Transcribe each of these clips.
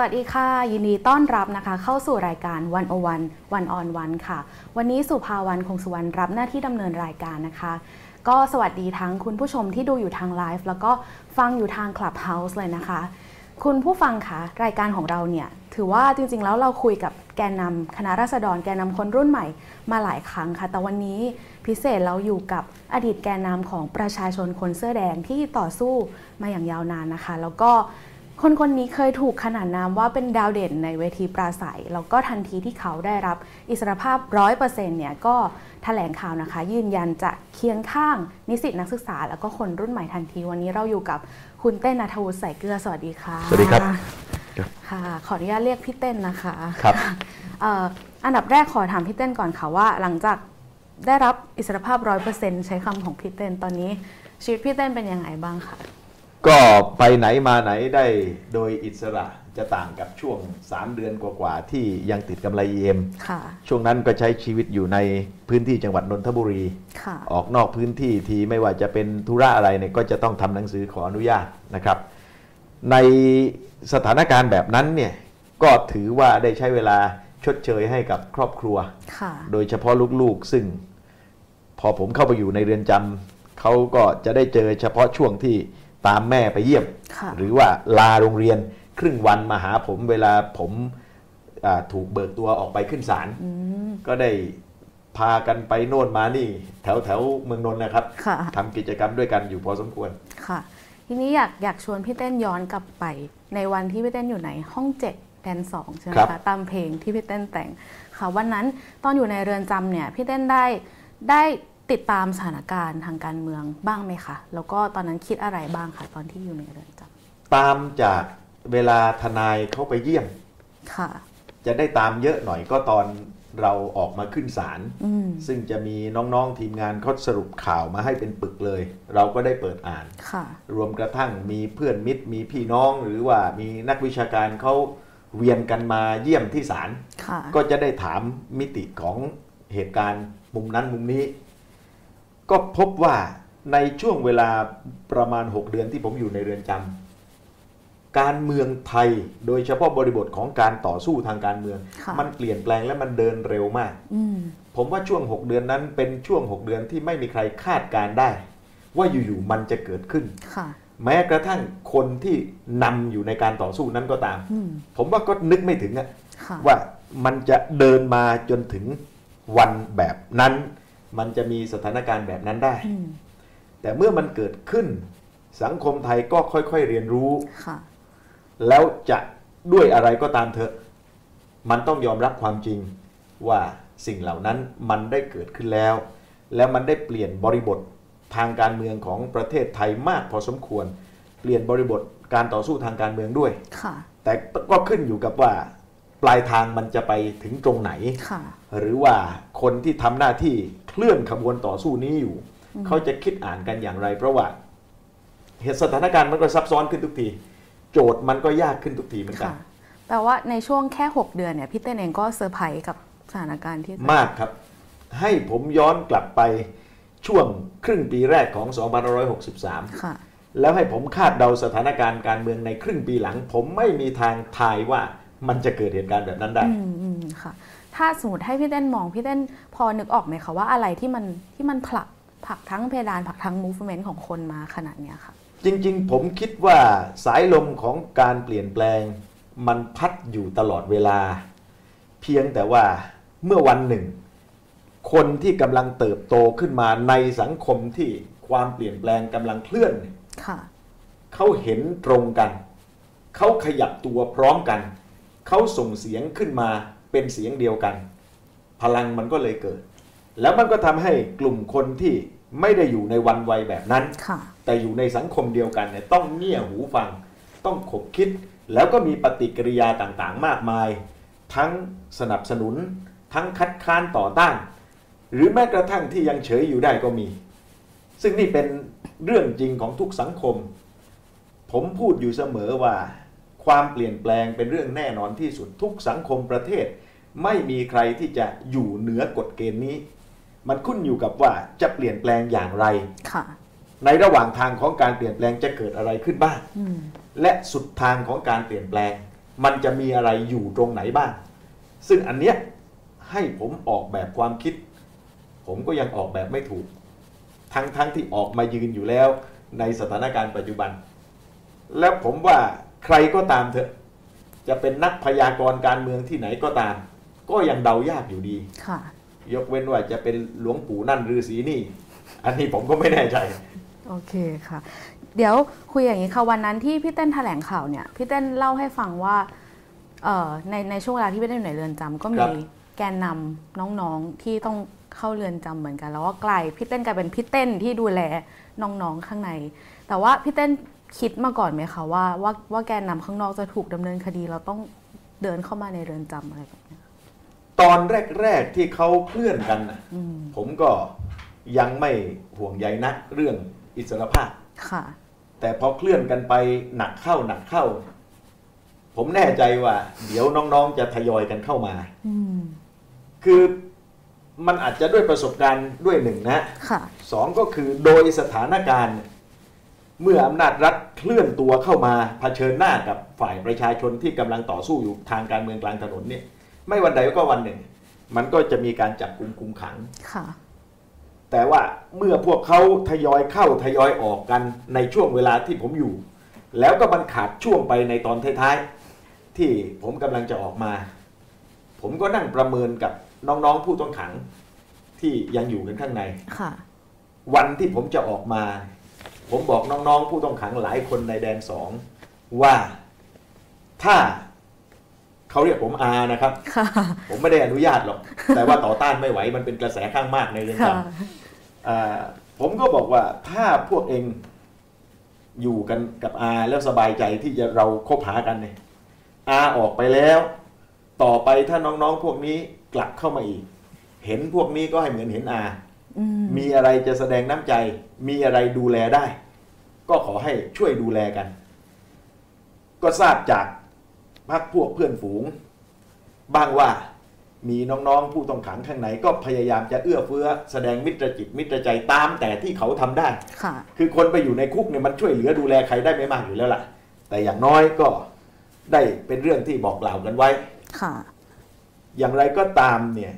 วัสดีค่ะ ยินดีต้อนรับนะคะ เข้าสู่รายการวันโอวันวันออนวันค่ะ วันนี้สุภาวันคงสุวรรณรับหน้าที่ดำเนินรายการนะคะ ก็สวัสดีทั้งคุณผู้ชมที่ดูอยู่ทางไลฟ์แล้วก็ฟังอยู่ทาง Clubhouse เลยนะคะ คุณผู้ฟังคะรายการของเราเนี่ย ถือว่าจริงๆ แล้วเราคุยกับแกนนำคณะราษฎรแกนนำคนรุ่นใหม่มาหลายครั้งค่ะ แต่วันนี้พิเศษเราอยู่กับอดีตแกนนำของประชาชนคนเสื้อแดงที่ต่อสู้มาอย่างยาวนานนะคะ แล้วก็ คนคนนี้เคยถูกขนานนามว่าเป็นดาวเด่นในเวทีปราศัย แล้วก็ทันทีที่เขาได้รับอิสรภาพร้อยเปอร์เซ็นต์เนี่ยก็แถลงข่าวนะคะ ยืนยันจะเคียงข้างนิสิตนักศึกษา แล้วก็คนรุ่นใหม่ทันที วันนี้เราอยู่กับคุณเต้นนัทวุฒิใส่เกลือสวัสดีค่ะ สวัสดีครับค่ะขออนุญาตเรียกพี่เต้นนะคะครับเอ่ออันดับแรกขอถามพี่เต้นก่อนค่ะว่า หลังจากได้รับอิสรภาพร้อยเปอร์เซ็นต์ใช้คำของพี่เต้นตอนนี้ชีวิตพี่เต้นเป็นยังไงบ้างคะ ก็ไปไหนมาไหนได้โดยอิสระจะต่างกับช่วง 3 เดือนกว่าๆที่ยังติดกำไรเอ็มค่ะช่วงนั้นก็ใช้ชีวิตอยู่ในพื้นที่จังหวัดนนทบุรีค่ะออกนอกพื้นที่ทีไม่ว่าจะเป็นธุระอะไรเนี่ยก็จะต้องทำหนังสือขออนุญาตนะครับ ในสถานการณ์แบบนั้นเนี่ยก็ถือว่าได้ใช้เวลาชดเชยให้กับครอบครัวค่ะโดยเฉพาะลูกๆ ซึ่ง พอผมเข้าไปอยู่ในเรือนจำเขาก็จะได้เจอเฉพาะช่วงที่ ตามแม่ไปเยี่ยมค่ะหรือว่าลาโรงเรียนครึ่งวันมาหาผมเวลาผมอ่าถูกเบิกตัวออกไปขึ้นศาลอืมก็ได้พากันไปโน่นมานี่ แถวแถวเมืองนนท์นะครับค่ะทำกิจกรรมด้วยกันอยู่พอสมควรค่ะ ทีนี้อยากอยากชวนพี่เต้นย้อนกลับไป ในวันที่พี่เต้นอยู่ในห้องเจ็ดแดนสองใช่ไหมครัคะบตามเพลงที่พี่เต้นแต่งค่ะวันนั้นตอนอยู่ในเรือนจำเนี่ยพี่เต้นได้ได้ ติดตามสถานการณ์ทางการเมืองบ้างไหมคะ แล้วก็ตอนนั้นคิดอะไรบ้างคะตอนที่อยู่ในเรือนจำตามจากเวลาทนายเขาไปเยี่ยม ค่ะ จะได้ตามเยอะหน่อยก็ตอนเราออกมาขึ้นศาลอืมซึ่งจะมีน้องๆทีมงานเขาสรุปข่าวมาให้เป็นปึกเลย เราก็ได้เปิดอ่านค่ะรวมกระทั่งมีเพื่อนมิตรมีพี่น้องหรือว่ามีนักวิชาการเขาเวียนกันมาเยี่ยมที่ศาลค่ะก็จะได้ถามมิติของเหตุการณ์มุมนั้นมุมนี้ ก็พบว่าในช่วงเวลาประมาณ 6 เดือนที่ผมอยู่ในเรือนจำการเมืองไทยโดยเฉพาะบริบทของการต่อสู้ทางการเมืองค่ะมันเปลี่ยนแปลงและมันเดินเร็วมากอืมผมว่าช่วง 6 เดือนนั้นเป็นช่วง 6 เดือนที่ไม่มีใครคาดการณ์ได้ ว่าอยู่ๆมันจะเกิดขึ้นค่ะแม้กระทั่งคนที่นำอยู่ในการต่อสู้นั้นก็ตามอืมผมว่าก็นึกไม่ถึงอะค่ะว่ามันจะเดินมาจนถึงวันแบบนั้น มันจะมีสถานการณ์แบบนั้นได้อืมแต่เมื่อมันเกิดขึ้น สังคมไทยก็ค่อยๆเรียนรู้ค่ะแล้วจะด้วยอะไรก็ตามเถอะ มันต้องยอมรับความจริงว่าสิ่งเหล่านั้นมันได้เกิดขึ้นแล้ว แล้วมันได้เปลี่ยนบริบททางการเมืองของประเทศไทยมากพอสมควร เปลี่ยนบริบทการต่อสู้ทางการเมืองด้วยค่ะแต่ก็ขึ้นอยู่กับว่า ปลายทางมันจะไปถึงตรงไหนค่ะหรือว่าคนที่ทำหน้าที่เคลื่อนขบวนต่อสู้นี้อยู่ เขาจะคิดอ่านกันอย่างไร เพราะว่าเหตุสถานการณ์มันก็ซับซ้อนขึ้นทุกที โจทย์มันก็ยากขึ้นทุกทีเหมือนกันค่ะแปลว่าในช่วงแค่ 6 เดือนเนี่ยพี่เต้นเองก็เซอร์ไพรส์กับสถานการณ์ที่มากครับ ให้ผมย้อนกลับไปช่วงครึ่งปีแรกของ 2563ค่ะแล้วให้ผมคาดเดาสถานการณ์การเมืองในครึ่งปีหลัง ผมไม่มีทางทายว่า มันจะเกิดเหตุการณ์แบบนั้นได้อืมอืมค่ะ ถ้าสมมติให้พี่เต้นมองพี่เต้นพอนึกออกไหมคะว่าอะไรที่มันที่มันผลักผลักทั้งเพดานผลักทั้ง movement ของคนมาขนาดเนี้ยค่ะ จริง ๆ ผมคิดว่าสายลมของการเปลี่ยนแปลง มันพัดอยู่ตลอดเวลา เพียงแต่ว่าเมื่อวันหนึ่ง คนที่กำลังเติบโตขึ้นมาในสังคมที่ความเปลี่ยนแปลงกำลังเคลื่อนเนี่ยค่ะเขาเห็นตรงกัน เขาขยับตัวพร้อมกัน เขาส่งเสียงขึ้นมาเป็นเสียงเดียวกัน พลังมันก็เลยเกิด แล้วมันก็ทำให้กลุ่มคนที่ไม่ได้อยู่ในวันวัยแบบนั้นค่ะแต่อยู่ในสังคมเดียวกันเนี่ยต้องเงี่ยหูฟัง ต้องขบคิด แล้วก็มีปฏิกิริยาต่างๆ มากมาย ทั้งสนับสนุน ทั้งคัดค้านต่อต้าน หรือแม้กระทั่งที่ยังเฉยอยู่ได้ก็มี ซึ่งนี่เป็นเรื่องจริงของทุกสังคม ผมพูดอยู่เสมอว่า ความเปลี่ยนแปลงเป็นเรื่องแน่นอนที่สุดทุกสังคมประเทศ ไม่มีใครที่จะอยู่เหนือกฎเกณฑ์นี้ มันขึ้นอยู่กับว่าจะเปลี่ยนแปลงอย่างไรค่ะในระหว่างทางของการเปลี่ยนแปลงจะเกิดอะไรขึ้นบ้างอืมและสุดทางของการเปลี่ยนแปลง มันจะมีอะไรอยู่ตรงไหนบ้าง ซึ่งอันเนี้ยให้ผมออกแบบความคิด ผมก็ยังออกแบบไม่ถูก ทั้งทั้งที่ออกมายืนอยู่แล้ว ในสถานการณ์ปัจจุบัน แล้วผมว่า ใครก็ตามเถอะ จะเป็นนักพยากรณ์การเมืองที่ไหนก็ตาม ก็ยังเดายากอยู่ดีค่ะยกเว้นว่าจะเป็นหลวงปู่นั่นฤาษีนี่ อันนี้ผมก็ไม่แน่ใจ โอเคค่ะ เดี๋ยวคุยอย่างนี้ค่ะวันนั้นที่พี่เต้นแถลงข่าวเนี่ยพี่เต้นเล่าให้ฟังว่าเอ่อในในช่วงเวลาที่พี่เต้นอยู่ในเรือนจำก็คมีรับแกนนำน้องๆที่ต้องเข้าเรือนจำเหมือนกัน แล้วก็กลายพี่เต้นกลายเป็นพี่เต้นที่ดูแลน้องๆข้างใน แต่ว่าพี่เต้น คิดมาก่อนไหมคะว่าว่าว่าแกนนำข้างนอกจะถูกดำเนินคดีเราต้องเดินเข้ามาในเรือนจำอะไรแบบเนี้ยตอนแรก ๆ ที่เขาเคลื่อนกันน่ะอืมผมก็ยังไม่ห่วงใยนักเรื่องอิสรภาพค่ะ แต่พอเคลื่อนกันไปหนักเข้าหนักเข้า ผมแน่ใจว่า เดี๋ยวน้องๆจะทยอยกันเข้ามาอืมคือมันอาจจะด้วยประสบการณ์ด้วยหนึ่งนะค่ะสองก็คือโดยสถานการณ์ เมื่ออำนาจรัฐเคลื่อนตัวเข้ามาเผชิญหน้ากับฝ่ายประชาชนที่กำลังต่อสู้อยู่ทางการเมืองกลางถนนเนี่ย ไม่วันใดก็วันหนึ่ง มันก็จะมีการจับกุมคุมขังค่ะ แต่ว่าเมื่อพวกเขาทยอยเข้าทยอยออกกันในช่วงเวลาที่ผมอยู่ แล้วก็มันขาดช่วงไปในตอนท้ายๆที่ผมกำลังจะออกมา ผมก็นั่งประเมินกับน้องๆผู้ต้องขังที่ยังอยู่กันข้างในค่ะวันที่ผมจะออกมา ผมบอกน้องๆ ผู้ต้องขังหลายคนในแดนสองว่าถ้าเขาเรียกผมอานะครับค่ะผมไม่ได้อนุญาตหรอก แต่ว่าต่อต้านไม่ไหวมันเป็นกระแสข้างมากในเรือนค่ะจำอ่าผมก็บอกว่าถ้าพวกเองอยู่กันกับอาแล้วสบายใจที่จะเราคบหากันเนี่ยอาออกไปแล้ว ต่อไปถ้าน้องๆพวกนี้กลับเข้ามาอีก เห็นพวกนี้ก็ให้เหมือนเห็นอาอื มมีอะไรจะแสดงน้ำใจ มีอะไรดูแลได้ ก็ขอให้ช่วยดูแลกัน ก็ทราบจากพักพวกเพื่อนฝูง บ้างว่ามีน้องๆ ผู้ต้องขังข้างในก็พยายามจะเอื้อเฟื้อ แสดงมิตรจิตมิตรใจตามแต่ที่เขาทำได้ค่ะคือคนไปอยู่ในคุกเนี่ยมันช่วยเหลือดูแลใครได้ไม่มากอยู่แล้วล่ะ แต่อย่างน้อยก็ได้เป็นเรื่องที่บอกกล่าวกันไว้ค่ะ อย่างไรก็ตามเนี่ย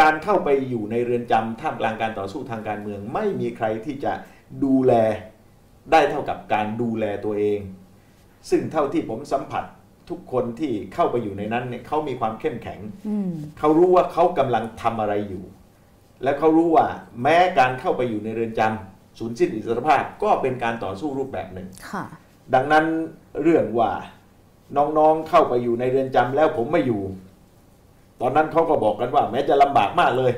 การเข้าไปอยู่ในเรือนจำท่ามกลางการต่อสู้ทางการเมือง ไม่มีใครที่จะดูแลได้เท่ากับการดูแลตัวเอง ซึ่งเท่าที่ผมสัมผัสทุกคนที่เข้าไปอยู่ในนั้นเนี่ยเขามีความเข้มแข็งอืมเขารู้ว่าเขากำลังทำอะไรอยู่ และเขารู้ว่าแม้การเข้าไปอยู่ในเรือนจำสูญสิ้นอิสรภาพก็เป็นการต่อสู้รูปแบบหนึ่งค่ะดังนั้นเรื่องว่าน้องๆเข้าไปอยู่ในเรือนจำแล้วผมไม่อยู่ ตอนนั้นเขาก็บอกกันว่า แม้จะลำบากมากเลย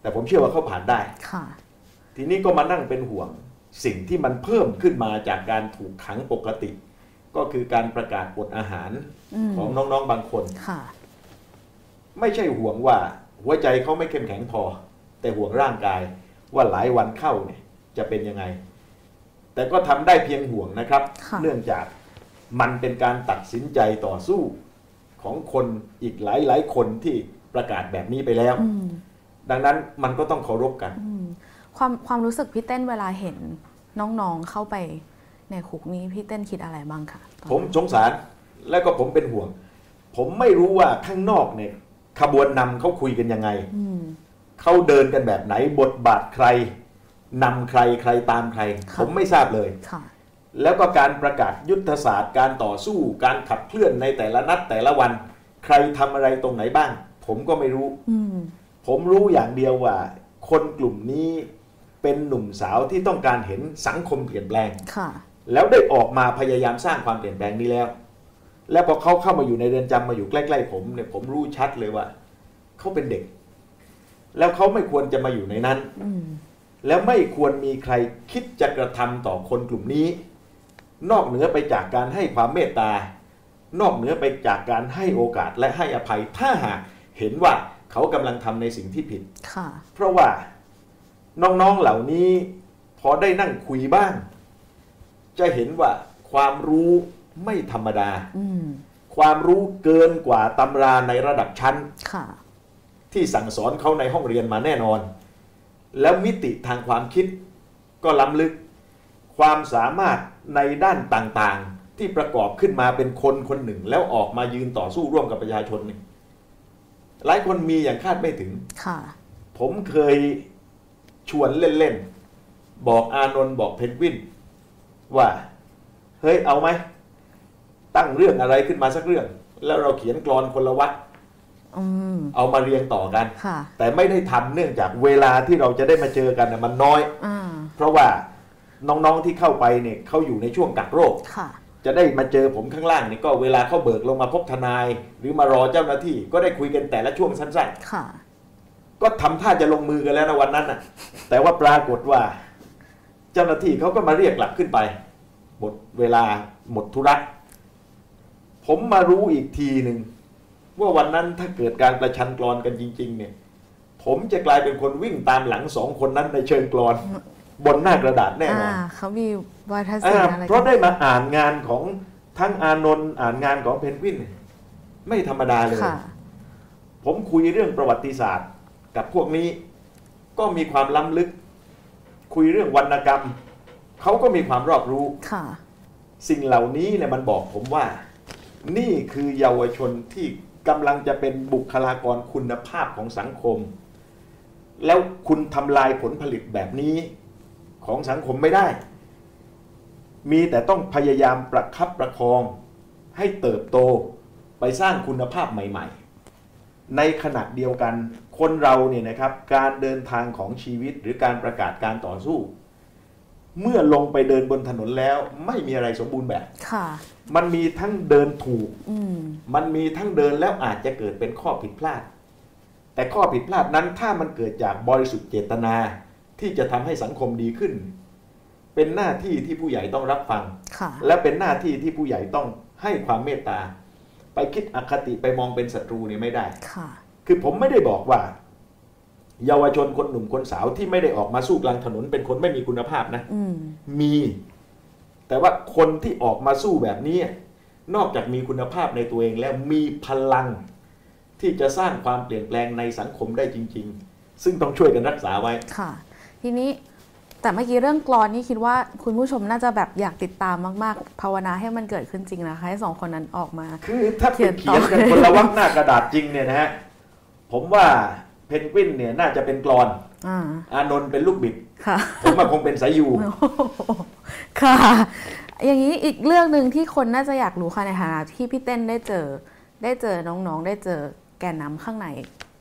แต่ผมเชื่อว่าเขาผ่านได้ค่ะทีนี้ก็มานั่งเป็นห่วงสิ่งที่มันเพิ่มขึ้นมาจากการถูกขังปกติ ก็คือการประกาศอดอาหารอืมของน้องๆบางคนค่ะ ไม่ใช่ห่วงว่า หัวใจเขาไม่เข้มแข็งพอ แต่ห่วงร่างกายว่าหลายวันเข้าเนี่ย จะเป็นยังไง แต่ก็ทำได้เพียงห่วงนะครับค่ะเนื่องจากมันเป็นการตัดสินใจต่อสู้ ของคนอีกหลายหลายๆคนที่ประกาศแบบนี้ไปแล้วอืมดังนั้นมันก็ต้องเคารพกันอืมความความรู้สึกพี่เต้นเวลาเห็นน้องๆเข้าไปในคุกนี้พี่เต้นคิดอะไรบ้างคะตอนผมนั้นสงสารแล้วก็ผมเป็นห่วง ผมไม่รู้ว่าข้างนอกเนี่ยขบวนนำเขาคุยกันยังไงอืมเขาเดินกันแบบไหนบทบาทใครนำใครใครตามใครค่ะผมไม่ทราบเลยค่ะ แล้วก็การประกาศยุทธศาสตร์ การต่อสู้การขับเคลื่อนในแต่ละนัดแต่ละวัน ใครทำอะไรตรงไหนบ้าง ผมก็ไม่รู้อืมผมรู้อย่างเดียวว่า คนกลุ่มนี้เป็นหนุ่มสาวที่ต้องการเห็นสังคมเปลี่ยนแปลงค่ะแล้วได้ออกมาพยายามสร้างความเปลี่ยนแปลงนี้แล้ว แล้วพอเขาเข้ามาอยู่ในเรือนจำมาอยู่ใกล้ๆผมเนี่ยผมรู้ชัดเลยว่าเขาเป็นเด็ก แล้วเขาไม่ควรจะมาอยู่ในนั้นอืมแล้วไม่ควรมีใครคิดจะกระทำต่อคนกลุ่มนี้ นอกเหนือไปจากการให้ความเมตตานอกเหนือไปจากการให้โอกาสและให้อภัยถ้าหากเห็นว่าเขากำลังทำในสิ่งที่ผิดค่ะเพราะว่าน้องๆเหล่านี้พอได้นั่งคุยบ้าง จะเห็นว่าความรู้ไม่ธรรมดาอืมความรู้เกินกว่าตำราในระดับชั้นค่ะที่สั่งสอนเขาในห้องเรียนมาแน่นอน แล้วมิติทางความคิดก็ล้ำลึก ความสามารถ ในด้านต่างๆที่ที่ประกอบขึ้นมาเป็นคนคนหนึ่ง แล้วออกมายืนต่อสู้ร่วมกับประชาชนนี่หลายคนมีอย่างคาดไม่ถึงค่ะ ผมเคยชวนเล่นๆ บอกอานนท์บอกเพนกวิน ว่า เฮ้ยเอาไหม ตั้งเรื่องอะไรขึ้นมาสักเรื่อง แล้วเราเขียนกรอนคนละวัดอืมเอามาเรียงต่อกันค่ะแต่ไม่ได้ทำเนื่องจากเวลาที่เราจะได้มาเจอกันน่ะมันน้อยอ่าเพราะว่า น้องๆที่เข้าไปเนี่ยเขาอยู่ในช่วงกักโรคค่ะจะได้มาเจอผมข้างล่างนี่ก็เวลาเขาเบิกลงมาพบทนาย หรือมารอเจ้าหน้าที่ ก็ได้คุยกันแต่ละช่วงสั้นๆค่ะก็ทำท่าจะลงมือกันแล้วนะวันนั้นน่ะแต่ว่าปรากฏว่า เจ้าหน้าที่เขาก็มาเรียกกลับขึ้นไปหมดเวลาหมดธุระผมมารู้อีกทีหนึ่งว่าวันนั้นถ้าเกิดการประชันกรอนกันจริง ๆ เนี่ย ผมจะกลายเป็นคนวิ่งตามหลังสองคนนั้นในเชิงกรอน บนหน้ากระดาษแน่นอนอ่าเขามีวาทศิลอ่าป์อะไรเพราะได้มาอ่านงานของทั้งอานนท์อ่านงานของเพนกวินเนี่ยไม่ธรรมดาเลยค่ะผมคุยเรื่องประวัติศาสตร์ กับพวกนี้ก็มีความล้ำลึก คุยเรื่องวรรณกรรม เขาก็มีความรอบรู้ค่ะสิ่งเหล่านี้เนี่ยมันบอกผมว่า นี่คือเยาวชนที่กำลังจะเป็นบุคลากรคุณภาพของสังคม แล้วคุณทำลายผลผลิตแบบนี้ ของสังคมไม่ได้ มีแต่ต้องพยายามประคับประคองให้เติบโตไปสร้างคุณภาพใหม่ ๆ ในขณะเดียวกันคนเราเนี่ยนะครับการเดินทางของชีวิตหรือการประกาศการต่อสู้ เมื่อลงไปเดินบนถนนแล้วไม่มีอะไรสมบูรณ์แบบค่ะมันมีทั้งเดินถูกอืมมันมีทั้งเดินแล้วอาจจะเกิดเป็นข้อผิดพลาด แต่ข้อผิดพลาดนั้นถ้ามันเกิดจากบริสุทธิ์เจตนา ที่จะทำให้สังคมดีขึ้น เป็นหน้าที่ที่ผู้ใหญ่ต้องรับฟังค่ะและเป็นหน้าที่ที่ผู้ใหญ่ต้องให้ความเมตตา ไปคิดอคติไปมองเป็นศัตรูเนี่ยไม่ได้ค่ะ คือผมไม่ได้บอกว่า เยาวชนคนหนุ่มคนสาวที่ไม่ได้ออกมาสู้กลางถนนเป็นคนไม่มีคุณภาพนะอืมมี แต่ว่าคนที่ออกมาสู้แบบนี้ นอกจากมีคุณภาพในตัวเองแล้วมีพลัง ที่จะสร้างความเปลี่ยนแปลงในสังคมได้จริง ๆ ซึ่งต้องช่วยกันรักษาไว้ค่ะ ทีนี้แต่เมื่อกี้เรื่องกรอนนี่คิดว่าคุณผู้ชมน่าจะแบบอยากติดตามมากๆ ภาวนาให้มันเกิดขึ้นจริงนะคะให้สองคนนั้นออกมา คือถ้าเขีไปยนต่อเขียนกันคนละวักหน้ากระดาษจริงเนี่ยนะฮะผมว่าเพนกวินเนี่ยน่าจะเป็นกรอนอ่าอานนท์เป็นลูกบิดค่ะผมว่าคงเป็นสายยูค่ะ อย่างนี้อีกเรื่องหนึ่งที่คนน่าจะอยากรู้ค่ะในฐานะที่พี่เต้นได้เจอ ได้เจอน้องๆ ได้เจอแกนนำข้างใน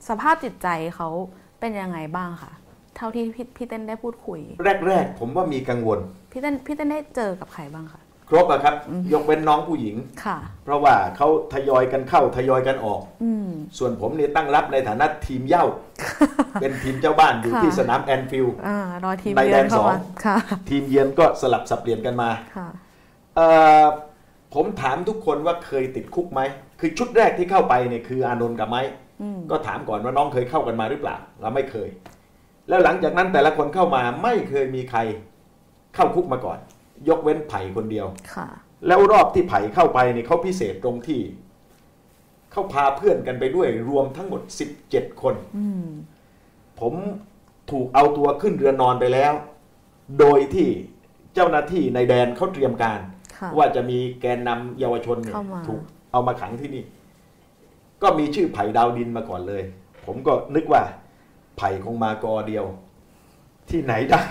สภาพจิตใจเขาเป็นยังไงบ้างคะเท่าที่พี่พี่เต้นได้พูดคุย แรก ๆ ผมว่ามีกังวล พี่เต้นพี่เต้นได้เจอกับใครบ้างคะครบอะครับ ยกเว้นน้องผู้หญิงค่ะ เพราะว่าเขาทยอยกันเข้าทยอยกันออกอืมส่วนผมเนี่ยตั้งรับในฐานะทีมเหย้าเป็นทีมเจ้าบ้านอยู่ค่ะที่สนามแอนฟิลด์อ่ารอทีมในเยืแดอนนเข้าสองมาค่ะทีมเยือนก็สลับสับเปลี่ยนกันมาค่ะเอ่อผมถามทุกคนว่าเคยติดคุกไหม คือชุดแรกที่เข้าไปเนี่ยคืออานนท์กับไม้อืมก็ถามก่อนว่าน้องเคยเข้ากันมาหรือเปล่าเราไม่เคย แล้วหลังจากนั้นแต่ละคนเข้ามาไม่เคยมีใครเข้าคุกมาก่อน ยกเว้นไผ่คนเดียวค่ะ แล้วรอบที่ไผ่เข้าไปเนี่ยเขาพิเศษตรงที่เขาพาเพื่อนกันไปด้วยรวมทั้งหมด 17 คนอืมผมถูกเอาตัวขึ้นเรือนอนไปแล้ว โดยที่เจ้าหน้าที่ในแดนเขาเตรียมการค่ะว่าจะมีแกนนำเยาวชนเนี่ยเข้ามาถูกเอามาขังที่นี่ ก็มีชื่อไผ่ดาวดินมาก่อนเลย ผมก็นึกว่า ไผ่คงมากอเดียว ที่ไหนได้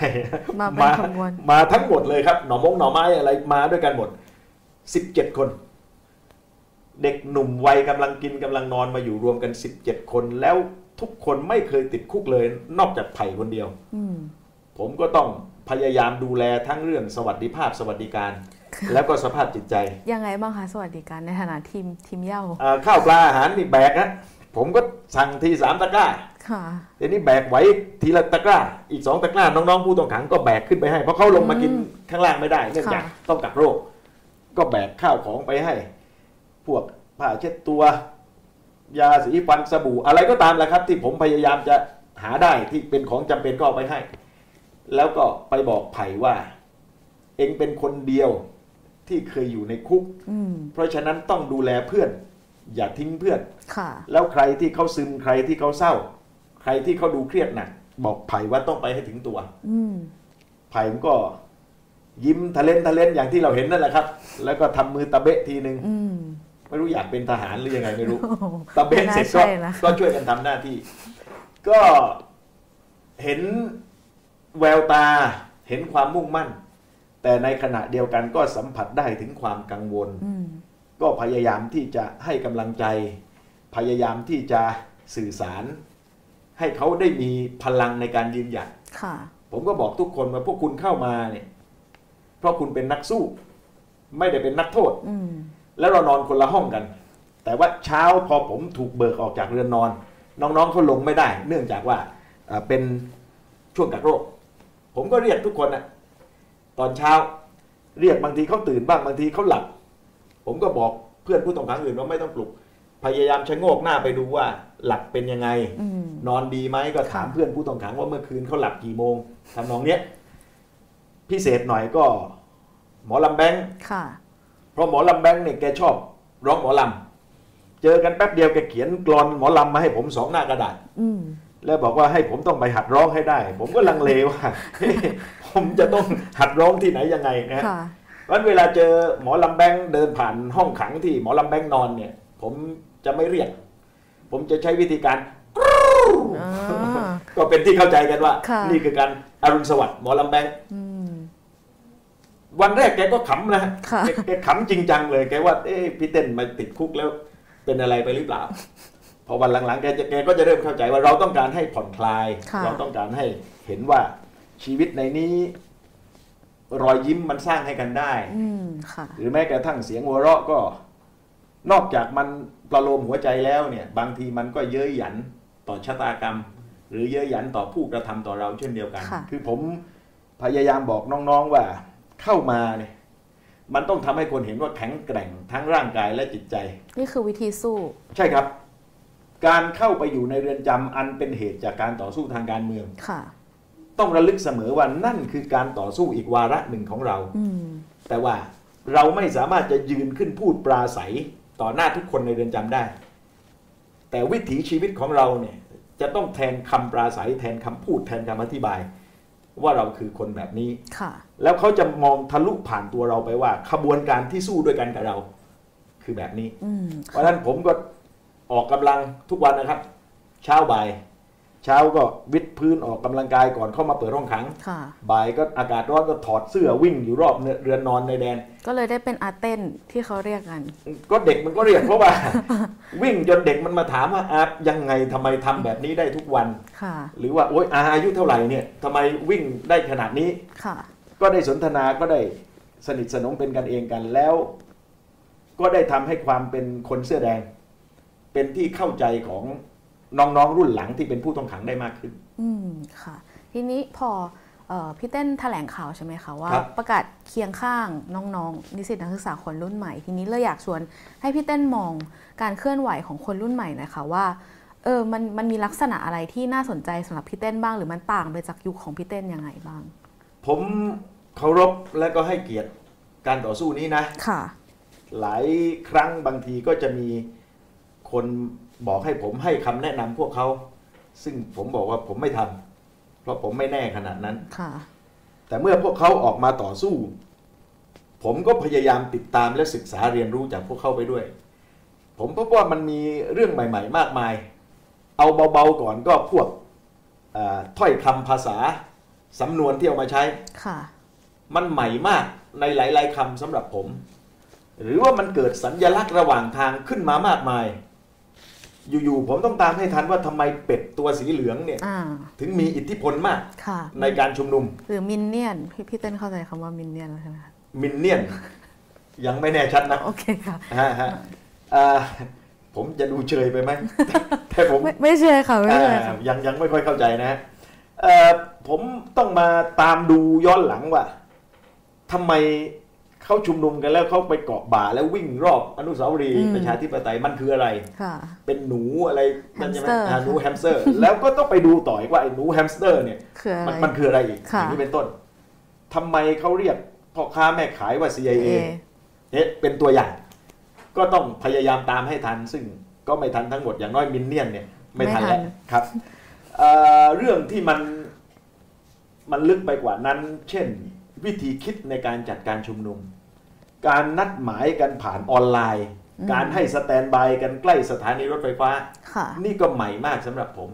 มาเป็นขบวนมาทั้งหมดเลยครับ หน่อมงหน่อไม้อะไรมาด้วยกันหมด17คน เด็กหนุ่มวัยกำลังกินกำลังนอนมาอยู่รวมกัน17คนแล้วทุกคนไม่เคยติดคุกเลย นอกจากไผ่คนเดียวอืมผมก็ต้องพยายามดูแลทั้งเรื่องสวัสดิภาพสวัสดิการ แล้วก็สภาพจิตใจ ยังไงบ้างคะสวัสดิการในฐานะทีมทีมเหย้าอ่าข้าวปลาอาหารนี่แบกนะผมก็สั่งทีสามตะกร้า ค่ะทีนี้แบกไหวทีละตะกร้า อีกสองตะกร้าน้องๆผู้ต้องขังก็แบกขึ้นไปให้ เพราะเขาลงมากินข้างล่างไม่ได้เนื่องจากค่ะต้องกักโรค ก็แบกข้าวของไปให้ พวกผ้าเช็ดตัวยาสีฟันสบู่อะไรก็ตามแหละครับ ที่ผมพยายามจะหาได้ที่เป็นของจำเป็นก็เอาไปให้ แล้วก็ไปบอกไผ่ว่า เองเป็นคนเดียวที่เคยอยู่ในคุกอืมเพราะฉะนั้นต้องดูแลเพื่อน อย่าทิ้งเพื่อนค่ะแล้วใครที่เขาซึมใครที่เขาเศร้า ใครที่เขาดูเครียดหนักบอกไผ่ว่าต้องไปให้ถึงตัวอืมไผ่มันก็ยิ้มทะเลนทะเลนอย่างที่เราเห็นนั่นแหละครับ แล้วก็ทำมือตะเบะทีหนึ่งอืมไม่รู้อยากเป็นทหารหรือยังไงไม่รู้โอ้โหตะเบะเสร็จก็ไม่น่าใช่นะก็ช่วยกันทำหน้าที่ ก็เห็นแววตาเห็นความมุ่งมั่น แต่ในขณะเดียวกันก็สัมผัสได้ถึงความกังวลอืมก็พยายามที่จะให้กำลังใจ พยายามที่จะสื่อสาร ให้เขาได้มีพลังในการยืนหยัดค่ะผมก็บอกทุกคนว่าพวกคุณเข้ามาเนี่ย เพราะคุณเป็นนักสู้ ไม่ได้เป็นนักโทษอืมแล้วเรานอนคนละห้องกัน แต่ว่าเช้าพอผมถูกเบิกออกจากเรือนนอน น้องๆเขาลงไม่ได้ เนื่องจากว่าเอ่อเป็นช่วงกักโรค ผมก็เรียกทุกคนนะตอนเช้า เรียกบางทีเขาตื่นบ้างบางทีเขาหลับผมก็บอกเพื่อนผู้ต้องขังอื่นว่าไม่ต้องปลุก พยายามชะโงกหน้าไปดูว่า หลับเป็นยังไงอืมนอนดีไหมก็ถามค่ะเพื่อนผู้ต้องขังว่าเมื่อคืนเขาหลับกี่โมงทำนองเนี้ยพิเศษหน่อยก็ หมอลำแบงค์ค่ะเพราะหมอลำแบงค์เนี่ยแกชอบร้องหมอลำเจอกันแป๊บเดียวแกเขียนกรอนหมอลำมาให้ผมสองหน้ากระดาษอืมแล้วบอกว่าให้ผมต้องไปหัดร้องให้ได้ ผมก็ลังเลว่าผมจะต้องหัดร้องที่ไหนยังไงนะฮะค่ะวันเวลาเจอหมอลำแบงค์เดินผ่านห้องขังที่หมอลำแบงค์นอนเนี่ย ผมจะไม่เรียก ผมจะใช้วิธีการอ่าก็เป็นที่เข้าใจกันว่าค่ะนี่คือการอรุณสวัสดิ์หมอลำแบงค์อืมวันแรกแกก็ขำนะค่ะแกแกขำจริงจังเลยแกว่าเอ๊ะพี่เต้นมาติดคุกแล้ว เป็นอะไรไปหรือเปล่า พอวันหลังๆแกจะแกก็จะเริ่มเข้าใจว่าเราต้องการให้ผ่อนคลายค่ะเราต้องการให้เห็นว่าชีวิตในนี้ รอยยิ้มมันสร้างให้กันได้อืมค่ะหรือแม้กระทั่งเสียงหัวเราะก็ นอกจากมันประโลมหัวใจแล้วเนี่ยบางทีมันก็เย้ยหยันต่อชะตากรรม หรือเย้ยหยันต่อผู้กระทำต่อเราเช่นเดียวกันค่ะคือผมพยายามบอกน้องๆว่าเข้ามาเนี่ยมันต้องทำให้คนเห็นว่าแข็งแกร่งทั้งร่างกายและจิตใจ นี่คือวิธีสู้ ใช่ครับ การเข้าไปอยู่ในเรือนจำอันเป็นเหตุจากการต่อสู้ทางการเมืองค่ะ ต้องระลึกเสมอว่านั่นคือการต่อสู้อีกวาระหนึ่งของเราอืมแต่ว่าเราไม่สามารถจะยืนขึ้นพูดปราศัย ต่อหน้าทุกคนในเรือนจำได้ แต่วิถีชีวิตของเราเนี่ยจะต้องแทนคำปราศัยแทนคำพูดแทนคำอธิบาย ว่าเราคือคนแบบนี้ค่ะแล้วเขาจะมองทะลุผ่านตัวเราไปว่า ขบวนการที่สู้ด้วยกันกับเรา คือแบบนี้อืมเพราะฉะนั้นผมก็ออกกำลังทุกวันนะครับ เช้าบ่าย เช้าก็วิดพื้นออกกำลังกายก่อนเข้ามาเปิดห้องขังค่ะบ่ายก็อากาศร้อนก็ถอดเสื้อวิ่งอยู่รอบเรือนนอนในแดน ก็เลยได้เป็นอาเต้นที่เขาเรียกกัน ก็เด็กมันก็เรียกเพราะว่า วิ่งจนเด็กมันมาถามว่าอายังไงทำไมทำแบบนี้ได้ทุกวันค่ะหรือว่าโอ๊ยอาอายุเท่าไหร่เนี่ยทำไมวิ่งได้ขนาดนี้ค่ะ ก็ได้สนทนาก็ได้สนิทสนมเป็นกันเองกันแล้ว ก็ได้ทำให้ความเป็นคนเสื้อแดง เป็นที่เข้าใจของ น้องๆรุ่นหลังที่เป็นผู้ต้องขังได้มากขึ้น อืมค่ะ ทีนี้พอเอ่อพี่เต้นแถลงข่าวใช่ไหมคะว่าครับประกาศเคียงข้างน้องๆนิสิตนักศึกษาคนรุ่นใหม่ ทีนี้เลยอยากชวนให้พี่เต้นมองการเคลื่อนไหวของคนรุ่นใหม่หน่อยค่ะว่าเออมันมันมีลักษณะอะไรที่น่าสนใจสำหรับพี่เต้นบ้าง หรือมันต่างไปจากยุคของพี่เต้นยังไงบ้าง ผมเคารพและก็ให้เกียรติการต่อสู้นี้นะค่ะ หลายครั้งบางทีก็จะมีคน บอกให้ผมให้คำแนะนำพวกเขา ซึ่งผมบอกว่าผมไม่ทำเพราะผมไม่แน่ขนาดนั้นค่ะ แต่เมื่อพวกเขาออกมาต่อสู้ ผมก็พยายามติดตามและศึกษาเรียนรู้จากพวกเขาไปด้วย ผมพบว่ามันมีเรื่องใหม่ ๆ มากมาย เอาเบาๆก่อนก็พวกเอ่อถ้อยคำภาษาสำนวนที่เอามาใช้ค่ะ มันใหม่มากในหลาย ๆคำสำหรับผม หรือว่ามันเกิดสัญญลักษณ์ระหว่างทางขึ้นมามากมาย อยู่ๆผมต้องตามให้ทันว่าทำไมเป็ดตัวสีเหลืองเนี่ยอ่าถึงมีอิทธิพลมากค่ะในการชุมนุม หรือมินเนี่ยนพี่พี่เต้นเข้าใจคำว่ามินเนี่ยนแล้วใช่ไหมคะมินเนี่ยนยังไม่แน่ชัดนะโอเคค่ะฮะฮะอ่าผมจะดูเชยไปไหมแต่ผมไม่ไม่ใช่ค่ะไม่ใช่อ่าค่ะยังยังไม่ค่อยเข้าใจนะฮะเอ่อผมต้องมาตามดูย้อนหลังว่าทำไม เขาชุมนุมกันแล้วเขาไปเกาะบ่าแล้ววิ่งรอบอนุสาวรีย์อืมประชาธิปไตยมันคืออะไรค่ะเป็นหนูอะไรนั่นใช่ไหมแฮมสเตอร์อ่าหนูแฮมสเตอร์ แล้วก็ต้องไปดูต่ออีกว่าไอ้หนูแฮมสเตอร์เนี่ยคืออะไรมันมันคืออะไรอีกอค่ะย่างนี้เป็นต้นทำไมเขาเรียกพ่อค้าแม่ขายว่า CIA เอเนี่ยเป็นตัวอย่าง ก็ต้องพยายามตามให้ทัน ซึ่งก็ไม่ทันทั้งหมดอย่างน้อยมินเนี่ยนเนี่ยไม่ทันแล้วครับเอ่อเรื่องที่มันมันลึกไปกว่านั้น เช่น วิธีคิดในการจัดการชุมนุม การนัดหมายกันผ่านออนไลน์อืมการให้สแตนบายกันใกล้สถานีรถไฟฟ้าค่ะนี่ก็ใหม่มากสำหรับผม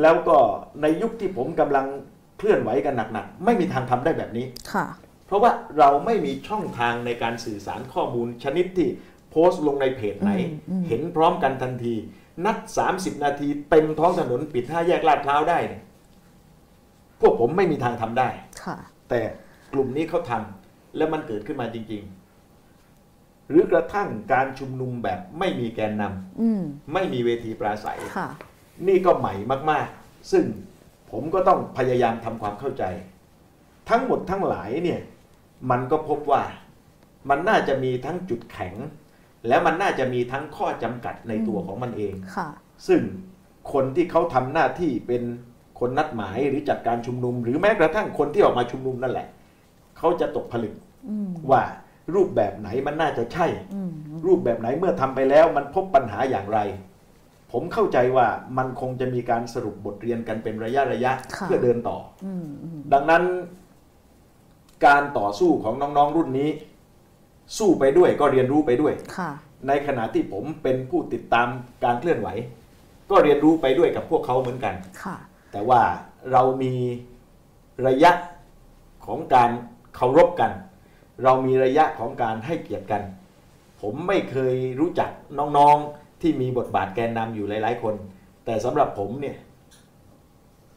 แล้วก็ในยุคที่ผมกำลังเคลื่อนไหวกันหนักๆ ไม่มีทางทำได้แบบนี้ค่ะเพราะว่าเราไม่มีช่องทางในการสื่อสารข้อมูลชนิดที่โพสต์ลงในเพจไหนอืมอืมเห็นพร้อมกันทันที นัด 30 นาทีเต็มท้องถนนปิดห้าแยกลาดพร้าวได้เนี่ยพวกผมไม่มีทางทำได้ค่ะแต่ กลุ่มนี้เขาทำและมันเกิดขึ้นมาจริง ๆ หรือกระทั่งการชุมนุมแบบไม่มีแกนนำอืมไม่มีเวทีปราศัยค่ะนี่ก็ใหม่มาก ๆ ซึ่งผมก็ต้องพยายามทำความเข้าใจ ทั้งหมดทั้งหลายเนี่ยมันก็พบว่ามันน่าจะมีทั้งจุดแข็ง และมันน่าจะมีทั้งข้อจำกัดในตัวของมันเองค่ะซึ่งคนที่เขาทำหน้าที่เป็นคนนัดหมายหรือจัดการชุมนุม หรือแม้กระทั่งคนที่ออกมาชุมนุมนั่นแหละ เขาจะตกผลึกอืมว่ารูปแบบไหนมันน่าจะใช่อืมรูปแบบไหนเมื่อทำไปแล้วมันพบปัญหาอย่างไร ผมเข้าใจว่ามันคงจะมีการสรุปบทเรียนกันเป็นระยะระยะค่ะเพื่อเดินต่ออืมอืมดังนั้น การต่อสู้ของน้องๆรุ่นนี้ สู้ไปด้วยก็เรียนรู้ไปด้วยค่ะในขณะที่ผมเป็นผู้ติดตามการเคลื่อนไหว ก็เรียนรู้ไปด้วยกับพวกเขาเหมือนกันค่ะแต่ว่าเรามีระยะของการ เคารพกัน เรามีระยะของการให้เกียรติกัน ผมไม่เคยรู้จักน้องๆที่มีบทบาทแกนนำอยู่หลาย ๆ คน แต่สำหรับผมเนี่ย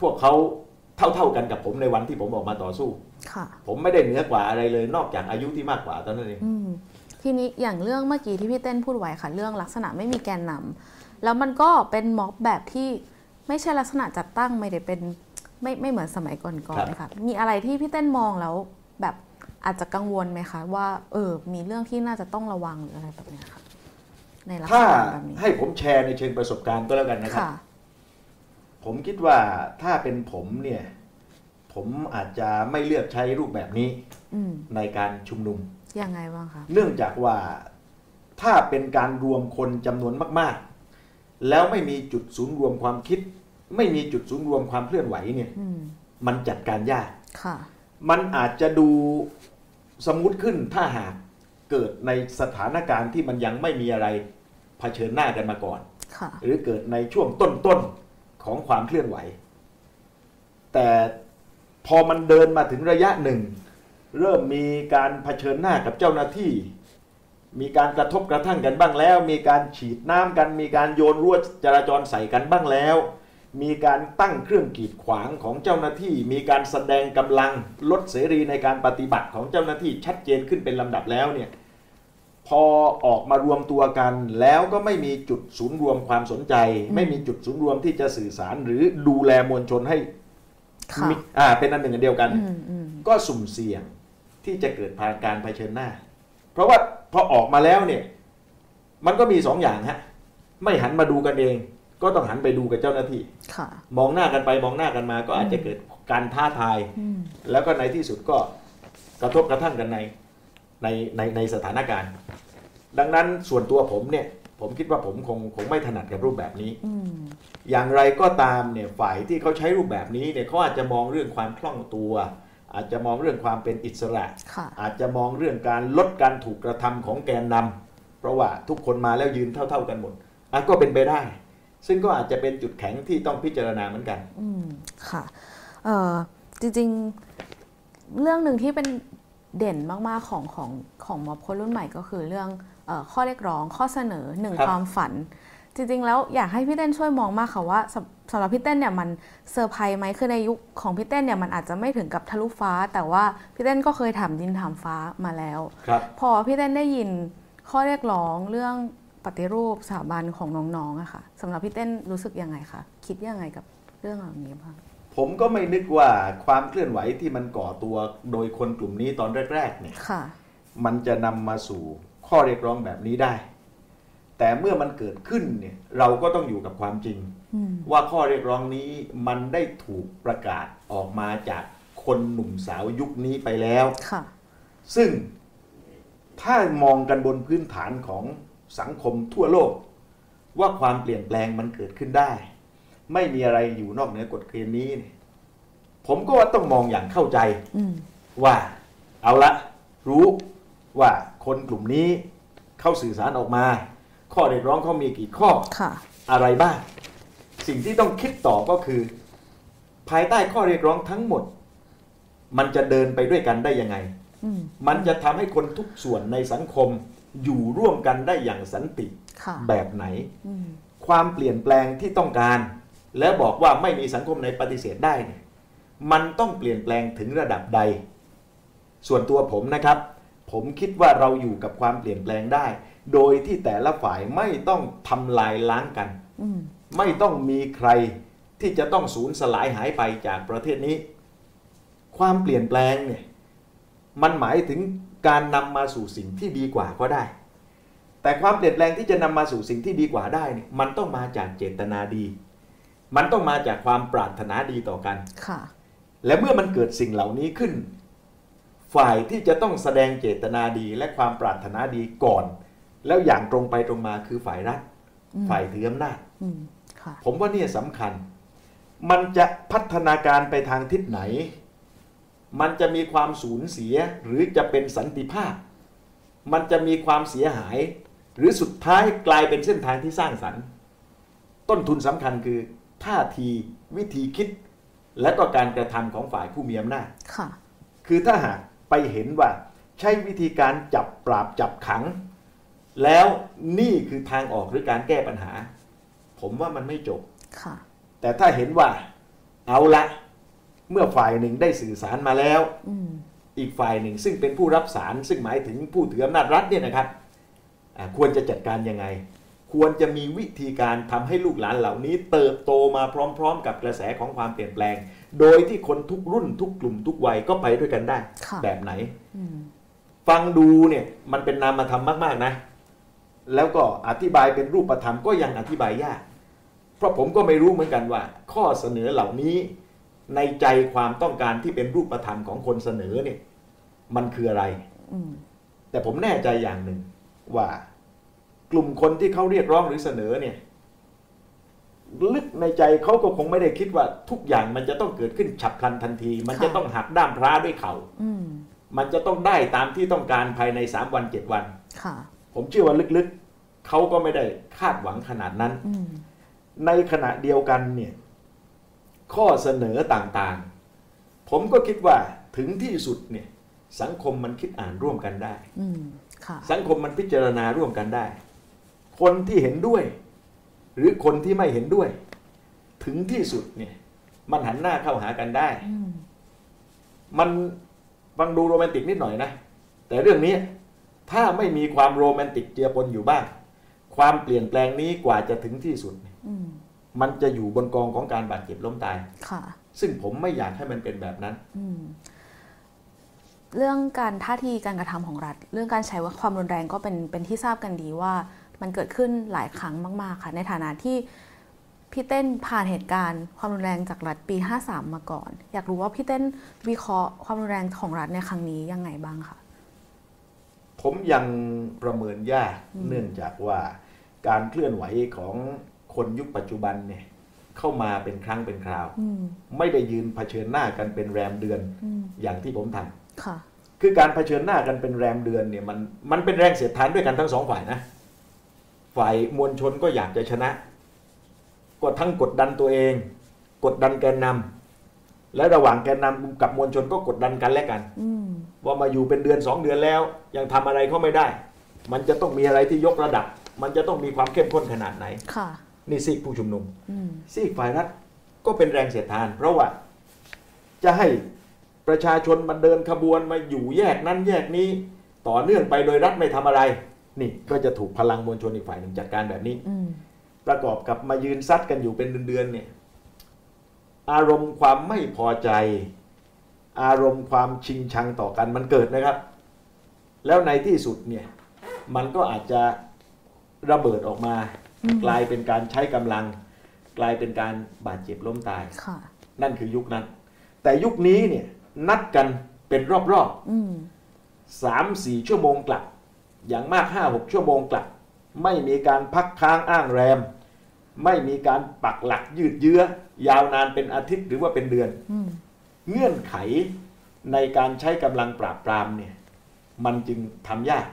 พวกเขาเท่าๆกันกับผมในวันที่ผมออกมาต่อสู้ค่ะผมไม่ได้เหนือกว่าอะไรเลยนอกจากอายุที่มากกว่าเท่านั้นเองอืมทีนี้อย่างเรื่องเมื่อกี้ที่พี่เต้นพูดไว้ค่ะ เรื่องลักษณะไม่มีแกนนำแล้วมันก็เป็นม็อบแบบที่ไม่ใช่ลักษณะจัดตั้งไม่ได้เป็นไม่ไม่เหมือนสมัยก่อนครับๆเลยค่ะ มีอะไรที่พี่เต้นมองแล้ว แบบอาจจะกังวลไหมคะ ว่าเออมีเรื่องที่น่าจะต้องระวังหรืออะไรแบบเนี้ยค่ะในลักษถ้าณะแบบนี้ให้ผมแชร์ในเชิงประสบการณ์ก็แล้วกันนะครับค่ะผมคิดว่าถ้าเป็นผมเนี่ย ผมอาจจะไม่เลือกใช้รูปแบบนี้อืมในการชุมนุมยังไงบ้างคะเนื่องจากว่าถ้าเป็นการรวมคนจำนวนมาก ๆ แล้วไม่มีจุดศูนย์รวมความคิด ไม่มีจุดศูนย์รวมความเคลื่อนไหวเนี่ยอืมมันจัดการยากค่ะ มันอาจจะดูสมมุติขึ้นถ้าหากเกิดในสถานการณ์ที่มันยังไม่มีอะไรเผชิญหน้ากันมาก่อนค่ะหรือเกิดในช่วงต้นๆของความเคลื่อนไหว แต่พอมันเดินมาถึงระยะหนึ่ง เริ่มมีการเผชิญหน้ากับเจ้าหน้าที่ มีการกระทบกระทั่งกันบ้างแล้ว มีการฉีดน้ำกัน มีการโยนรั้วจราจรใส่กันบ้างแล้ว มีการตั้งเครื่องกีดขวางของเจ้าหน้าที่ มีการแสดงกำลังลดเสรีในการปฏิบัติของเจ้าหน้าที่ชัดเจนขึ้นเป็นลำดับแล้วเนี่ยพอออกมารวมตัวกันแล้วก็ไม่มีจุดศูนย์รวมความสนใจอืมไม่มีจุดศูนย์รวมที่จะสื่อสาร หรือดูแลมวลชนให้ค่ะมีอ่าเป็นอันหนึ่งอันเดียวกันอืมอืมก็สุ่มเสี่ยงที่จะเกิดพาการเผชิญหน้า เพราะว่าพอออกมาแล้วเนี่ย มันก็มีสองอย่างฮะไม่หันมาดูกันเอง ก็ต้องหันไปดูกับเจ้าหน้าที่ค่ะมองหน้ากันไปมองหน้ากันมาก็อาจจะเกิดการท้าทายอืมแล้วก็ในที่สุดก็กระทบกระทั่งกันในในในในสถานการณ์ ดังนั้นส่วนตัวผมเนี่ยผมคิดว่าผมคงคงไม่ถนัดกับรูปแบบนี้อืมอย่างไรก็ตามเนี่ยฝ่ายที่เขาใช้รูปแบบนี้เนี่ยเขาอาจจะมองเรื่องความคล่องตัว อาจจะมองเรื่องความเป็นอิสระค่ะอาจจะมองเรื่องการลดการถูกกระทำของแกนนำเพราะว่าทุกคนมาแล้วยืนเท่า ๆกันหมดอะก็เป็นไปได้ ซึ่งก็อาจจะเป็นจุดแข็งที่ต้องพิจารณาเหมือนกันอืมค่ะเอ่อจริงๆ เรื่องหนึ่งที่เป็นเด่นมากๆของของของม็อบคนรุ่นใหม่ก็คือเรื่องเออข้อเรียกร้องข้อเสนอหนึ่งครับความฝัน จริงๆ แล้วอยากให้พี่เต้นช่วยมองมากค่ะว่าสำสำหรับพี่เต้นเนี่ยมันเซอร์ไพรส์ไหมคือในยุคของพี่เต้นเนี่ยมันอาจจะไม่ถึงกับทะลุฟ้า แต่ว่าพี่เต้นก็เคยถามดินถามฟ้ามาแล้วครับพอพี่เต้นได้ยินข้อเรียกร้องเรื่อง ปฏิรูปสถาบันของน้องๆอะค่ะสำหรับพี่เต้นรู้สึกยังไงคะคิดยังไงกับเรื่องเหล่านี้บ้างผมก็ไม่นึกว่าความเคลื่อนไหวที่มันก่อตัวโดยคนกลุ่มนี้ตอนแรก ๆ เนี่ยค่ะมันจะนำมาสู่ข้อเรียกร้องแบบนี้ได้ แต่เมื่อมันเกิดขึ้นเนี่ยเราก็ต้องอยู่กับความจริงอืมว่าข้อเรียกร้องนี้มันได้ถูกประกาศออกมาจากคนหนุ่มสาวยุคนี้ไปแล้วค่ะซึ่งถ้ามองกันบนพื้นฐานของ สังคมทั่วโลก ว่าความเปลี่ยนแปลงมันเกิดขึ้นได้ ไม่มีอะไรอยู่นอกเหนือกฎเกณฑ์นี้เนี่ยผมก็ว่าต้องมองอย่างเข้าใจอืมว่าเอาละรู้ว่าคนกลุ่มนี้เข้าสื่อสารออกมา ข้อเรียกร้องเขามีกี่ข้อค่ะอะไรบ้าง สิ่งที่ต้องคิดต่อก็คือ ภายใต้ข้อเรียกร้องทั้งหมด มันจะเดินไปด้วยกันได้ยังไงอืมมันจะทำให้คนทุกส่วนในสังคม อยู่ร่วมกันได้อย่างสันติค่ะแบบไหนอืมความเปลี่ยนแปลงที่ต้องการ และบอกว่าไม่มีสังคมไหนปฏิเสธได้เนี่ยมันต้องเปลี่ยนแปลงถึงระดับใด ส่วนตัวผมนะครับ ผมคิดว่าเราอยู่กับความเปลี่ยนแปลงได้ โดยที่แต่ละฝ่ายไม่ต้องทำลายล้างกันอืมไม่ต้องมีใครที่จะต้องสูญสลายหายไปจากประเทศนี้ ความเปลี่ยนแปลงเนี่ยมันหมายถึง การนำมาสู่สิ่งที่ดีกว่าก็ได้ แต่ความเปลี่ยนแปลงที่จะนำมาสู่สิ่งที่ดีกว่าได้เนี่ยมันต้องมาจากเจตนาดี มันต้องมาจากความปรารถนาดีต่อกันค่ะ และเมื่อมันเกิดสิ่งเหล่านี้ขึ้น ฝ่ายที่จะต้องแสดงเจตนาดีและความปรารถนาดีก่อน แล้วอย่างตรงไปตรงมาคือฝ่ายรัฐอืมฝ่ายถืออำนาจอืมค่ะผมว่าเนี่ยสำคัญ มันจะพัฒนาการไปทางทิศไหน มันจะมีความสูญเสียหรือจะเป็นสันติภาพ มันจะมีความเสียหาย หรือสุดท้ายกลายเป็นเส้นทางที่สร้างสรรค์ ต้นทุนสำคัญคือท่าทีวิธีคิด และก็การกระทำของฝ่ายผู้มีอำนาจค่ะ คือถ้าหากไปเห็นว่าใช้วิธีการจับปราบจับขัง แล้วนี่คือทางออกหรือการแก้ปัญหา ผมว่ามันไม่จบค่ะแต่ถ้าเห็นว่าเอาละ เมื่อฝ่ายหนึ่งได้สื่อสารมาแล้วอืมอีกฝ่ายหนึ่งซึ่งเป็นผู้รับสารซึ่งหมายถึงผู้ถืออำนาจรัฐเนี่ยนะครับอ่าควรจะจัดการยังไง ควรจะมีวิธีการทำให้ลูกหลานเหล่านี้ เติบโตมาพร้อม ๆ กับกระแสของความเปลี่ยนแปลง โดยที่คนทุกรุ่นทุกกลุ่มทุกวัยก็ไปด้วยกันได้ค่ะแบบไหนอืมฟังดูเนี่ยมันเป็นนามธรรมมาก ๆนะ แล้วก็อธิบายเป็นรูปธรรมก็ยังอธิบายยาก เพราะผมก็ไม่รู้เหมือนกันว่า ข้อเสนอเหล่านี้ ในใจความต้องการที่เป็นรูปธรรมของคนเสนอเนี่ย มันคืออะไรอืมแต่ผมแน่ใจอย่างหนึ่งว่ากลุ่มคนที่เขาเรียกร้องหรือเสนอเนี่ย ลึกในใจเขาก็คงไม่ได้คิดว่าทุกอย่างมันจะต้องเกิดขึ้นฉับพลันทันที มันจะต้องหักด้ามพระด้วยเขา่าอืมมันจะต้องได้ตามที่ต้องการภายใน3วัน7วันค่ะผมเชื่อว่าลึกๆเขาก็ไม่ได้คาดหวังขนาดนั้นอืมในขณะเดียวกันเนี่ย ข้อเสนอต่างๆ ผมก็คิดว่าถึงที่สุดเนี่ยสังคมมันคิดอ่านร่วมกันได้อืมค่ะสังคมมันพิจารณาร่วมกันได้ คนที่เห็นด้วย หรือคนที่ไม่เห็นด้วย ถึงที่สุดเนี่ยมันหันหน้าเข้าหากันได้อืมมันฟังดูโรแมนติกนิดหน่อยนะ แต่เรื่องนี้ถ้าไม่มีความโรแมนติกเจือปนอยู่บ้าง ความเปลี่ยนแปลงนี้กว่าจะถึงที่สุดอื มมันจะอยู่บนกองของการบาดเจ็บล้มตาย ค่ะ ซึ่งผมไม่อยากให้มันเป็นแบบนั้น อืมเรื่องการท่าทีการกระทำของรัฐ เรื่องการใช้ว่าความรุนแรงก็เป็นเป็นที่ทราบกันดีว่ามันเกิดขึ้นหลายครั้งมากๆค่ะ ในฐานะที่พี่เต้นผ่านเหตุการณ์ความรุนแรงจากรัฐปี 53 มาก่อน อยากรู้ว่าพี่เต้นวิเคราะห์ความรุนแรงของรัฐในครั้งนี้ยังไงบ้างคะผมยังประเมินยากอืมเนื่องจากว่าการเคลื่อนไหวของ คนยุคปัจจุบันเนี่ยเข้ามาเป็นครั้งเป็นคราวอืมไม่ได้ยืนเผชิญหน้ากันเป็นแรมเดือนอืมอย่างที่ผมทำค่ะ คือการเผชิญหน้ากันเป็นแรมเดือนเนี่ยมันมันเป็นแรงเสียดทานด้วยกันทั้งสองฝ่ายนะ ฝ่ายมวลชนก็อยากจะชนะ ก็ทั้งกดดันตัวเอง กดดันแกนนำและระหว่างแกนนำกับมวลชนก็กดดันกันและกันอืมว่ามาอยู่เป็นเดือนสองเดือนแล้ว ยังทำอะไรเขาไม่ได้ มันจะต้องมีอะไรที่ยกระดับ มันจะต้องมีความเข้มข้นขนาดไหนค่ะ นี่ซีกผู้ชุมนุมอืมซีกฝ่ายรัฐก็เป็นแรงเสียดทาน เพราะว่าจะให้ประชาชนมาเดินขบวนมาอยู่แยกนั้นแยกนี้ ต่อเนื่องไปโดยรัฐไม่ทำอะไร นี่ก็จะถูกพลังมวลชนอีกฝ่ายหนึ่งจัดการแบบนี้อืมประกอบกับมายืนซัดกันอยู่เป็นเดือนๆเนี่ย อารมณ์ความไม่พอใจ อารมณ์ความชิงชังต่อกันมันเกิดนะครับ แล้วในที่สุดเนี่ย มันก็อาจจะระเบิดออกมาอืม กลายเป็นการใช้กำลัง กลายเป็นการบาดเจ็บล้มตายค่ะนั่นคือยุคนั้น แต่ยุคนี้เนี่ยนัดกันเป็นรอบอืมๆสามสี่ชั่วโมงกลับ อย่างมากห้าหกชั่วโมงกลับ ไม่มีการพักค้างอ้างแรม ไม่มีการปักหลักยืดเยื้อ ยาวนานเป็นอาทิตย์หรือว่าเป็นเดือนอืมเงื่อนไขในการใช้กำลังปราบปรามเนี่ย มันจึงทำยาก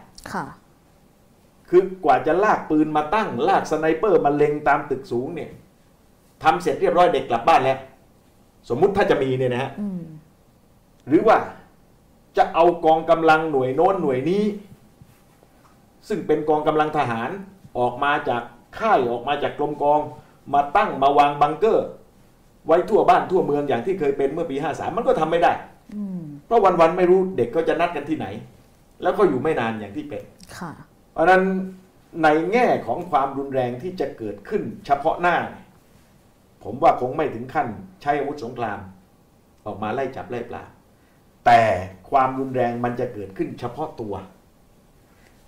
ค่ะคือกว่าจะลากปืนมาตั้ง ลากสไนเปอร์มาเล็งตามตึกสูงเนี่ยทำเสร็จเรียบร้อยเด็กกลับบ้านแล้ว สมมุติถ้าจะมีเนี่ยนะฮะอืมหรือว่าจะเอากองกำลังหน่วยโน้นหน่วยนี้ ซึ่งเป็นกองกำลังทหารออกมาจากค่ายออกมาจากกรมกอง มาตั้งมาวางบังเกอร์ ไว้ทั่วบ้านทั่วเมืองอย่างที่เคยเป็นเมื่อปี 53 มันก็ทำไม่ได้อืมเพราะวันๆไม่รู้เด็กเขาจะนัดกันที่ไหน แล้วก็อยู่ไม่นานอย่างที่เป็นค่ะเพ ราะฉะนั้นในแง่ของความรุนแรงที่จะเกิดขึ้นเฉพาะหน้า ผมว่าคงไม่ถึงขั้นใช้อาวุธสงคราม ออกมาไล่จับไล่ปราบแต่ความรุนแรงมันจะเกิดขึ้นเฉพาะตัว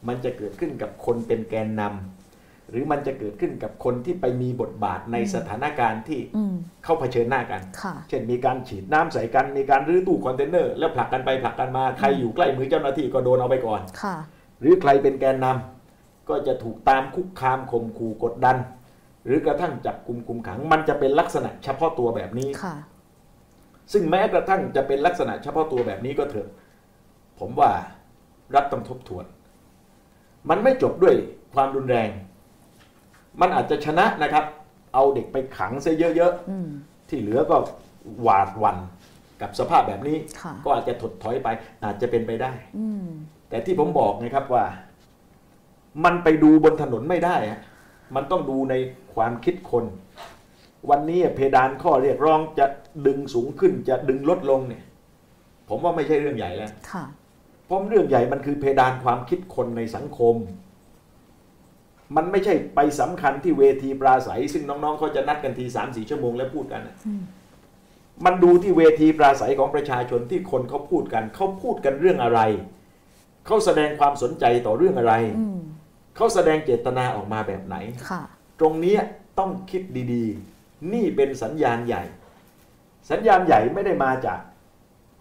มันจะเกิดขึ้นกับคนเป็นแกนนำหรือมันจะเกิดขึ้นกับคนที่ไปมีบทบาทในสถานการณ์ที่อืมเข้าเผชิญหน้ากันค่ะเช่นมีการฉีดน้ำใส่กัน มีการรื้อตู้คอนเทนเนอร์ แล้วผลักกันไปผลักกันมา ใครอยู่ใกล้มือเจ้าหน้าที่ก็โดนเอาไปก่อนค่ะ หรือใครเป็นแกนนำก็จะถูกตามคุกคามข่มขู่กดดัน หรือกระทั่งจับกุมคุมขัง มันจะเป็นลักษณะเฉพาะตัวแบบนี้ค่ะซึ่งแม้กระทั่งจะเป็นลักษณะเฉพาะตัวแบบนี้ก็เถอะ ผมว่ารัฐต้องทบทวน มันไม่จบด้วยความรุนแรง มันอาจจะชนะนะครับ เอาเด็กไปขังซะเยอะอืมๆที่เหลือก็หวาดหวันกับสภาพแบบนี้ค่ะก็อาจจะถดถอยไป อาจจะเป็นไปได้อืม แต่ที่ผมบอกนะครับว่า มันไปดูบนถนนไม่ได้ฮะมันต้องดูในความคิดคน วันนี้เพดานข้อเรียกร้องจะดึงสูงขึ้นจะดึงลดลงเนี่ย ผมว่าไม่ใช่เรื่องใหญ่แล้วค่ะเพราะเรื่องใหญ่มันคือเพดานความคิดคนในสังคม มันไม่ใช่ไปสำคัญที่เวทีปราศัย ซึ่งน้องๆเขาจะนัดกันทีสามสี่ชั่วโมงแล้วพูดกันน่ะอืมมันดูที่เวทีปราศัยของประชาชนที่คนเขาพูดกันเขาพูดกันเรื่องอะไร เขาแสดงความสนใจต่อเรื่องอะไรอืมเขาแสดงเจตนาออกมาแบบไหนค่ะตรงเนี้ยต้องคิดดีๆ นี่เป็นสัญญาณใหญ่ สัญญาณใหญ่ไม่ได้มาจาก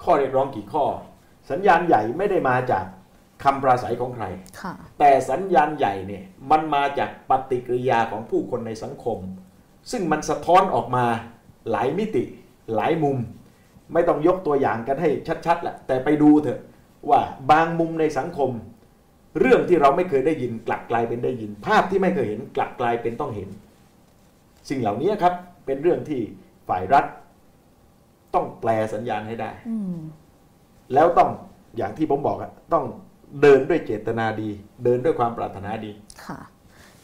ข้อเรียกร้องกี่ข้อ สัญญาณใหญ่ไม่ได้มาจากคำปราศัยของใครค่ะแต่สัญญาณใหญ่เนี่ยมันมาจากปฏิกิริยาของผู้คนในสังคม ซึ่งมันสะท้อนออกมาหลายมิติหลายมุม ไม่ต้องยกตัวอย่างกันให้ชัดๆแหละแต่ไปดูเถอะ ว่าบางมุมในสังคม เรื่องที่เราไม่เคยได้ยินกลับกลายเป็นได้ยิน ภาพที่ไม่เคยเห็นกลับกลายเป็นต้องเห็น สิ่งเหล่านี้ครับเป็นเรื่องที่ฝ่ายรัฐ ต้องแปลสัญญาณให้ได้อืมแล้วต้องอย่างที่ผมบอกอะต้องเดินด้วยเจตนาดี เดินด้วยความปรารถนาดีค่ะ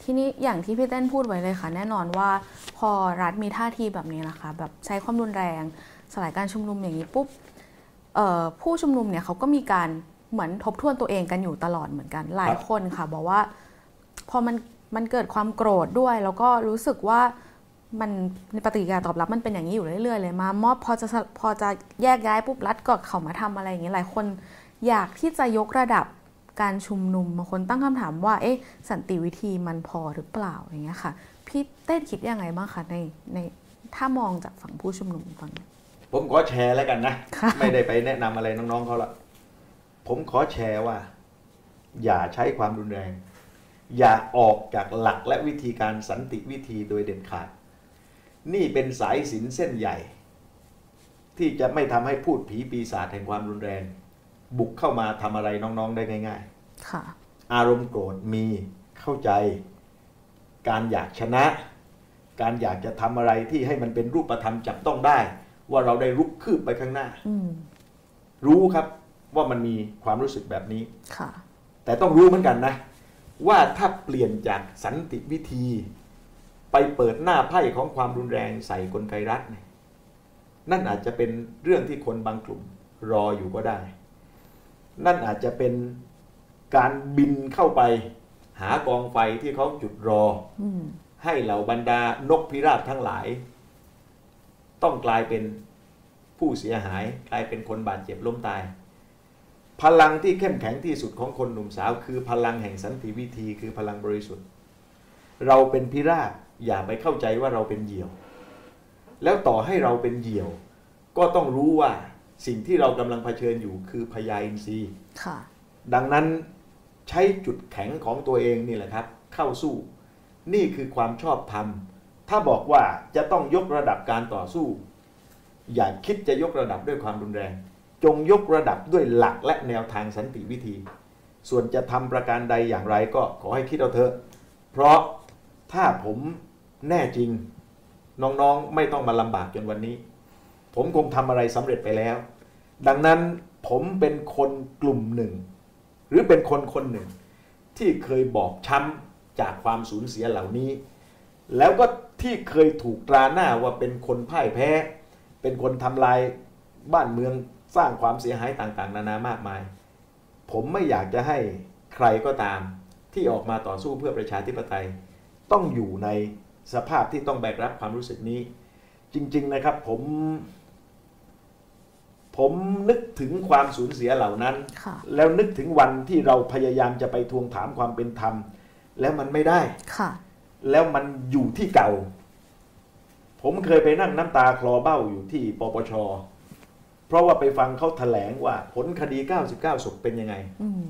ทีนี้อย่างที่พี่เต้นพูดไว้เลยค่ะ แน่นอนว่าพอรัฐมีท่าทีแบบนี้นะคะ แบบใช้ความรุนแรง สลายการชุมนุมอย่างนี้ปุ๊บเอ่อ ผู้ชุมนุมเนี่ยเขาก็มีการเหมือนทบทวนตัวเองกันอยู่ตลอดเหมือนกัน หลายคนค่ะ บอกว่าพอมันมันเกิดความโกรธด้วย แล้วก็รู้สึกว่ามันในปฏิกิริยาตอบรับมันเป็นอย่างนี้อยู่เรื่อยๆเลยมามอบพอจะพอจะแยกย้ายปุ๊บรัฐก็เขามาทำอะไรอย่างนี้หลายคนอยากที่จะยกระดับการชุมนุมบางคนตั้งคำถามว่าเอ๊ะสันติวิธีมันพอหรือเปล่าอย่างเงี้ยค่ะพี่เต้นคิดยังไงบ้างคะในในถ้ามองจากฝั่งผู้ชุมนุมฝั่งนี้ ผมขอแชร์แล้วกันนะค่ะไม่ได้ไปแนะนำอะไรน้องๆเขาละผมขอแชร์ว่า อย่าใช้ความรุนแรง อย่าออกจากหลักและวิธีการสันติวิธีโดยเด็ดขาด นี่เป็นสายสินเส้นใหญ่ ที่จะไม่ทำให้พูดผีปีศาจแห่งความรุนแรง บุกเข้ามาทำอะไรน้องๆได้ง่ายๆค่ะอารมณ์โกรธมีเข้าใจ การอยากชนะ การอยากจะทำอะไรที่ให้มันเป็นรูปธรรมจับต้องได้ ว่าเราได้รุกคืบไปข้างหน้าอืมรู้ครับว่ามันมีความรู้สึกแบบนี้ค่ะแต่ต้องรู้เหมือนกันนะ ว่าถ้าเปลี่ยนจากสันติวิธี ไปเปิดหน้าไพ่ของความรุนแรงใส่กลไกรัฐเนี่ยนั่นอาจจะเป็นเรื่องที่คนบางกลุ่มรออยู่ก็ได้ นั่นอาจจะเป็นการบินเข้าไปหากองไฟที่เขาจุดรออืมให้เหล่าบรรดานกพิราบทั้งหลาย ต้องกลายเป็น ผู้เสียหายกลายเป็นคนบาดเจ็บล้มตาย พลังที่เข้มแข็งที่สุดของคนหนุ่มสาว คือพลังแห่งสันติวิธีคือพลังบริสุทธิ์ เราเป็นพิราบอย่าไปเข้าใจว่าเราเป็นเหยี่ยว แล้วต่อให้เราเป็นเหยี่ยว ก็ต้องรู้ว่าสิ่งที่เรากำลังเผชิญอยู่คือพยาอินทรีย์ค่ะดังนั้นใช้จุดแข็งของตัวเองนี่แหละครับ เข้าสู้ นี่คือความชอบธรรม ถ้าบอกว่าจะต้องยกระดับการต่อสู้ อย่าคิดจะยกระดับด้วยความรุนแรง จงยกระดับด้วยหลักและแนวทางสันติวิธี ส่วนจะทำประการใดอย่างไรก็ขอให้คิดเอาเถอะ เพราะถ้าผมแน่จริง น้องๆไม่ต้องมาลำบากจนวันนี้ ผมคงทำอะไรสำเร็จไปแล้ว ดังนั้นผมเป็นคนกลุ่มหนึ่ง หรือเป็นคนคนหนึ่ง ที่เคยบอกช้ำจากความสูญเสียเหล่านี้ แล้วก็ที่เคยถูกตราหน้าว่าเป็นคนพ่ายแพ้ เป็นคนทำลายบ้านเมืองสร้างความเสียหายต่างๆ นานามากมาย ผมไม่อยากจะให้ใครก็ตามที่ออกมาต่อสู้เพื่อประชาธิปไตย ต้องอยู่ในสภาพที่ต้องแบกรับความรู้สึกนี้ จริง ๆนะครับผม ผมนึกถึงความสูญเสียเหล่านั้นค่ะแล้วนึกถึงวันที่เราพยายามจะไปทวงถามความเป็นธรรม แล้วมันไม่ได้ค่ะแล้วมันอยู่ที่เก่า ผมเคยไปนั่งน้ำตาคลอเบ้าอยู่ที่ปปช เพราะว่าไปฟังเขาแถลงว่าผลคดี 99 ศพเป็นยังไงอืม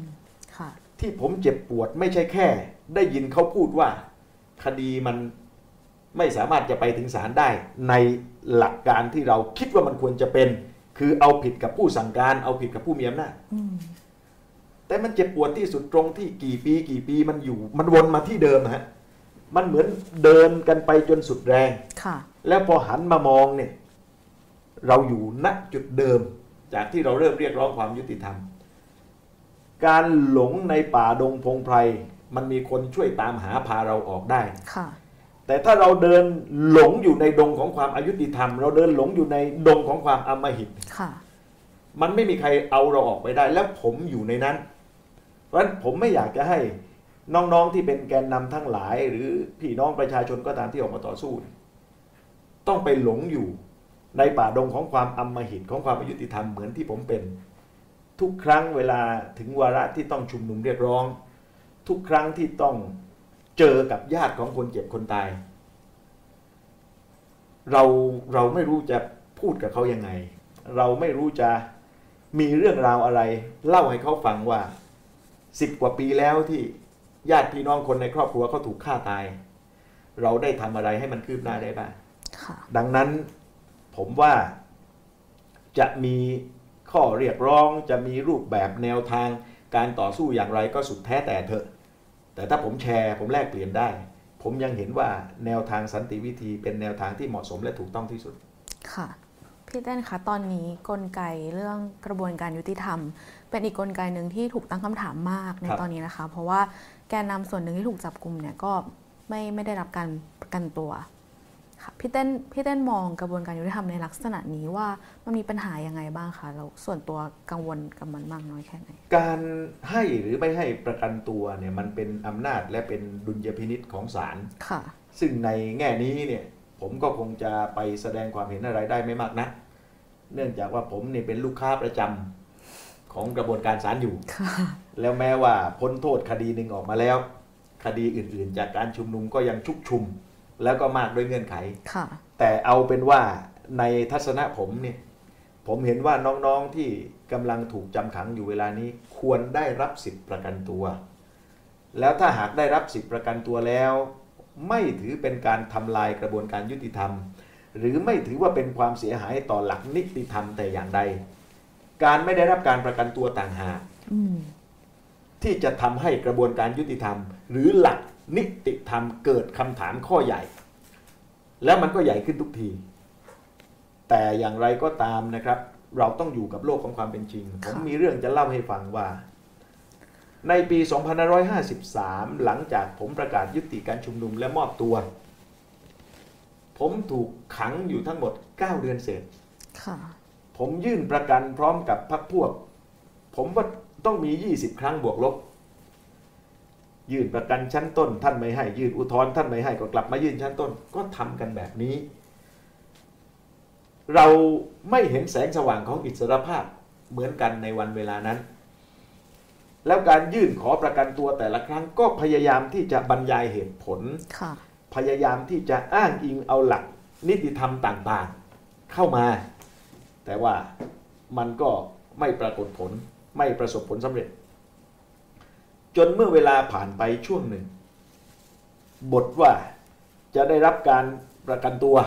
ค่ะที่ผมเจ็บปวดไม่ใช่แค่ ได้ยินเขาพูดว่า คดีมันไม่สามารถจะไปถึงศาลได้ ในหลักการที่เราคิดว่ามันควรจะเป็น คือเอาผิดกับผู้สั่งการ เอาผิดกับผู้มีอำนาจอืมแต่มันเจ็บปวดที่สุดตรงที่กี่ปี กี่ปีมันอยู่ มันวนมาที่เดิมฮะ มันเหมือนเดินกันไปจนสุดแรงค่ะแล้วพอหันมามองเนี่ย เราอยู่ณจุดเดิม จากที่เราเริ่มเรียกร้องความยุติธรรม การหลงในป่าดงพงไพรมันมีคนช่วยตามหาพาเราออกได้ค่ะแต่ถ้าเราเดินหลงอยู่ในดงของความอายุติธรรม เราเดินหลงอยู่ในดงของความอำมหิตค่ะมันไม่มีใครเอาเราออกไปได้ แล้วผมอยู่ในนั้น เพราะฉะนั้นผมไม่อยากจะให้ น้องๆที่เป็นแกนนำทั้งหลาย หรือพี่น้องประชาชนก็ตามที่ออกมาต่อสู้ ต้องไปหลงอยู่ในป่าดงของความอำมหิตของความอายุติธรรมเหมือนที่ผมเป็น ทุกครั้งเวลาถึงวาระที่ต้องชุมนุมเรียกร้อง ทุกครั้งที่ต้องเจอกับญาติของคนเจ็บคนตาย เราเราไม่รู้จะพูดกับเขายังไง เราไม่รู้จะมีเรื่องราวอะไร เล่าให้เขาฟังว่าสิบกว่าปีแล้วที่ ญาติพี่น้องคนในครอบครัวเขาถูกฆ่าตาย เราได้ทำอะไรให้มันคืบหน้าได้บ้างค่ะดังนั้นผมว่าจะมีข้อเรียกร้องจะมีรูปแบบแนวทางการต่อสู้อย่างไรก็สุดแท้แต่เถอะ แต่ถ้าผมแชร์ผมแลกเปลี่ยนได้ ผมยังเห็นว่าแนวทางสันติวิธีเป็นแนวทางที่เหมาะสมและถูกต้องที่สุด ค่ะ พี่เต้นคะตอนนี้กลไกเรื่องกระบวนการยุติธรรม เป็นอีกกลไกหนึ่งที่ถูกตั้งคำถามมากในครับตอนนี้นะคะ เพราะว่า แกนนำส่วนหนึ่งที่ถูกจับกลุ่มเนี่ยก็ไม่ไม่ได้รับการประกันตัวค่ะพี่เต้นพี่เต้นมองกระบวนการยุติธรรมในลักษณะนี้ว่ามันมีปัญหายังไงบ้างคะแล้วส่วนตัวกังวลกับมันมากน้อยแค่ไหน การให้หรือไม่ให้ประกันตัวเนี่ยมันเป็นอำนาจและเป็นดุลยพินิษของศาลค่ะ ซึ่งในแง่นี้เนี่ยผมก็คงจะไปแสดงความเห็นอะไรได้ไม่มากนะ เนื่องจากว่าผมเนี่ยเป็นลูกค้าประจำของกระบวนการศาลอยู่ค่ะ แล้วแม้ว่าพ้นโทษคดีหนึ่งออกมาแล้ว คดีอื่นๆ จากการชุมนุมก็ยังชุกชุม แล้วก็มากด้วยเงื่อนไขค่ะแต่เอาเป็นว่าในทัศนะผมเนี่ยผมเห็นว่าน้องๆที่กำลังถูกจำขังอยู่เวลานี้ควรได้รับสิทธิประกันตัว แล้วถ้าหากได้รับสิทธิประกันตัวแล้ว ไม่ถือเป็นการทำลายกระบวนการยุติธรรม หรือไม่ถือว่าเป็นความเสียหายต่อหลักนิติธรรมแต่อย่างใด การไม่ได้รับการประกันตัวต่างหากอืม ที่จะทำให้กระบวนการยุติธรรม หรือหลักนิติธรรมเกิดคำถามข้อใหญ่ แล้วมันก็ใหญ่ขึ้นทุกที แต่อย่างไรก็ตามนะครับ เราต้องอยู่กับโลกของความเป็นจริง ผมมีเรื่องจะเล่าให้ฟังว่า ในปี 2553 หลังจากผมประกาศยุติการชุมนุมและมอบตัว ผมถูกขังอยู่ทั้งหมด 9 เดือนเศษค่ะผมยื่นประกันพร้อมกับพรรคพวก ผมว่า ต้องมี 20 ครั้งบวกลบ ยื่นประกันชั้นต้น ท่านไม่ให้ ยื่นอุทธรณ์ท่านไม่ให้ก็กลับมายื่นชั้นต้น ก็ทำกันแบบนี้ เราไม่เห็นแสงสว่างของอิสรภาพเหมือนกันในวันเวลานั้น แล้วการยื่นขอประกันตัวแต่ละครั้งก็พยายามที่จะบรรยายเหตุผลค่ะพยายามที่จะอ้างอิงเอาหลักนิติธรรมต่างๆ เข้ามา แต่ว่ามันก็ไม่ปรากฏผล ไม่ประสบผลสำเร็จ จนเมื่อเวลาผ่านไปช่วงหนึ่ง บทว่าจะได้รับการประกันตัว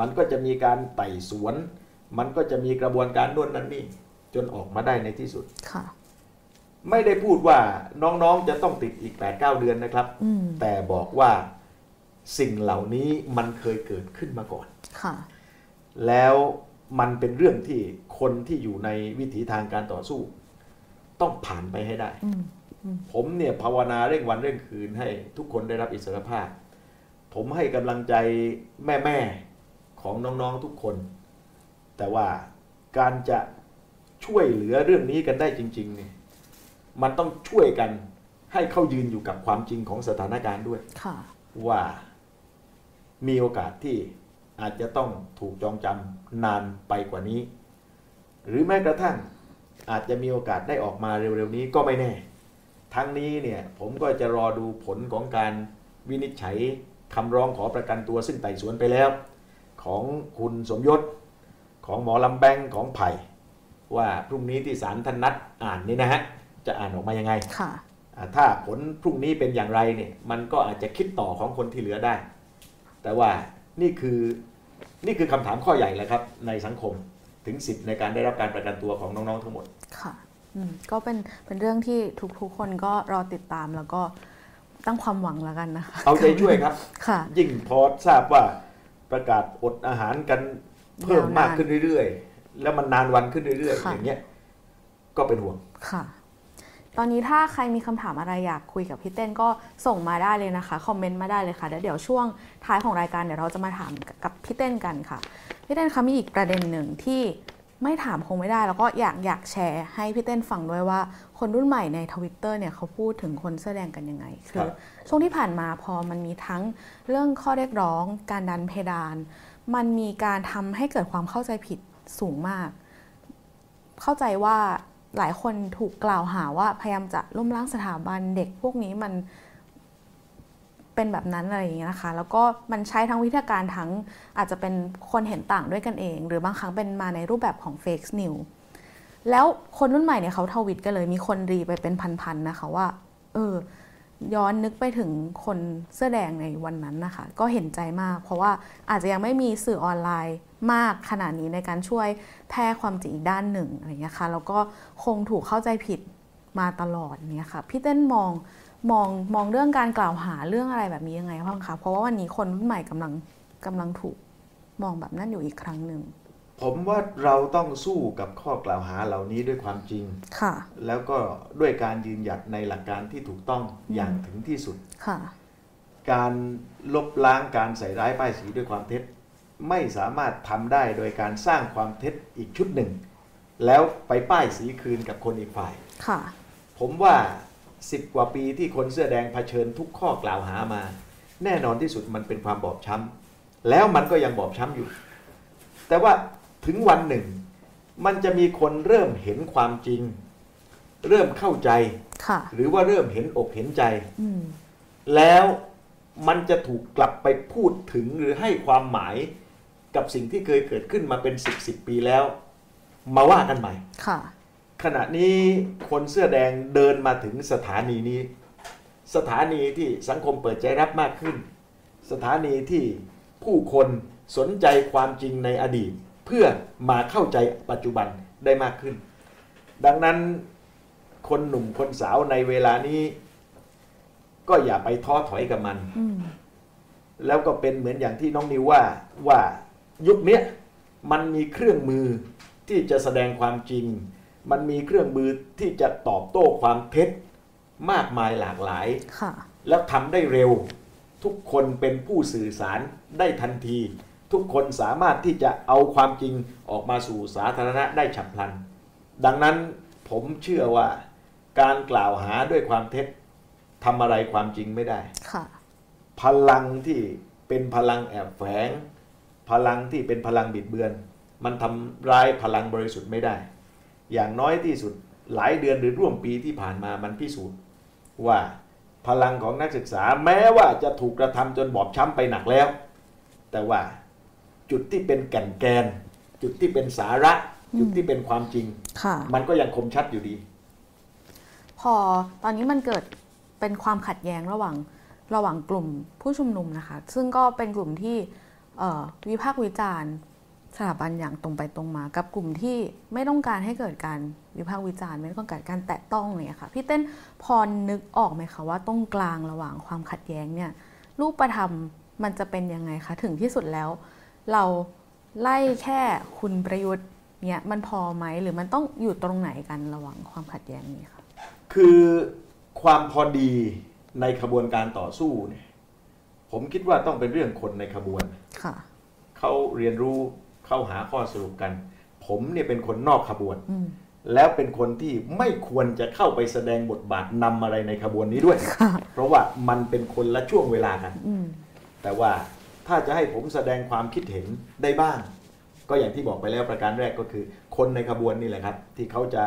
มันก็จะมีการไต่สวน มันก็จะมีกระบวนการนวนนั้นนี่จนออกมาได้ในที่สุดค่ะไม่ได้พูดว่าน้องๆจะต้องติดอีก8-9เดือนนะครับอืมแต่บอกว่าสิ่งเหล่านี้มันเคยเกิดขึ้นมาก่อนค่ะแล้วมันเป็นเรื่องที่คนที่อยู่ในวิถีทางการต่อสู้ ต้องผ่านไปให้ได้อืมผมเนี่ยภาวนาเร่งวันเร่งคืนให้ทุกคนได้รับอิสรภาพ ผมให้กำลังใจแม่ๆของน้องๆทุกคน แต่ว่าการจะช่วยเหลือเรื่องนี้กันได้จริงๆเนี่ยมันต้องช่วยกันให้เข้ายืนอยู่กับความจริงของสถานการณ์ด้วยค่ะว่ามีโอกาสที่อาจจะต้องถูกจองจำนานไปกว่านี้ หรือแม้กระทั่ง อาจจะมีโอกาสได้ออกมาเร็วๆนี้ก็ไม่แน่ ทั้งนี้เนี่ยผมก็จะรอดูผลของการวินิจฉัยคำร้องขอประกันตัวซึ่งไต่สวนไปแล้ว ของคุณสมยศของหมอลำแบงของไผ่ว่าพรุ่งนี้ที่ศาลท่านนัดอ่านนี่นะฮะจะอ่านออกมายังไงค่ะอ่าถ้าผลพรุ่งนี้เป็นอย่างไรเนี่ยมันก็อาจจะคิดต่อของคนที่เหลือได้ แต่ว่านี่คือนี่คือคำถามข้อใหญ่แหละครับในสังคม ถึงสิทธิ์ในการได้รับการประกันตัวของน้องๆทั้งหมด ค่ะอืมก็เป็นเป็นเรื่องที่ทุกๆคนก็รอติดตามแล้วก็ตั้งความหวังแล้วกันนะคะ เอาใจช่วยครับ ค่ะ ยิ่งพอทราบว่าประกาศอดอาหารกันเพิ่มยาวนานมากขึ้นเรื่อยๆ แล้วมันนานวันขึ้นเรื่อยๆค่ะอย่างเงี้ย ก็เป็นห่วง ค่ะ ตอนนี้ถ้าใครมีคำถามอะไรอยากคุยกับพี่เต้นก็ส่งมาได้เลยนะคะ คอมเมนต์มาได้เลยค่ะ แล้วเดี๋ยวช่วงท้ายของรายการเดี๋ยวเราจะมาถามกับพี่เต้นกันค่ะ พี่เต้นคะมีอีกประเด็นหนึ่งที่ไม่ถามคงไม่ได้ แล้วก็อยากอยากแชร์ให้พี่เต้นฟังด้วยว่า คนรุ่นใหม่ในทวิตเตอร์เนี่ยเขาพูดถึงคนเสื้อแดงกันยังไงคคืรัอบช่วงที่ผ่านมาพอมันมีทั้งเรื่องข้อเรียกร้อง การดันเพดาน มันมีการทำให้เกิดความเข้าใจผิดสูงมาก เข้าใจว่าหลายคนถูกกล่าวหาว่าพยายามจะล้มล้างสถาบันเด็กพวกนี้มัน เป็นแบบนั้นอะไรอย่างเงี้ยนะคะ แล้วก็มันใช้ทั้งวิธีการทั้งอาจจะเป็นคนเห็นต่างด้วยกันเอง หรือบางครั้งเป็นมาในรูปแบบของ fake news แล้วคนรุ่นใหม่เนี่ยเขาทวิตกันเลยมีคนรีไปเป็นพันๆนะคะว่า เออ ย้อนนึกไปถึงคนเสื้อแดงในวันนั้นนะคะ ก็เห็นใจมาก เพราะว่าอาจจะยังไม่มีสื่อออนไลน์มากขนาดนี้ในการช่วยแพร่ความจริงอีกด้านหนึ่งอะไรอย่างเงี้ยค่ะแล้วก็คงถูกเข้าใจผิดมาตลอดเนี่ยค่ะพี่เต้นมอง มองมองเรื่องการกล่าวหาเรื่องอะไรแบบนี้ยังไงบ้างคะเพราะว่าวันนี้คนรุ่นใหม่กำลังกำลังถูกมองแบบนั้นอยู่อีกครั้งหนึ่งผมว่าเราต้องสู้กับข้อกล่าวหาเหล่านี้ด้วยความจริง ค่ะ แล้วก็ด้วยการยืนหยัดในหลักการที่ถูกต้องอย่างถึงที่สุด ค่ะ การลบล้างการใส่ร้ายป้ายสีด้วยความเท็จ ไม่สามารถทำได้โดยการสร้างความเท็จอีกชุดหนึ่ง แล้วไปป้ายสีคืนกับคนอีกฝ่าย ค่ะ ผมว่า สิบกว่าปีที่คนเสื้อแดงเผชิญทุกข้อกล่าวหามา แน่นอนที่สุดมันเป็นความบอบช้ำแล้วมันก็ยังบอบช้ำอยู่ แต่ว่าถึงวันหนึ่ง มันจะมีคนเริ่มเห็นความจริง เริ่มเข้าใจค่ะหรือว่าเริ่มเห็นอกเห็นใจอืมแล้วมันจะถูกกลับไปพูดถึงหรือให้ความหมายกับสิ่งที่เคยเกิดขึ้นมาเป็นสิบสิบปีแล้ว มาว่ากันใหม่ค่ะ ขณะนี้คนเสื้อแดงเดินมาถึงสถานีนี้ สถานีที่สังคมเปิดใจรับมากขึ้น สถานีที่ผู้คนสนใจความจริงในอดีต เพื่อมาเข้าใจปัจจุบันได้มากขึ้น ดังนั้นคนหนุ่มคนสาวในเวลานี้ ก็อย่าไปท้อถอยกับมันอืมแล้วก็เป็นเหมือนอย่างที่น้องนิวว่าว่ายุคเนี้ยมันมีเครื่องมือที่จะแสดงความจริง มันมีเครื่องมือที่จะตอบโต้ความเท็จมากมายหลากหลายค่ะแล้วทำได้เร็ว ทุกคนเป็นผู้สื่อสารได้ทันที ทุกคนสามารถที่จะเอาความจริงออกมาสู่สาธารณะได้ฉับพลัน ดังนั้นผมเชื่อว่า การกล่าวหาด้วยความเท็จทำอะไรความจริงไม่ได้ค่ะพลังที่เป็นพลังแอบแฝง พลังที่เป็นพลังบิดเบือน มันทำร้ายพลังบริสุทธิ์ไม่ได้ อย่างน้อยที่สุดหลายเดือนหรือร่วมปีที่ผ่านมามันพิสูจน์ว่าพลังของนักศึกษาแม้ว่าจะถูกกระทำจนบอบช้ำไปหนักแล้ว แต่ว่าจุดที่เป็นแก่นแกน จุดที่เป็นสาระ จุดที่เป็นความจริงค่ะมันก็ยังคมชัดอยู่ดี พอตอนนี้มันเกิดเป็นความขัดแย้งระหว่างระหว่างกลุ่มผู้ชุมนุมนะคะ ซึ่งก็เป็นกลุ่มที่เอ่อวิพากษ์วิจารณ์ สถาบันอย่างตรงไปตรงมา กับกลุ่มที่ไม่ต้องการให้เกิดการวิพากษ์วิจารณ์ ไม่ต้องการการแตะต้องเนี่ยค่ะพี่เต้นพอนึกออกไหมคะว่าตรงกลางระหว่างความขัดแย้งเนี่ยรูปธรรมมันจะเป็นยังไงคะถึงที่สุดแล้ว เราไล่แค่คุณประยุทธ์เนี่ยมันพอไหมหรือมันต้องอยู่ตรงไหนกันระหว่างความขัดแย้งนี้คะคือความพอดีในขบวนการต่อสู้เนี่ยผมคิดว่าต้องเป็นเรื่องคนในขบวน ค่ะ เขาเรียนรู้ เข้าหาข้อสรุปกัน ผมเนี่ยเป็นคนนอกขบวนอืมแล้วเป็นคนที่ไม่ควรจะเข้าไปแสดงบทบาทนำอะไรในขบวนนี้ด้วยค่ะเพราะว่ามันเป็นคนละช่วงเวลากันอืมแต่ว่าถ้าจะให้ผมแสดงความคิดเห็นได้บ้าง ก็อย่างที่บอกไปแล้วประการแรกก็คือ คนในขบวนนี่แหละครับ ที่เขาจะ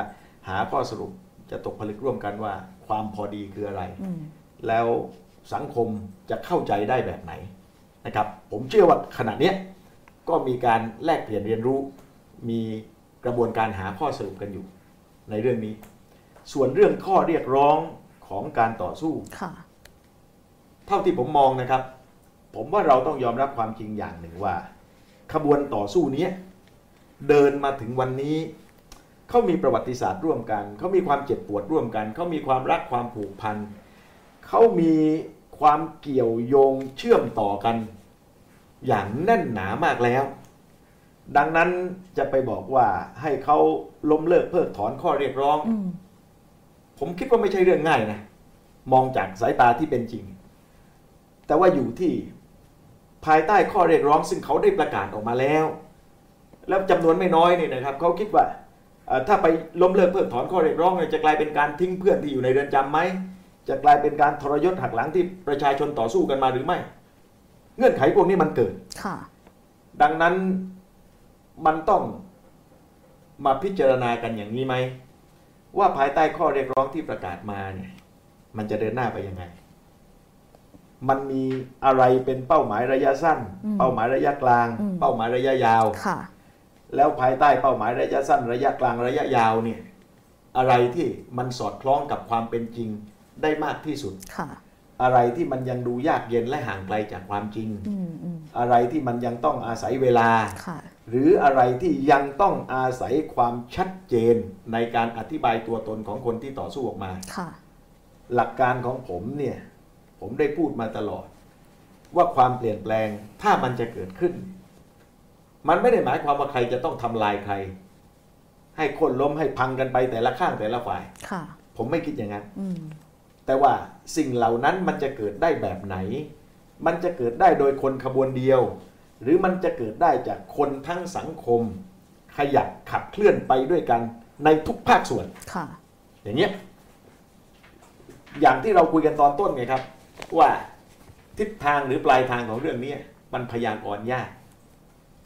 หาข้อสรุปจะตกผลึกร่วมกันว่า ความพอดีคืออะไรอืมแล้วสังคมจะเข้าใจได้แบบไหนนะครับ ผมเชื่อว่าขณะเนี้ย ก็มีการแลกเปลี่ยนเรียนรู้ มีกระบวนการหาข้อสรุปกันอยู่ในเรื่องนี้ ส่วนเรื่องข้อเรียกร้องของการต่อสู้ค่ะเท่าที่ผมมองนะครับ ผมว่าเราต้องยอมรับความจริงอย่างหนึ่งว่า ขบวนต่อสู้เนี้ยเดินมาถึงวันนี้เขามีประวัติศาสตร์ร่วมกันเขามีความเจ็บปวดร่วมกันเขามีความรักความผูกพันเขามีความเกี่ยวโยงเชื่อมต่อกัน อย่างแน่นหนามากแล้ว ดังนั้นจะไปบอกว่าให้เขาล้มเลิกเพิกถอนข้อเรียกร้องอืมผมคิดว่าไม่ใช่เรื่องง่ายนะ มองจากสายตาที่เป็นจริง แต่ว่าอยู่ที่ภายใต้ข้อเรียกร้อง ซึ่งเขาได้ประกาศออกมาแล้ว แล้วจำนวนไม่น้อยนี่นะครับเขาคิดว่าเอ่อถ้าไปล้มเลิกเพิกถอนข้อเรียกร้องเนี่ยจะกลายเป็นการทิ้งเพื่อนที่อยู่ในเรือนจำไหมจะกลายเป็นการทรยศหักหลังที่ประชาชนต่อสู้กันมาหรือไม่ เงื่อนไขพวกนี้มันเกิดค่ะดังนั้นมันต้องมาพิจารณากันอย่างนี้ไหม ว่าภายใต้ข้อเรียกร้องที่ประกาศมาเนี่ย มันจะเดินหน้าไปยังไง มันมีอะไรเป็นเป้าหมายระยะสั้นอืมเป้าหมายระยะกลางอืมเป้าหมายระยะยาวค่ะ แล้วภายใต้เป้าหมายระยะสั้น ระยะกลางระยะยาวเนี่ย อะไรที่มันสอดคล้องกับความเป็นจริงได้มากที่สุดค่ะ อะไรที่มันยังดูยากเย็นและห่างไกลจากความจริงอืมอืมอะไรที่มันยังต้องอาศัยเวลาค่ะหรืออะไรที่ยังต้องอาศัยความชัดเจนในการอธิบายตัวตนของคนที่ต่อสู้ออกมาค่ะหลักการของผมเนี่ย ผมได้พูดมาตลอด ว่าความเปลี่ยนแปลงถ้ามันจะเกิดขึ้น มันไม่ได้หมายความว่าใครจะต้องทำลายใคร ให้คนล้มให้พังกันไปแต่ละข้างแต่ละฝ่ายค่ะผมไม่คิดอย่างนั้นอืมแต่ว่า สิ่งเหล่านั้นมันจะเกิดได้แบบไหน มันจะเกิดได้โดยคนขบวนเดียว หรือมันจะเกิดได้จากคนทั้งสังคม ขยับขับเคลื่อนไปด้วยกันในทุกภาคส่วนค่ะอย่างเงี้ยอย่างที่เราคุยกันตอนต้นไงครับ ว่าทิศทางหรือปลายทางของเรื่องนี้มันพยากรณ์ยาก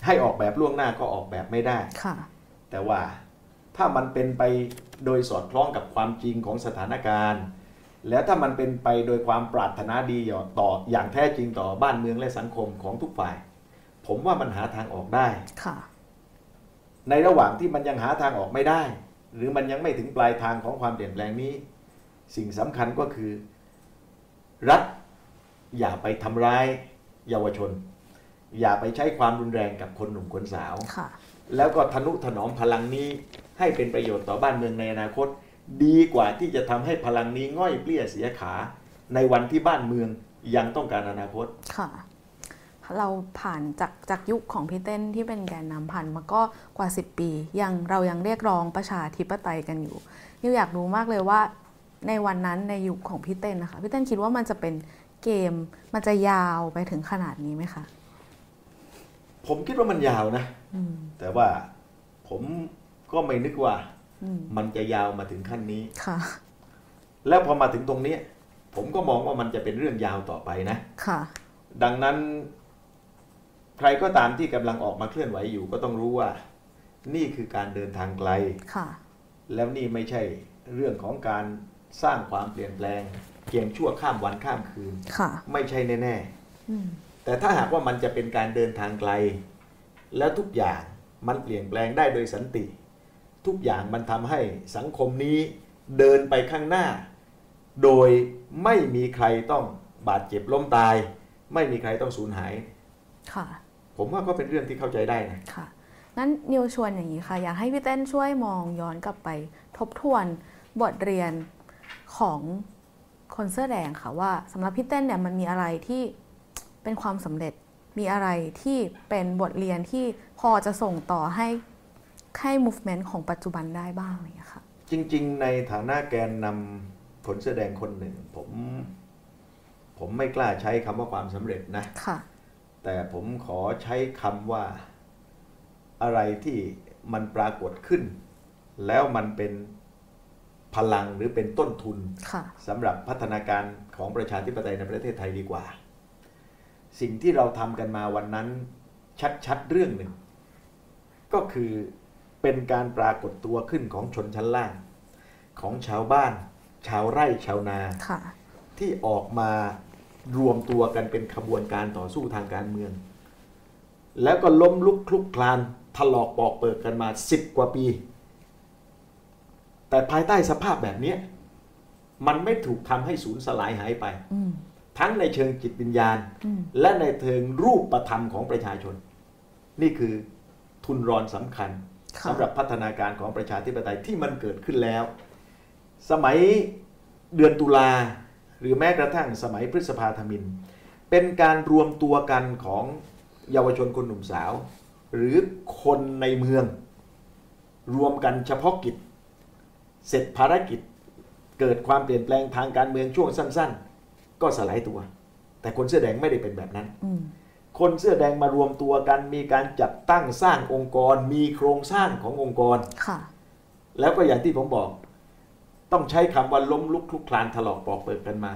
ให้ออกแบบล่วงหน้าก็ออกแบบไม่ได้ค่ะ แต่ว่าถ้ามันเป็นไปโดยสอดคล้องกับความจริงของสถานการณ์ แล้วถ้ามันเป็นไปโดยความปรารถนาดีต่ออย่างแท้จริงต่อบ้านเมืองและสังคมของทุกฝ่าย ผมว่ามันหาทางออกได้ค่ะ ในระหว่างที่มันยังหาทางออกไม่ได้ หรือมันยังไม่ถึงปลายทางของความเปลี่ยนแปลงนี้ สิ่งสำคัญก็คือ รัฐอย่าไปทำร้ายเยาวชน อย่าไปใช้ความรุนแรงกับคนหนุ่มคนสาวค่ะแล้วก็ทนุถนอมพลังนี้ให้เป็นประโยชน์ต่อบ้านเมืองในอนาคต ดีกว่าที่จะทำให้พลังนี้ง่อยเปลี้ยเสียขา ในวันที่บ้านเมืองยังต้องการอนาคตค่ะเราผ่านจากจากยุคของพี่เต้นที่เป็นแกนนำผ่านมาก็กว่า 10 ปียังเรายังเรียกร้องประชาธิปไตยกันอยู่นิวอยากรู้มากเลยว่าในวันนั้นในยุคของพี่เต้นนะคะพี่เต้นคิดว่ามันจะเป็นเกมมันจะยาวไปถึงขนาดนี้ไหมคะผมคิดว่ามันยาวนะอืมแต่ว่าผมก็ไม่นึกว่าอื มมันจะยาวมาถึงขั้นนี้ค่ะ แล้วพอมาถึงตรงเนี้ยผมก็มองว่ามันจะเป็นเรื่องยาวต่อไปนะค่ะ ดังนั้น ใครก็ตามที่กำลังออกมาเคลื่อนไหวอยู่ก็ต้องรู้ว่า นี่คือการเดินทางไกลค่ะ แล้วนี่ไม่ใช่เรื่องของการสร้างความเปลี่ยนแปลงเพียงชั่วข้ามวันข้ามคืนค่ะ ไม่ใช่แน่อืมๆแต่ถ้าหากว่ามันจะเป็นการเดินทางไกล แล้วทุกอย่างมันเปลี่ยนแปลงได้โดยสันติ ทุกอย่างมันทำให้สังคมนี้เดินไปข้างหน้า โดยไม่มีใครต้องบาดเจ็บล้มตาย ไม่มีใครต้องสูญหายค่ะผมว่าก็เป็นเรื่องที่เข้าใจได้นะค่ะงั้นนิวชวนอย่างนี้ค่ะ อยากให้พี่เต้นช่วยมองย้อนกลับไปทบทวนบทเรียนของคนเสื้อแดงค่ะว่าสำหรับพี่เต้นเนี่ยมันมีอะไรที่เป็นความสำเร็จมีอะไรที่เป็นบทเรียนที่พอจะส่งต่อให้ ให้ movement ของปัจจุบันได้บ้างอะไรอย่างเงี้ยค่ะ จริง ๆ ในฐานะแกนนำคนเสื้อแดงคนหนึ่ง ผม ผมไม่กล้าใช้คำว่าความสำเร็จนะค่ะ แต่ผมขอใช้คำว่าอะไรที่มันปรากฏขึ้น แล้วมันเป็นพลังหรือเป็นต้นทุนค่ะสำหรับพัฒนาการของประชาธิปไตยในประเทศไทยดีกว่า สิ่งที่เราทำกันมาวันนั้นชัดๆเรื่องหนึ่ง ก็คือ เป็นการปรากฏตัวขึ้นของชนชั้นล่าง ของชาวบ้าน ชาวไร่ชาวนาค่ะที่ออกมารวมตัวกันเป็นขบวนการต่อสู้ทางการเมือง แล้วก็ล้มลุกคลุกคลานถลอกปอกเปิดกันมาสิบกว่าปี แต่ภายใต้สภาพแบบเนี้ยมันไม่ถูกทำให้สูญสลายหายไปอืมทั้งในเชิงจิตวิญญาณอืมและในเชิงรูปประธรรมของประชาชน นี่คือทุนรอนสำคัญค่ะ สำหรับพัฒนาการของประชาธิปไตยที่มันเกิดขึ้นแล้ว สมัยเดือนตุลาหรือแม้กระทั่งสมัยพฤษภาธมิน เป็นการรวมตัวกันของเยาวชนคนหนุ่มสาว หรือคนในเมือง รวมกันเฉพาะกิจ เสร็จภารกิจเกิดความเปลี่ยนแปลงทางการเมืองช่วงสั้น ๆ ก็สลายตัว แต่คนเสื้อแดงไม่ได้เป็นแบบนั้นอืม คนเสื้อแดงมารวมตัวกัน มีการจัดตั้งสร้างองค์กร มีโครงสร้างขององค์กรค่ะ แล้วก็อย่างที่ผมบอก ต้องใช้คำว่าล้มลุกคลุกคลานถลอกปอกเปิดกันมา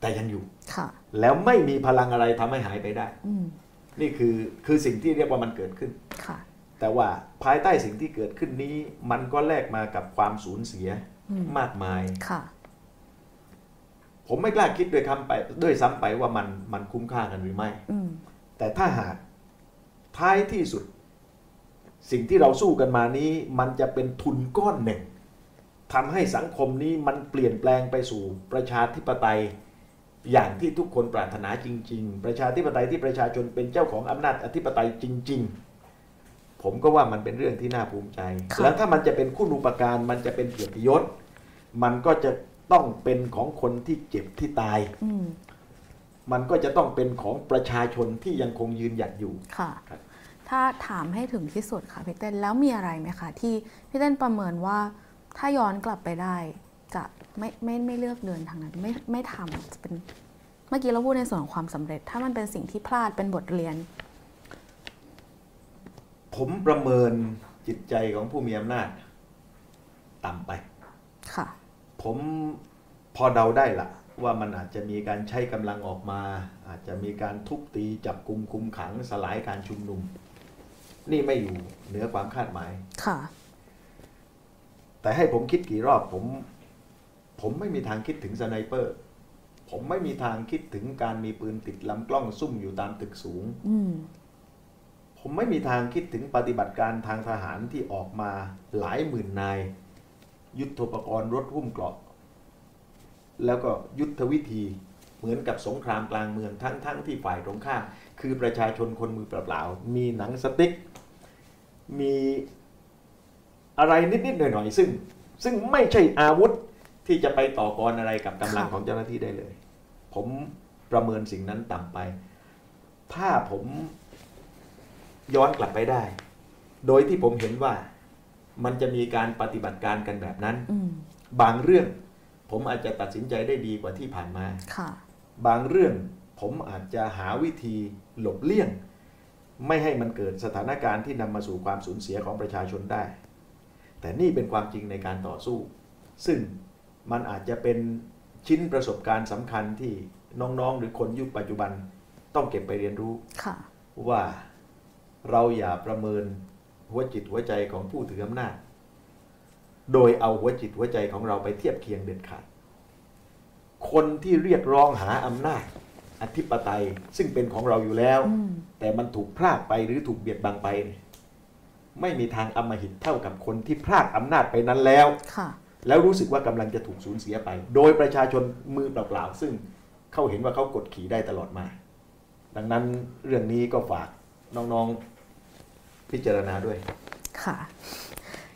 แต่ยังอยู่ค่ะ แล้วไม่มีพลังอะไรทำให้หายไปได้อืมนี่คือคือสิ่งที่เรียกว่ามันเกิดขึ้นค่ะ แต่ว่าภายใต้สิ่งที่เกิดขึ้นนี้ มันก็แลกมากับความสูญเสียอืมมากมายค่ะ ผมไม่กล้าคิดด้วยคำไปด้วยซ้ำไปว่ามันมันคุ้มค่ากันหรือไม่อืมแต่ถ้าหากท้ายที่สุด สิ่งที่เราสู้กันมานี้ มันจะเป็นทุนก้อนหนึ่งทำให้สังคมนี้มันเปลี่ยนแปลงไปสู่ประชาธิปไตยอย่างที่ทุกคนปรารถนาจริง ๆ ประชาธิปไตยที่ประชาชนเป็นเจ้าของอำนาจอธิปไตยจริง ๆ ผมก็ว่ามันเป็นเรื่องที่น่าภูมิใจค่ะแล้วถ้ามันจะเป็นคุณูปการ มันจะเป็นเกียรติยศ มันก็จะ ต้องเป็นของคนที่เจ็บที่ตายอืมมันก็จะต้องเป็นของประชาชนที่ยังคงยืนหยัดอยู่ค่ะครับถ้าถามให้ถึงที่สุดค่ะพี่เต้นแล้วมีอะไรไหมคะที่พี่เต้นประเมินว่าถ้าย้อนกลับไปได้จะไม่ไม่ไม่เลือกเดินทางนั้นไม่ไม่ทำจะเป็นเมื่อกี้เราพูดในส่วนของความสำเร็จ ถ้ามันเป็นสิ่งที่พลาดเป็นบทเรียน ผมประเมินจิตใจของผู้มีอำนาจต่ำไปค่ะ ผมพอเดาได้ละว่ามันอาจจะมีการใช้กำลังออกมา อาจจะมีการทุบตีจับกลุ่มคุมขังสลายการชุมนุม นี่ไม่อยู่เหนือความคาดหมาย ค่ะ แต่ให้ผมคิดกี่รอบผม ผมไม่มีทางคิดถึงสไนเปอร์ ผมไม่มีทางคิดถึงการมีปืนติดลำกล้องซุ่มอยู่ตามตึกสูงอืมผมไม่มีทางคิดถึงปฏิบัติการทางทหารที่ออกมาหลายหมื่นนาย ยุทโธปกรณ์รถหุ้มเกราะ แล้วก็ยุทธวิธีเหมือนกับสงครามกลางเมืองทั้งทั้งที่ฝ่ายตรงข้ามคือประชาชนคนมือเปล่าๆมีหนังสติ๊ก มีอะไรนิดๆหน่อยๆซึ่ง ซึ่งไม่ใช่อาวุธที่จะไปต่อกรอะไรกับกำลังค่ะของเจ้าหน้าที่ได้เลย ผมประเมินสิ่งนั้นต่ำไป ถ้าผมย้อนกลับไปได้ โดยที่ผมเห็นว่า มันจะมีการปฏิบัติการกันแบบนั้นอืมบางเรื่องผมอาจจะตัดสินใจได้ดีกว่าที่ผ่านมาค่ะบางเรื่องผมอาจจะหาวิธีหลบเลี่ยง ไม่ให้มันเกิดสถานการณ์ที่นำมาสู่ความสูญเสียของประชาชนได้ แต่นี่เป็นความจริงในการต่อสู้ ซึ่งมันอาจจะเป็นชิ้นประสบการณ์สำคัญที่น้องๆ หรือคนยุคปัจจุบันต้องเก็บไปเรียนรู้ค่ะว่าเราอย่าประเมิน หัวจิตหัวใจของผู้ถืออำนาจ โดยเอาหัวจิตหัวใจของเราไปเทียบเคียงเด็ดขาด คนที่เรียกร้องหาอำนาจ อธิปไตยซึ่งเป็นของเราอยู่แล้วอืมแต่มันถูกพรากไปหรือถูกเบียดบังไปเนี่ยไม่มีทางอำมหิตเท่ากับคนที่พรากอำนาจไปนั้นแล้วค่ะแล้วรู้สึกว่ากำลังจะถูกสูญเสียไป โดยประชาชนมือเปล่าๆซึ่งเขาเห็นว่าเขากดขี่ได้ตลอดมา ดังนั้นเรื่องนี้ก็ฝากน้อง พิจารณาด้วย ค่ะ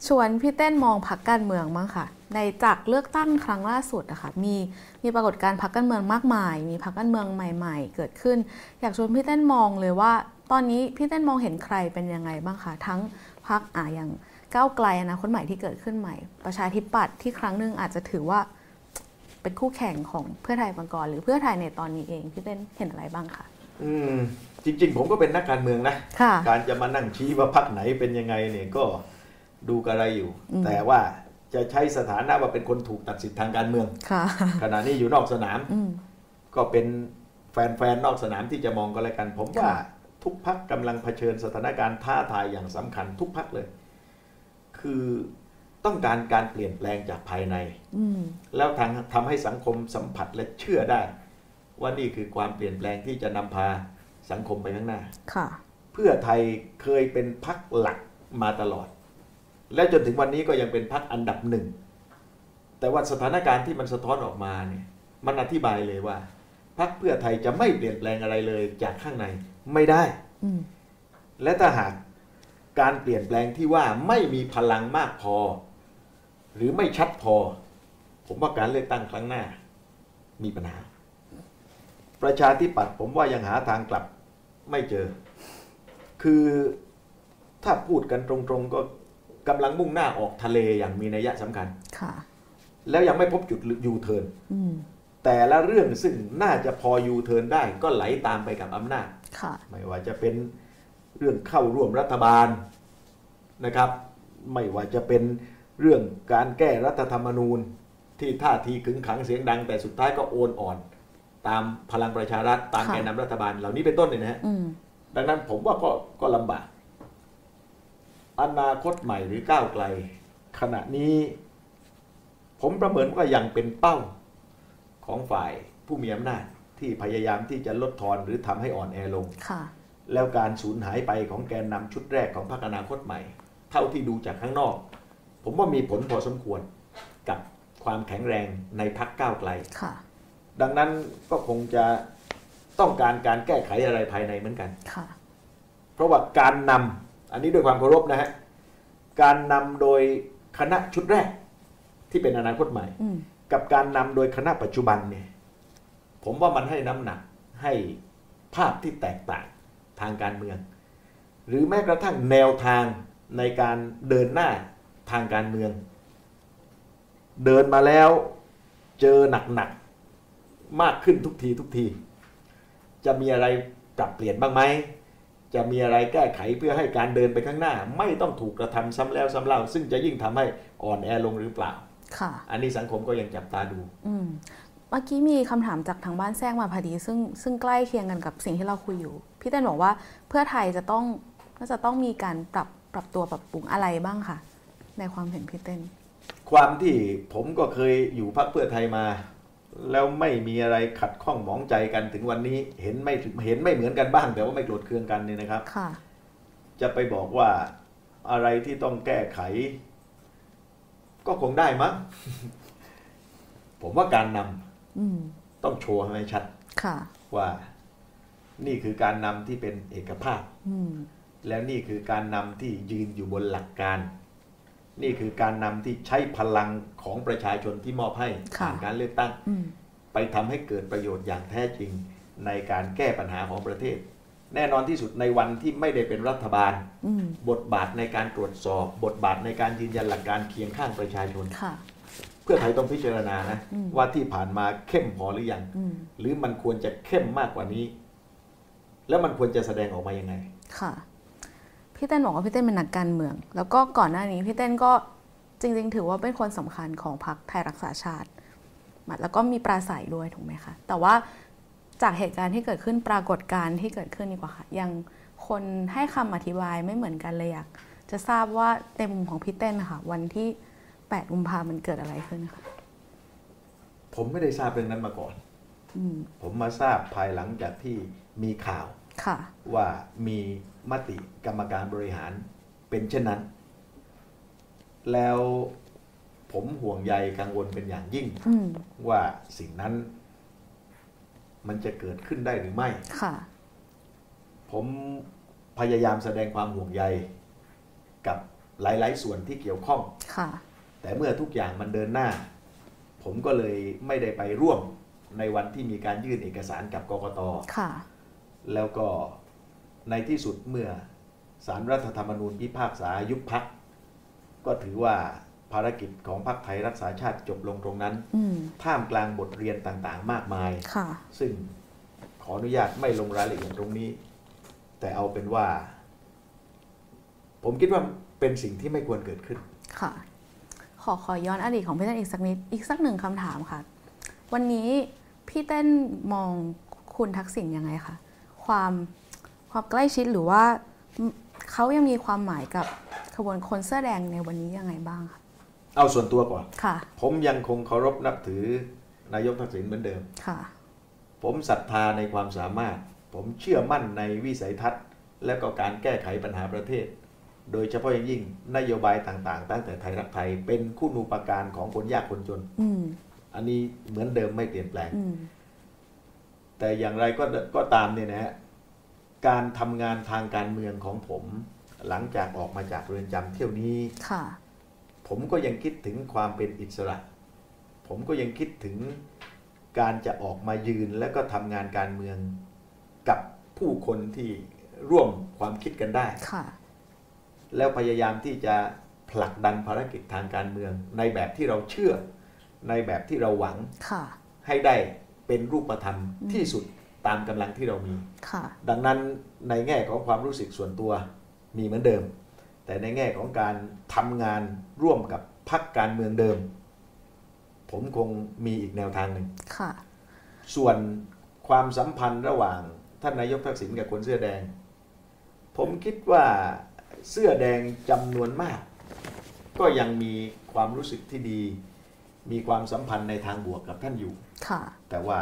ชวนพี่เต้นมองพักการเมืองมั้งค่ะ ในจากเลือกตั้งครั้งล่าสุดอะค่ะมีมีปรากฏการณ์พักการเมืองมากมาย มีพักการเมืองใหม่ ๆ เกิดขึ้น อยากชวนพี่เต้นมองเลยว่า ตอนนี้พี่เต้นมองเห็นใครเป็นยังไงบ้างคะทั้งพักอ่าอย่างก้าวไกลอนะคนใหม่ที่เกิดขึ้นใหม่ ประชาธิปัตย์ที่ครั้งหนึ่งอาจจะถือว่าเป็นคู่แข่งของเพื่อไทยมาก่อนหรือเพื่อไทยในตอนนี้เองพี่เต้นเห็นอะไรบ้างคะอืม จริง ๆ ผมก็เป็นนักการเมืองนะค่ะการจะมานั่งชี้ว่าพักไหนเป็นยังไงเนี่ยก็ดูกระไรอยู่อืมแต่ว่าจะใช้สถานะว่าเป็นคนถูกตัดสิทธิ์ทางการเมืองค่ะขณะนี้อยู่นอกสนามอืมก็เป็นแฟนๆนอกสนามที่จะมองก็แล้วกัน ผมว่าค่ะทุกพักกำลังเผชิญสถานการณ์ท้าทายอย่างสำคัญทุกพักเลย คือต้องการการเปลี่ยนแปลงจากภายในอืมแล้วทางทำให้สังคมสัมผัสและเชื่อได้ ว่านี่คือความเปลี่ยนแปลงที่จะนำพา สังคมไปข้างหน้าค่ะเพื่อไทยเคยเป็นพักหลักมาตลอด และจนถึงวันนี้ก็ยังเป็นพักอันดับหนึ่ง แต่ว่าสถานการณ์ที่มันสะท้อนออกมาเนี่ยมันอธิบายเลยว่าพักเพื่อไทยจะไม่เปลี่ยนแปลงอะไรเลยจากข้างในไม่ได้อืมและถ้าหากการเปลี่ยนแปลงที่ว่าไม่มีพลังมากพอ หรือไม่ชัดพอ ผมว่าการเลือกตั้งครั้งหน้า มีปัญหา ประชาธิปัตย์ผมว่ายังหาทางกลับ ไม่เจอ คือถ้าพูดกันตรงๆก็กำลังมุ่งหน้าออกทะเลอย่างมีนัยสำคัญค่ะ แล้วยังไม่พบจุดยูเทิร์นอืมแต่ละเรื่องซึ่งน่าจะพอยูเทิร์นได้ก็ไหลตามไปกับอำนาจค่ะไม่ว่าจะเป็นเรื่องเข้าร่วมรัฐบาลนะครับ ไม่ว่าจะเป็นเรื่องการแก้รัฐธรรมนูญ ที่ท่าทีขึงขังเสียงดัง แต่สุดท้ายก็โอนอ่อน ตามพลังประชารัฐตามค่ะแกนนำรัฐบาลเหล่านี้เป็นต้นเนี่ยนะฮะอืมดังนั้นผมว่าก็ก็ลำบาก อนาคตใหม่หรือก้าวไกล ขณะนี้ ผมประเมินว่ายังเป็นเป้าของฝ่ายผู้มีอำนาจที่พยายามที่จะลดทอนหรือทำให้อ่อนแอลงค่ะแล้วการสูญหายไปของแกนนำชุดแรกของพรรคอนาคตใหม่ เท่าที่ดูจากข้างนอก ผมว่ามีผลพอสมควรกับความแข็งแรงในพรรคก้าวไกลค่ะ ดังนั้นก็คงจะต้องการการแก้ไขอะไรภายในเหมือนกันค่ะเพราะว่าการนำอันนี้ด้วยความเคารพนะฮะการนำโดยคณะชุดแรกที่เป็นอนาคตใหม่อืมกับการนำโดยคณะปัจจุบันเนี่ย ผมว่ามันให้น้ำหนักให้ภาพที่แตกต่างทางการเมือง หรือแม้กระทั่งแนวทางในการเดินหน้าทางการเมือง เดินมาแล้วเจอหนักๆ มากขึ้นทุกทีทุกที จะมีอะไรปรับเปลี่ยนบ้างไหม จะมีอะไรแก้ไขเพื่อให้การเดินไปข้างหน้า ไม่ต้องถูกกระทำซ้ำแล้วซ้ำเล่า ซึ่งจะยิ่งทำให้อ่อนแอลงหรือเปล่า ค่ะ อันนี้สังคมก็ยังจับตาดู อืมเมื่อกี้มีคำถามจากทางบ้านแทรกมาพอดี ซึ่งซึ่งใกล้เคียงกันกับสิ่งที่เราคุยอยู่ พี่เต้นบอกว่าเพื่อไทยจะต้องน่าจะต้องมีการปรับปรับตัวปรับปรุงอะไรบ้างคะในความเห็นพี่เต้น ความที่ผมก็เคยอยู่พรรคเพื่อไทยมา แล้วไม่มีอะไรขัดข้องหมองใจกันถึงวันนี้เห็นไม่เห็นไม่เหมือนกันบ้าง แต่ว่าไม่โกรธเคืองกันเนี่ยนะครับค่ะจะไปบอกว่าอะไรที่ต้องแก้ไข ก็คงได้มั้งผมว่าการนำอืมต้องโชว์ให้ชัดค่ะว่านี่คือการนำที่เป็นเอกภาพอืมแล้วนี่คือการนำที่ยืนอยู่บนหลักการ นี่คือการนำที่ใช้พลังของประชาชนที่มอบให้ค่ะผ่านการเลือกตั้งอืมไปทำให้เกิดประโยชน์อย่างแท้จริงในการแก้ปัญหาของประเทศ แน่นอนที่สุดในวันที่ไม่ได้เป็นรัฐบาลอืมบทบาทในการตรวจสอบ บทบาทในการยืนยันหลักการเคียงข้างประชาชนค่ะเพื่อไทยต้องพิจารณานะอืมว่าที่ผ่านมาเข้มพอหรือยังอืมหรือมันควรจะเข้มมากกว่านี้ แล้วมันควรจะแสดงออกมายังไงค่ะ พี่เต้นบอกว่าพี่เต้นเป็นนักการเมือง แล้วก็ก่อนหน้านี้พี่เต้นก็จริง ๆ ถือว่าเป็นคนสำคัญของพรรคไทยรักษาชาติแล้วก็มีปราศัยด้วยถูกไหมคะ แต่ว่าจากเหตุการณ์ที่เกิดขึ้นปรากฏการณ์ที่เกิดขึ้นดีกว่าค่ะ ยังคนให้คำอธิบายไม่เหมือนกันเลยอยากจะทราบว่าในมุมของพี่เต้นนะคะวันที่8กุมภามันเกิดอะไรขึ้นคะผมไม่ได้ทราบเรื่องนั้นมาก่อนอืมผมมาทราบภายหลังจากที่มีข่าวค่ะว่ามี มติกรรมการบริหารเป็นเช่นนั้น แล้วผมห่วงใยกังวลเป็นอย่างยิ่งอืมว่าสิ่งนั้น มันจะเกิดขึ้นได้หรือไม่ค่ะผมพยายามแสดงความห่วงใยกับหลาย ๆ ส่วนที่เกี่ยวข้องค่ะแต่เมื่อทุกอย่างมันเดินหน้า ผมก็เลยไม่ได้ไปร่วมในวันที่มีการยื่นเอกสารกับกกตค่ะแล้วก็ ในที่สุดเมื่อสารรัฐธรรมนูญพิพากษายุบพัก ก็ถือว่าภารกิจของพรรคไทยรักษาชาติจบลงตรงนั้นอืมท่ามกลางบทเรียนต่างๆ มากมายค่ะซึ่งขออนุญาตไม่ลงรายละเอียดตรงนี้ แต่เอาเป็นว่า ผมคิดว่าเป็นสิ่งที่ไม่ควรเกิดขึ้น ค่ะ ขอขอย้อนอดีตของพี่เต้นอีกสักนิด อีกสักหนึ่งคำถามค่ะ วันนี้พี่เต้นมองคุณทักษิณยังไงคะ ความ ความใกล้ชิดหรือว่าเขายังมีความหมายกับขบวนคนเสื้อแดงในวันนี้ยังไงบ้างคะเอาส่วนตัวก่อนค่ะ ผมยังคงเคารพนับถือนายกทักษิณเหมือนเดิมค่ะ ผมศรัทธาในความสามารถ ผมเชื่อมั่นในวิสัยทัศน์ และก็การแก้ไขปัญหาประเทศ โดยเฉพาะอย่างยิ่งนโยบายต่างๆ ตั้งแต่ไทยรักไทยเป็นคู่นูปการของคนยากคนจนอืมอันนี้เหมือนเดิมไม่เปลี่ยนแปลงอืมแต่อย่างไรก็ก็ตามเนี่ยนะฮะ การทำงานทางการเมืองของผม หลังจากออกมาจากเรือนจำเที่ยวนี้ค่ะผมก็ยังคิดถึงความเป็นอิสระ ผมก็ยังคิดถึงการจะออกมายืนและก็ทำงานการเมืองกับผู้คนที่ร่วมความคิดกันได้ค่ะแล้วพยายามที่จะผลักดันภารกิจทางการเมือง ในแบบที่เราเชื่อ ในแบบที่เราหวังค่ะให้ได้เป็นรูปธรรมที่สุด ตามกำลังที่เรามีค่ะดังนั้นในแง่ของความรู้สึกส่วนตัวมีเหมือนเดิม แต่ในแง่ของการทำงานร่วมกับพรรคการเมืองเดิม ผมคงมีอีกแนวทางหนึ่งค่ะ ส่วนความสัมพันธ์ระหว่างท่านนายกทักษิณกับคนเสื้อแดง ผมคิดว่าเสื้อแดงจำนวนมาก ก็ยังมีความรู้สึกที่ดี มีความสัมพันธ์ในทางบวกกับท่านอยู่ค่ะแต่ว่า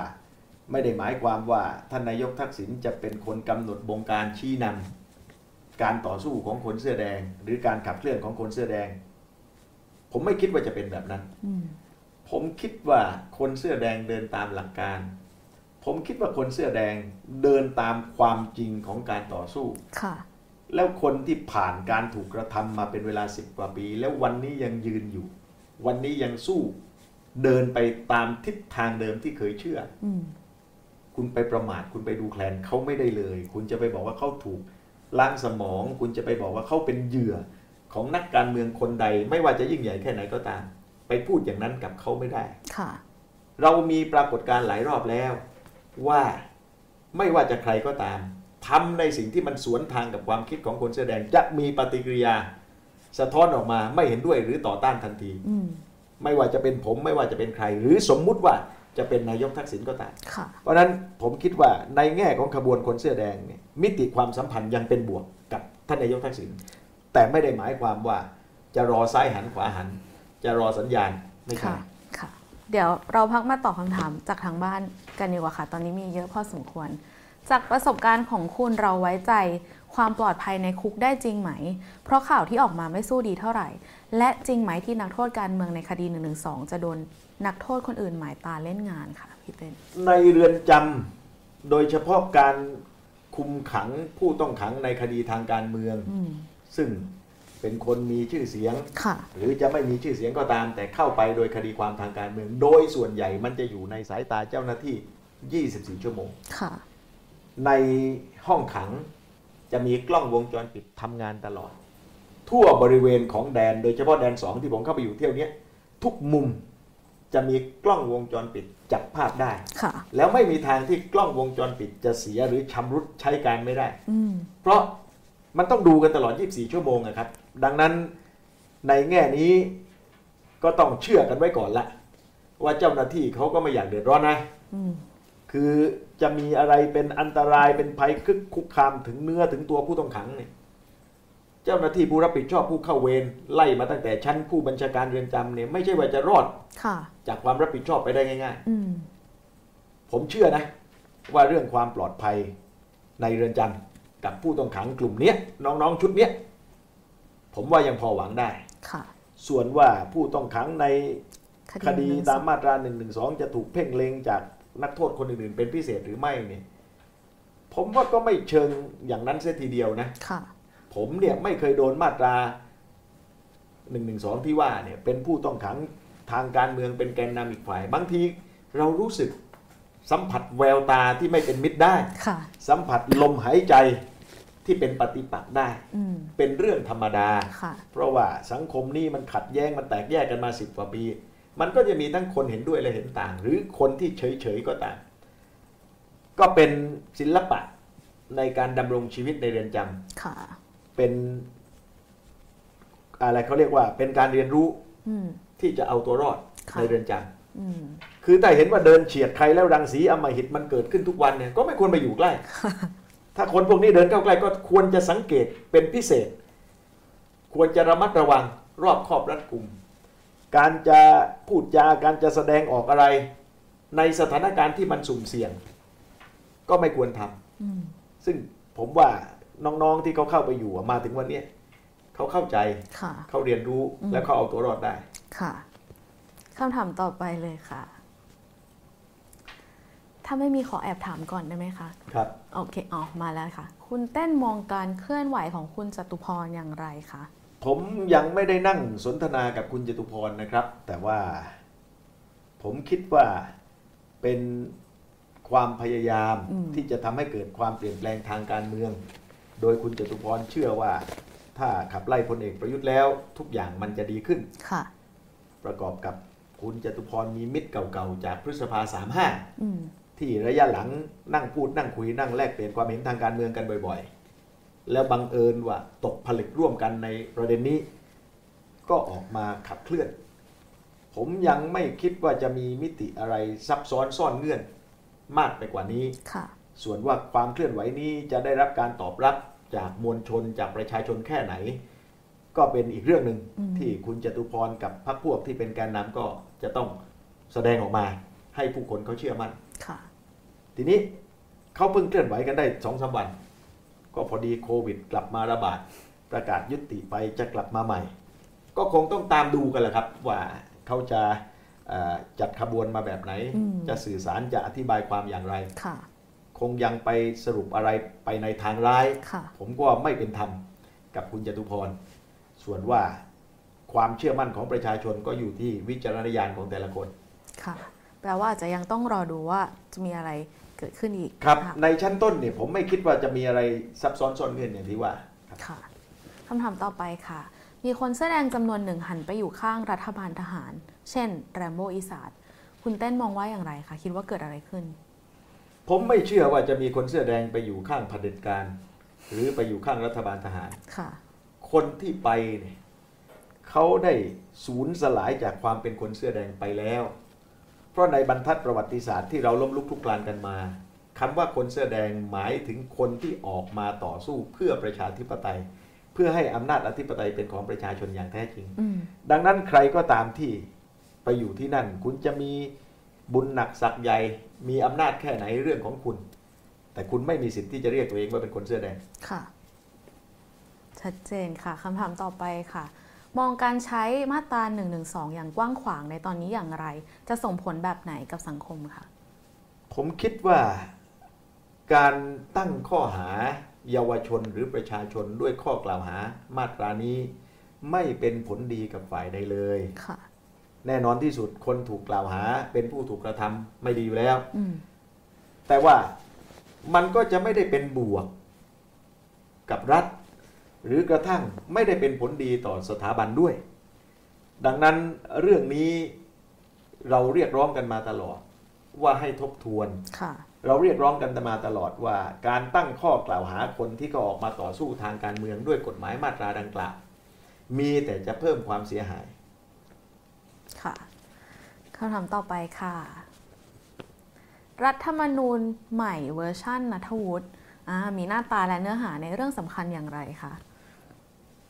ไม่ได้หมายความว่าท่านนายกทักษิณจะเป็นคนกำหนดบงการชี้นำการต่อสู้ของคนเสื้อแดง หรือการขับเคลื่อนของคนเสื้อแดง ผมไม่คิดว่าจะเป็นแบบนั้นอืมผมคิดว่าคนเสื้อแดงเดินตามหลักการ ผมคิดว่าคนเสื้อแดงเดินตามความจริงของการต่อสู้ค่ะแล้วคนที่ผ่านการถูกกระทำมาเป็นเวลาสิบกว่าปี แล้ววันนี้ยังยืนอยู่ วันนี้ยังสู้ เดินไปตามทิศทางเดิมที่เคยเชื่ออืม คุณไปประมาทคุณไปดูแคลนเขาไม่ได้เลย คุณจะไปบอกว่าเขาถูกล้างสมอง คุณจะไปบอกว่าเขาเป็นเหยื่อของนักการเมืองคนใด ไม่ว่าจะยิ่งใหญ่แค่ไหนก็ตาม ไปพูดอย่างนั้นกับเขาไม่ได้ค่ะ เรามีปรากฏการณ์หลายรอบแล้ว ว่าไม่ว่าจะใครก็ตามทำในสิ่งที่มันสวนทางกับความคิดของคนเสื้อแดงจะมีปฏิกิริยา สะท้อนออกมาไม่เห็นด้วยหรือต่อต้านทันทีอืมไม่ว่าจะเป็นผมไม่ว่าจะเป็นใคร หรือสมมุติว่า จะเป็นนายกทักษิณก็ตามค่ะเพราะฉะนั้นผมคิดว่าในแง่ของขบวนคนเสื้อแดงเนี่ยมิติความสัมพันธ์ยังเป็นบวกกับท่านนายกทักษิณแต่ไม่ได้หมายความว่าจะรอซ้ายหันขวาหัน จะรอสัญญาณไม่ใช่ค่ะค่ะ เดี๋ยวเราพักมาตอบคำถามจากทางบ้านกันดีกว่าค่ะ ตอนนี้มีเยอะพอสมควร จากประสบการณ์ของคุณเราไว้ใจความปลอดภัยในคุกได้จริงไหม เพราะข่าวที่ออกมาไม่สู้ดีเท่าไหร่ และจริงไหมที่นักโทษการเมืองในคดี1นึจะโดน นักโทษคนอื่นหมายตาเล่นงานค่ะพี่เต้นในเรือนจำโดยเฉพาะการคุมขังผู้ต้องขังในคดีทางการเมืองอืมซึ่งเป็นคนมีชื่อเสียงค่ะหรือจะไม่มีชื่อเสียงก็ตาม แต่เข้าไปโดยคดีความทางการเมือง โดยส่วนใหญ่มันจะอยู่ในสายตาเจ้าหน้าที่ 24 ชั่วโมงค่ะในห้องขังจะมีกล้องวงจรปิดทำงานตลอด ทั่วบริเวณของแดน โดยเฉพาะแดนสองที่ผมเข้าไปอยู่เที่ยวเนี้ยทุกมุม จะมีกล้องวงจรปิดจับภาพได้ค่ะแล้วไม่มีทางที่กล้องวงจรปิดจะเสียหรือชำรุดใช้การไม่ได้อืมเพราะมันต้องดูกันตลอด 24 ชั่วโมงนะครับ ดังนั้นในแง่นี้ก็ต้องเชื่อกันไว้ก่อนละ ว่าเจ้าหน้าที่เขาก็ไม่อยากเดือดร้อนนะอืมคือจะมีอะไรเป็นอันตรายเป็นภัยคึกคุกคามถึงเนื้อถึงตัวผู้ต้องขังเนี่ย เจ้าหน้าที่ผู้รับผิดชอบผู้เข้าเวรไล่มาตั้งแต่ชั้นผู้บัญชาการเรือนจำเนี่ยไม่ใช่ว่าจะรอดค่ะจากความรับผิดชอบไปได้ง่ายอืมๆผมเชื่อนะ ว่าเรื่องความปลอดภัยในเรือนจำกับผู้ต้องขังกลุ่มเนี้ยน้องๆชุดเนี้ยผมว่ายังพอหวังได้ค่ะส่วนว่าผู้ต้องขังในคดี112ตามมาตรา1นึจะถูกเพ่งเล็งจากนักโทษคนอื่นๆ เป็นพิเศษหรือไม่เนี่ยผมว่าก็ไม่เชิงอย่างนั้นเสียทีเดียวนะค่ะ ผมเนี่ยไม่เคยโดนมาตรา1นึที่ว่าเนี่ยเป็นผู้ต้องขังทางการเมืองเป็นแกนนำอีกฝ่าย บางทีเรารู้สึกสัมผัสแววตาที่ไม่เป็นมิตรได้ค่ะสัมผัสลมหายใจที่เป็นปฏิปักษ์ได้อืมเป็นเรื่องธรรมดาค่ะเพราะว่าสังคมนี้มันขัดแย้งมันแตกแยกกันมาสิบกว่าปี มันก็จะมีทั้งคนเห็นด้วยและเห็นต่าง หรือคนที่เฉยๆก็ตามก็เป็นศิลปะในการดำรงชีวิตในเรือนจำค่ะ เป็นอะไรเขาเรียกว่าเป็นการเรียนรู้อืมที่จะเอาตัวรอดค่ะในเรือนจำอืมคือถ้าเห็นว่าเดินเฉียดใครแล้วรังสีอำมหิตมันเกิดขึ้นทุกวันเนี่ยก็ไม่ควรไปอยู่ใกล้ ถ้าคนพวกนี้เดินเข้าใกล้ก็ควรจะสังเกตเป็นพิเศษ ควรจะระมัดระวังรอบคอบรัดกุม การจะพูดจาการจะแสดงออกอะไร ในสถานการณ์ที่มันสุ่มเสี่ยง ก็ไม่ควรทำอืมซึ่งผมว่า น้องๆที่เขาเข้าไปอยู่อะมาถึงวันเนี้ยเขาเข้าใจค่ะเขาเรียนรู้อืมและเขาเอาตัวรอดได้ ค่ะคำถามต่อไปเลยค่ะ ถ้าไม่มีขอแอบถามก่อนได้ไหมคะ ครับ โอเคอ๋อมาแล้วค่ะ คุณเต้นมองการเคลื่อนไหวของคุณจตุพรอย่างไรคะ ผมยังไม่ได้นั่งสนทนากับคุณจตุพรนะครับ แต่ว่า ผมคิดว่าเป็นความพยายามอืมที่จะทำให้เกิดความเปลี่ยนแปลงทางการเมือง โดยคุณจตุพรเชื่อว่า ถ้าขับไล่พลเอกประยุทธ์แล้ว ทุกอย่างมันจะดีขึ้นค่ะ ประกอบกับคุณจตุพรมีมิตรเก่าๆ จากพฤษภาสามห้าอืมที่ระยะหลังนั่งพูดนั่งคุยนั่งแลกเปลี่ยนความเห็นทางการเมืองกันบ่อยๆ แล้วบังเอิญว่าตกผลึกร่วมกันในประเด็นนี้ ก็ออกมาขับเคลื่อน ผมยังไม่คิดว่าจะมีมิติอะไรซับซ้อนซ่อนเงื่อนมากไปกว่านี้ค่ะส่วนว่าความเคลื่อนไหวนี้จะได้รับการตอบรับ จากมวลชนจากประชาชนแค่ไหน ก็เป็นอีกเรื่องหนึ่งอืมที่คุณจตุพรกับพรรคพวกที่เป็นแกนนำก็จะต้องแสดงออกมาให้ผู้คนเขาเชื่อมั่นค่ะทีนี้เขาเพิ่งเคลื่อนไหวกันได้สองสามวัน ก็พอดีโควิด กลับมาระบาด ประกาศยุติไปจะกลับมาใหม่ ก็คงต้องตามดูกันแหละครับ ว่าเขาจะเอ่อจัดขบวนมาแบบไหนอืมจะสื่อสารจะอธิบายความอย่างไร ค่ะคงยังไปสรุปอะไรไปในทางร้ายค่ะผมก็ไม่เป็นธรรมกับคุณจตุพร ส่วนว่าความเชื่อมั่นของประชาชนก็อยู่ที่วิจารณญาณของแต่ละคน ค่ะ แปลว่าอาจจะยังต้องรอดูว่าจะมีอะไรเกิดขึ้นอีก ครับะในชั้นต้นเนี่ยผมไม่คิดว่าจะมีอะไรซับซ้อนซ่อนเงื่อนอย่างที่ว่าครับค่ะคำถามต่อไปค่ะ มีคนแสอแดงจำนวนหนึ่งหันไปอยู่ข้างรัฐบาลทหาร เช่น แรมโบอีสานคุณเต้นมองว่าอย่างไรคะ คิดว่าเกิดอะไรขึ้น ผมไม่เชื่อว่าจะมีคนเสื้อแดงไปอยู่ข้างเผด็จการ หรือไปอยู่ข้างรัฐบาลทหารค่ะ คนที่ไปเนี่ยเขาได้สูญสลายจากความเป็นคนเสื้อแดงไปแล้ว เพราะในบรรทัดประวัติศาสตร์ที่เราล้มลุกคลุกคลานกันมาคำว่าคนเสื้อแดงหมายถึงคนที่ออกมาต่อสู้เพื่อประชาธิปไตย เพื่อให้อำนาจอธิปไตยเป็นของประชาชนอย่างแท้จริงอืมดังนั้นใครก็ตามที่ไปอยู่ที่นั่น คุณจะมีบุญหนักศักดิ์ใหญ่ มีอำนาจแค่ไหนเรื่องของคุณ แต่คุณไม่มีสิทธิ์ที่จะเรียกตัวเองว่าเป็นคนเสื้อแดงค่ะ ชัดเจนค่ะคำถามต่อไปค่ะ มองการใช้มาตรา1นึอย่างกว้างขวางในตอนนี้อย่างไร จะส่งผลแบบไหนกับสังคมคะผมคิดว่าการตั้งข้อหาเยาวชนหรือประชาชนด้วยข้อกล่าวหามาตรานี้ ไม่เป็นผลดีกับฝ่ายใดเลยค่ะ แน่นอนที่สุดคนถูกกล่าวหาเป็นผู้ถูกกระทำไม่ดีอยู่แล้วอืมแต่ว่ามันก็จะไม่ได้เป็นบวกกับรัฐ หรือกระทั่งไม่ได้เป็นผลดีต่อสถาบันด้วย ดังนั้นเรื่องนี้เราเรียกร้องกันมาตลอดว่าให้ทบทวนค่ะเราเรียกร้องกันมาตลอดว่า การตั้งข้อกล่าวหาคนที่ก็ออกมาต่อสู้ทางการเมืองด้วยกฎหมายมาตราดังกล่าวมีแต่จะเพิ่มความเสียหายค่ะ คำถามต่อไปค่ะ รัฐธรรมนูญใหม่เวอร์ชั่นนัทวุฒิอ่ามีหน้าตาและเนื้อหาในเรื่องสำคัญอย่างไรคะ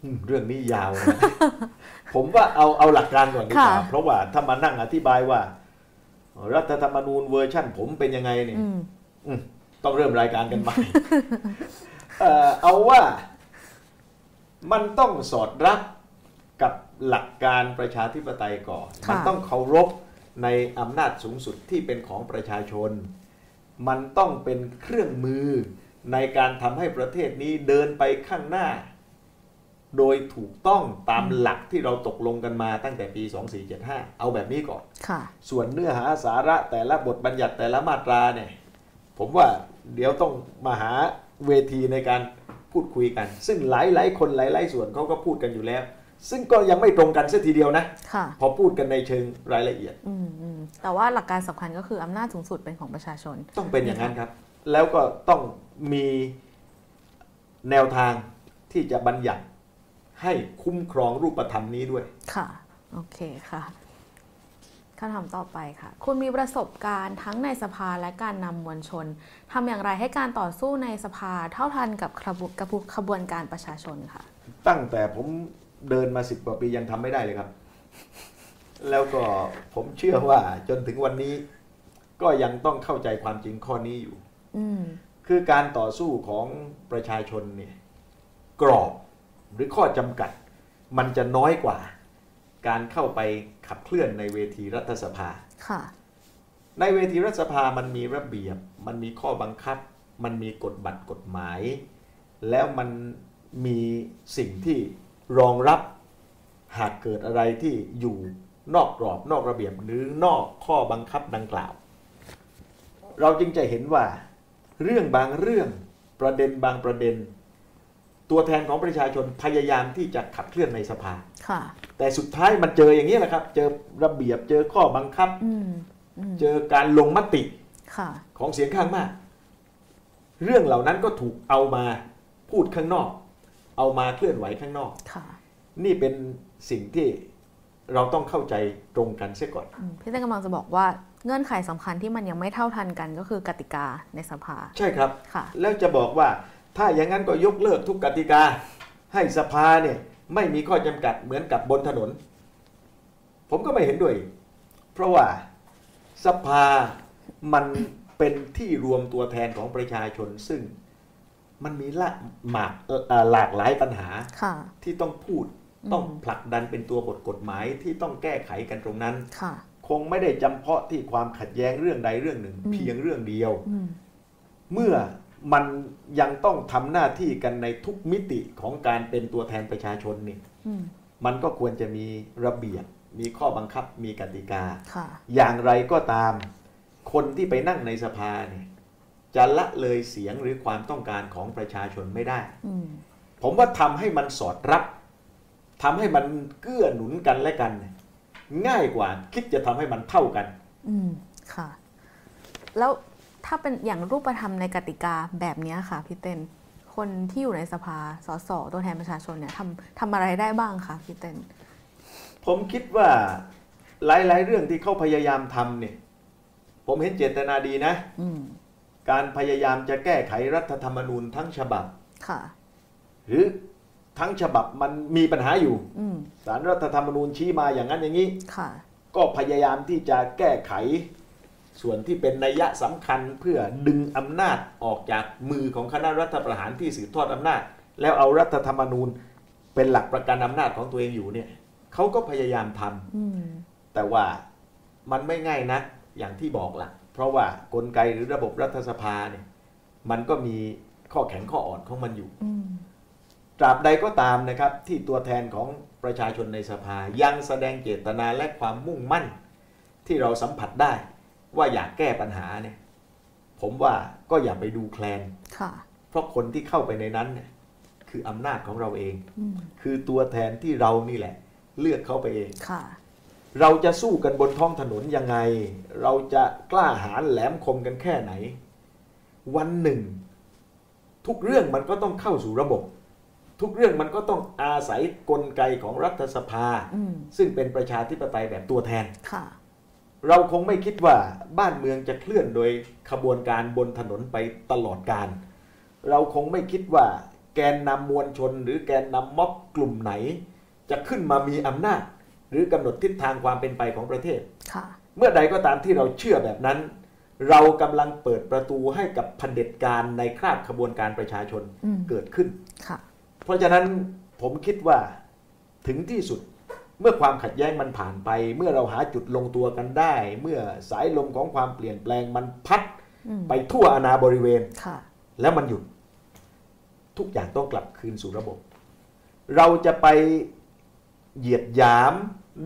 อืมเรื่องนี้ยาวนะผมว่าเอาเอาหลักการก่อนดีกว่าค่ะเพราะว่าถ้ามานั่งอธิบายว่า รัฐธรรมนูญเวอร์ชั่น ผมเป็นยังไงเนี่ยอืมอืมต้องเริ่มรายการกันใหม่เอ่อเอาว่ามันต้องสอดรับกับหลักการประชาธิปไตยก่อนค่ะมันต้องเคารพ ในอำนาจสูงสุดที่เป็นของประชาชน มันต้องเป็นเครื่องมือในการทำให้ประเทศนี้เดินไปข้างหน้า โดยถูกต้องตามหลักที่เราตกลงกันมาตั้งแต่ปี 2475 เอาแบบนี้ก่อนค่ะส่วนเนื้อหาสาระแต่ละบทบัญญัติแต่ละมาตราเนี่ย ผมว่าเดี๋ยวต้องมาหาเวทีในการพูดคุยกัน ซึ่งหลายหลายๆคนหลายหลาย ๆ ส่วนเขาก็พูดกันอยู่แล้ว ซึ่งก็ยังไม่ตรงกันเสียทีเดียวนะค่ะพอพูดกันในเชิงรายละเอียดอืมอืมแต่ว่าหลักการสำคัญก็คืออำนาจสูงสุดเป็นของประชาชน ต้องเป็นอย่างนั้นครับ แล้วก็ต้องมีแนวทางที่จะบัญญัติให้คุ้มครองรูปธรรมนี้ด้วย ค่ะ โอเคค่ะคำถามต่อไปค่ะ คุณมีประสบการณ์ทั้งในสภาและการนำมวลชนทำอย่างไรให้การต่อสู้ในสภาเท่าทันกับขบวนกับขบวนการประชาชนค่ะ ตั้งแต่ผม เดินมาสิบกว่าปียังทำไม่ได้เลยครับ แล้วก็ผมเชื่อว่าจนถึงวันนี้ ก็ยังต้องเข้าใจความจริงข้อนี้อยู่อืมคือการต่อสู้ของประชาชนเนี่ยกรอบหรือข้อจำกัด มันจะน้อยกว่า การเข้าไปขับเคลื่อนในเวทีรัฐสภาค่ะ ในเวทีรัฐสภามันมีระเบียบ มันมีข้อบังคับ มันมีกฎบัตรกฎหมาย แล้วมันมีสิ่งที่ รองรับหากเกิดอะไรที่อยู่นอกกรอบนอกระเบียบหรือนอกข้อบังคับดังกล่าว เราจึงจะเห็นว่า เรื่องบางเรื่องประเด็นบางประเด็น ตัวแทนของประชาชนพยายามที่จะขับเคลื่อนในสภาค่ะแต่สุดท้ายมันเจออย่างนี้แหละครับ เจอระเบียบเจอข้อบังคับอืมอืมเจอการลงมติค่ะของเสียงข้างมาก เรื่องเหล่านั้นก็ถูกเอามาพูดข้างนอก เอามาเคลื่อนไหวข้างนอกค่ะนี่เป็นสิ่งที่เราต้องเข้าใจตรงกันเสียก่อนอืมพี่เต้นกำลังจะบอกว่าเงื่อนไขสำคัญที่มันยังไม่เท่าทันกันก็คือกติกาในสภา ใช่ครับค่ะแล้วจะบอกว่าถ้าอย่างนั้นก็ยกเลิกทุกกติกา ให้สภาเนี่ยไม่มีข้อจำกัดเหมือนกับบนถนน ผมก็ไม่เห็นด้วย เพราะว่าสภามันเป็นที่รวมตัวแทนของประชาชนซึ่ง มันมีละหมากเอ่อหลากหลายปัญหาค่ะที่ต้องพูดอืมต้องผลักดันเป็นตัวบทกฎหมายที่ต้องแก้ไขกันตรงนั้นค่ะคงไม่ได้จำเพาะที่ความขัดแย้งเรื่องใดเรื่องหนึ่งอืมเพียงเรื่องเดียวอืมเมื่อมันยังต้องทำหน้าที่กันในทุกมิติของการเป็นตัวแทนประชาชนนี่อืมมันก็ควรจะมีระเบียบ มีข้อบังคับมีกติกาค่ะอย่างไรก็ตาม คนที่ไปนั่งในสภาเนี่ย จะละเลยเสียงหรือความต้องการของประชาชนไม่ได้อืมผมว่าทำให้มันสอดรับทำให้มันเกื้อหนุนกันและกันเนี่ยง่ายกว่าคิดจะทำให้มันเท่ากัน อืมค่ะ แล้วถ้าเป็นอย่างรูปธรรมในกติกาแบบเนี้ยค่ะพี่เต้นคนที่อยู่ในสภาสสตัวแทนประชาชนเนี่ยทำทำอะไรได้บ้างคะพี่เต้นผมคิดว่าหลาย ๆ เรื่องที่เขาพยายามทำเนี่ย ผมเห็นเจตนาดีนะอืม การพยายามจะแก้ไขรัฐธรรมนูญทั้งฉบับค่ะหรือทั้งฉบับมันมีปัญหาอยู่อืมสารรัฐธรรมนูญชี้มาอย่างนั้นอย่างนี้ค่ะก็พยายามที่จะแก้ไขส่วนที่เป็นนัยยะสำคัญเพื่อดึงอำนาจออกจากมือของคณะรัฐประหารที่สืบทอดอำนาจ แล้วเอารัฐธรรมนูญเป็นหลักประกันอำนาจของตัวเองอยู่เนี่ยเขาก็พยายามทำอืมแต่ว่ามันไม่ง่ายนักอย่างที่บอกละ เพราะว่ากลไกหรือระบบรัฐสภาเนี่ยมันก็มีข้อแข็งข้ออ่อนของมันอยู่อืมตราบใดก็ตามนะครับที่ตัวแทนของประชาชนในสภายังแสดงเจตนาและความมุ่งมั่น ที่เราสัมผัสได้ ว่าอยากแก้ปัญหาเนี่ยผมว่าก็อย่าไปดูแคลนค่ะเพราะคนที่เข้าไปในนั้นเนี่ยคืออำนาจของเราเองอืมคือตัวแทนที่เรานี่แหละ เลือกเข้าไปเองค่ะ เราจะสู้กันบนท้องถนนยังไง เราจะกล้าหาญแหลมคมกันแค่ไหน วันหนึ่ง ทุกเรื่องมันก็ต้องเข้าสู่ระบบ ทุกเรื่องมันก็ต้องอาศัยกลไกของรัฐสภาอืมซึ่งเป็นประชาธิปไตยแบบตัวแทนค่ะเราคงไม่คิดว่าบ้านเมืองจะเคลื่อนโดยขบวนการบนถนนไปตลอดการ เราคงไม่คิดว่าแกนนำมวลชนหรือแกนนำม็อบกลุ่มไหน จะขึ้นมามีอำนาจ หรือกำหนดทิศทางความเป็นไปของประเทศค่ะเมื่อใดก็ตามที่เราเชื่อแบบนั้น เรากำลังเปิดประตูให้กับเผด็จการในคราบขบวนการประชาชนอืมเกิดขึ้นค่ะเพราะฉะนั้นผมคิดว่าถึงที่สุดเมื่อความขัดแย้งมันผ่านไป เมื่อเราหาจุดลงตัวกันได้ เมื่อสายลมของความเปลี่ยนแปลงมันพัดอืมไปทั่วอาณาบริเวณค่ะแล้วมันหยุด ทุกอย่างต้องกลับคืนสู่ระบบ เราจะไปเหยียดหยาม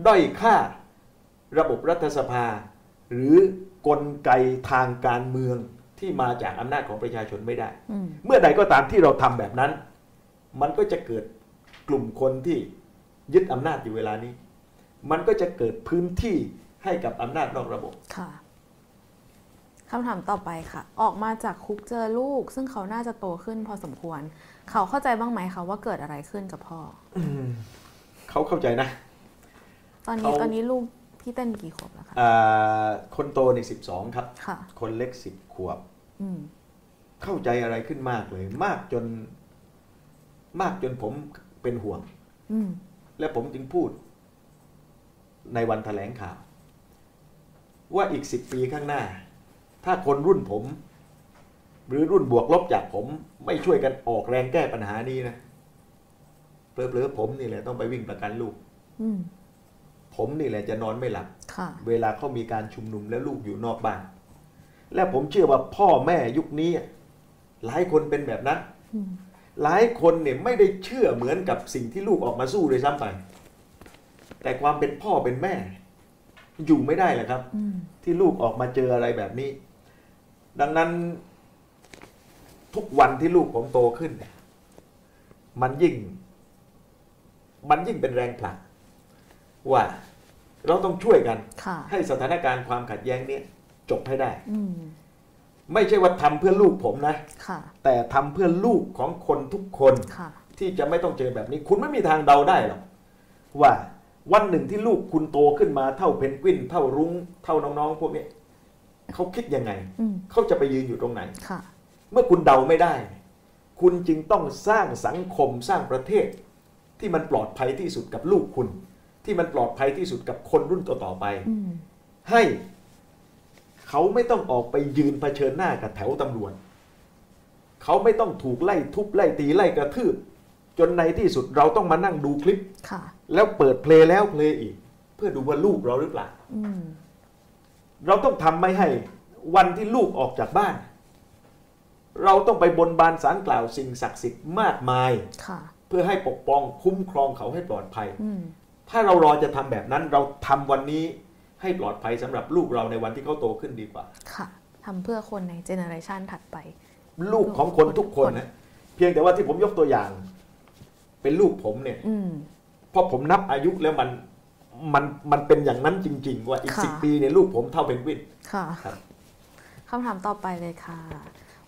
ด้อยค่าระบบรัฐสภา หรือกลไกทางการเมืองที่มาจากอำนาจของประชาชนไม่ได้อืมเมื่อใดก็ตามที่เราทำแบบนั้น มันก็จะเกิดกลุ่มคนที่ยึดอำนาจอยู่เวลานี้ มันก็จะเกิดพื้นที่ให้กับอำนาจนอกระบบค่ะคำถามต่อไปค่ะ ออกมาจากคุกเจอลูก ซึ่งเขาน่าจะโตขึ้นพอสมควร เขาเข้าใจบ้างไหมคะว่าเกิดอะไรขึ้นกับพ่อเขาเข้าใจนะ ตอนนี้เขาตอนนี้ลูกพี่เต้นกี่ขวบแล้วคะอ่าคนโตในสิบสองครับค่ะคนเล็กสิบขวบอืมเข้าใจอะไรขึ้นมากเลย มากจน มากจนผมเป็นห่วงอืมและผมจึงพูด ในวันแถลงข่าว ว่าอีกสิบปีข้างหน้า ถ้าคนรุ่นผม หรือรุ่นบวกลบจากผม ไม่ช่วยกันออกแรงแก้ปัญหานี้นะเผลอๆผมนี่แหละต้องไปวิ่งประกันลูก อืม ผมนี่แหละจะนอนไม่หลับค่ะเวลาเขามีการชุมนุมแล้วลูกอยู่นอกบ้าน และผมเชื่อว่าพ่อแม่ยุคนี้หลายคนเป็นแบบนั้นอืมหลายคนเนี่ยไม่ได้เชื่อเหมือนกับสิ่งที่ลูกออกมาสู้เลยซ้ำไป แต่ความเป็นพ่อเป็นแม่ อยู่ไม่ได้แหละครับอืมที่ลูกออกมาเจออะไรแบบนี้ ดังนั้นทุกวันที่ลูกผมโตขึ้นเนี่ยมันยิ่ง มันยิ่งเป็นแรงผลักว่า เราต้องช่วยกันค่ะให้สถานการณ์ความขัดแย้งเนี้จบให้ได้อืมไม่ใช่ว่าทำเพื่อลูกผมนะค่ะแต่ทำเพื่อลูกของคนทุกคนค่ะที่จะไม่ต้องเจอแบบนี้ คุณไม่มีทางเดาได้หรอกว่าวันหนึ่งที่ลูกคุณโตขึ้นมาเท่าเพนกวิน เท่ารุ้ง เท่าน้องๆพวกนี้เขาคิดยังไงอืมเขาจะไปยืนอยู่ตรงไหนค่ะเมื่อคุณเดาไม่ได้ คุณจึงต้องสร้างสังคมสร้างประเทศที่มันปลอดภัยที่สุดกับลูกคุณ ที่มันปลอดภัยที่สุดกับคนรุ่นต่อๆไปอืมให้เขาไม่ต้องออกไปยืนเผชิญหน้ากับแถวตำรวจ เขาไม่ต้องถูกไล่ทุบไล่ตีไล่กระทืบ จนในที่สุดเราต้องมานั่งดูคลิปค่ะแล้วเปิดเพลงแล้วเพลงอีก เพื่อดูว่าลูกเราหรือเปล่าอืมเราต้องทำไม่ให้วันที่ลูกออกจากบ้าน เราต้องไปบนบานสารกล่าวสิ่งศักดิ์สิทธิ์มากมายค่ะเพื่อให้ปกป้องคุ้มครองเขาให้ปลอดภัยอืม ถ้าเรารอจะทำแบบนั้นเราทำวันนี้ให้ปลอดภัยสำหรับลูกเราในวันที่เขาโตขึ้นดีกว่า ค่ะทำเพื่อคนในเจเนอเรชันถัดไป ลูกของคนทุกคนนะเพียงแต่ว่าที่ผมยกตัวอย่าง เป็นลูกผมเนี่ยอืมเพราะผมนับอายุแล้วมันมันมันเป็นอย่างนั้นจริง ๆ ว่าอีกค่ะสิปีเนี่ยลูกผมเท่าเพนกวินค่ะครับคำถามต่อไปเลยค่ะ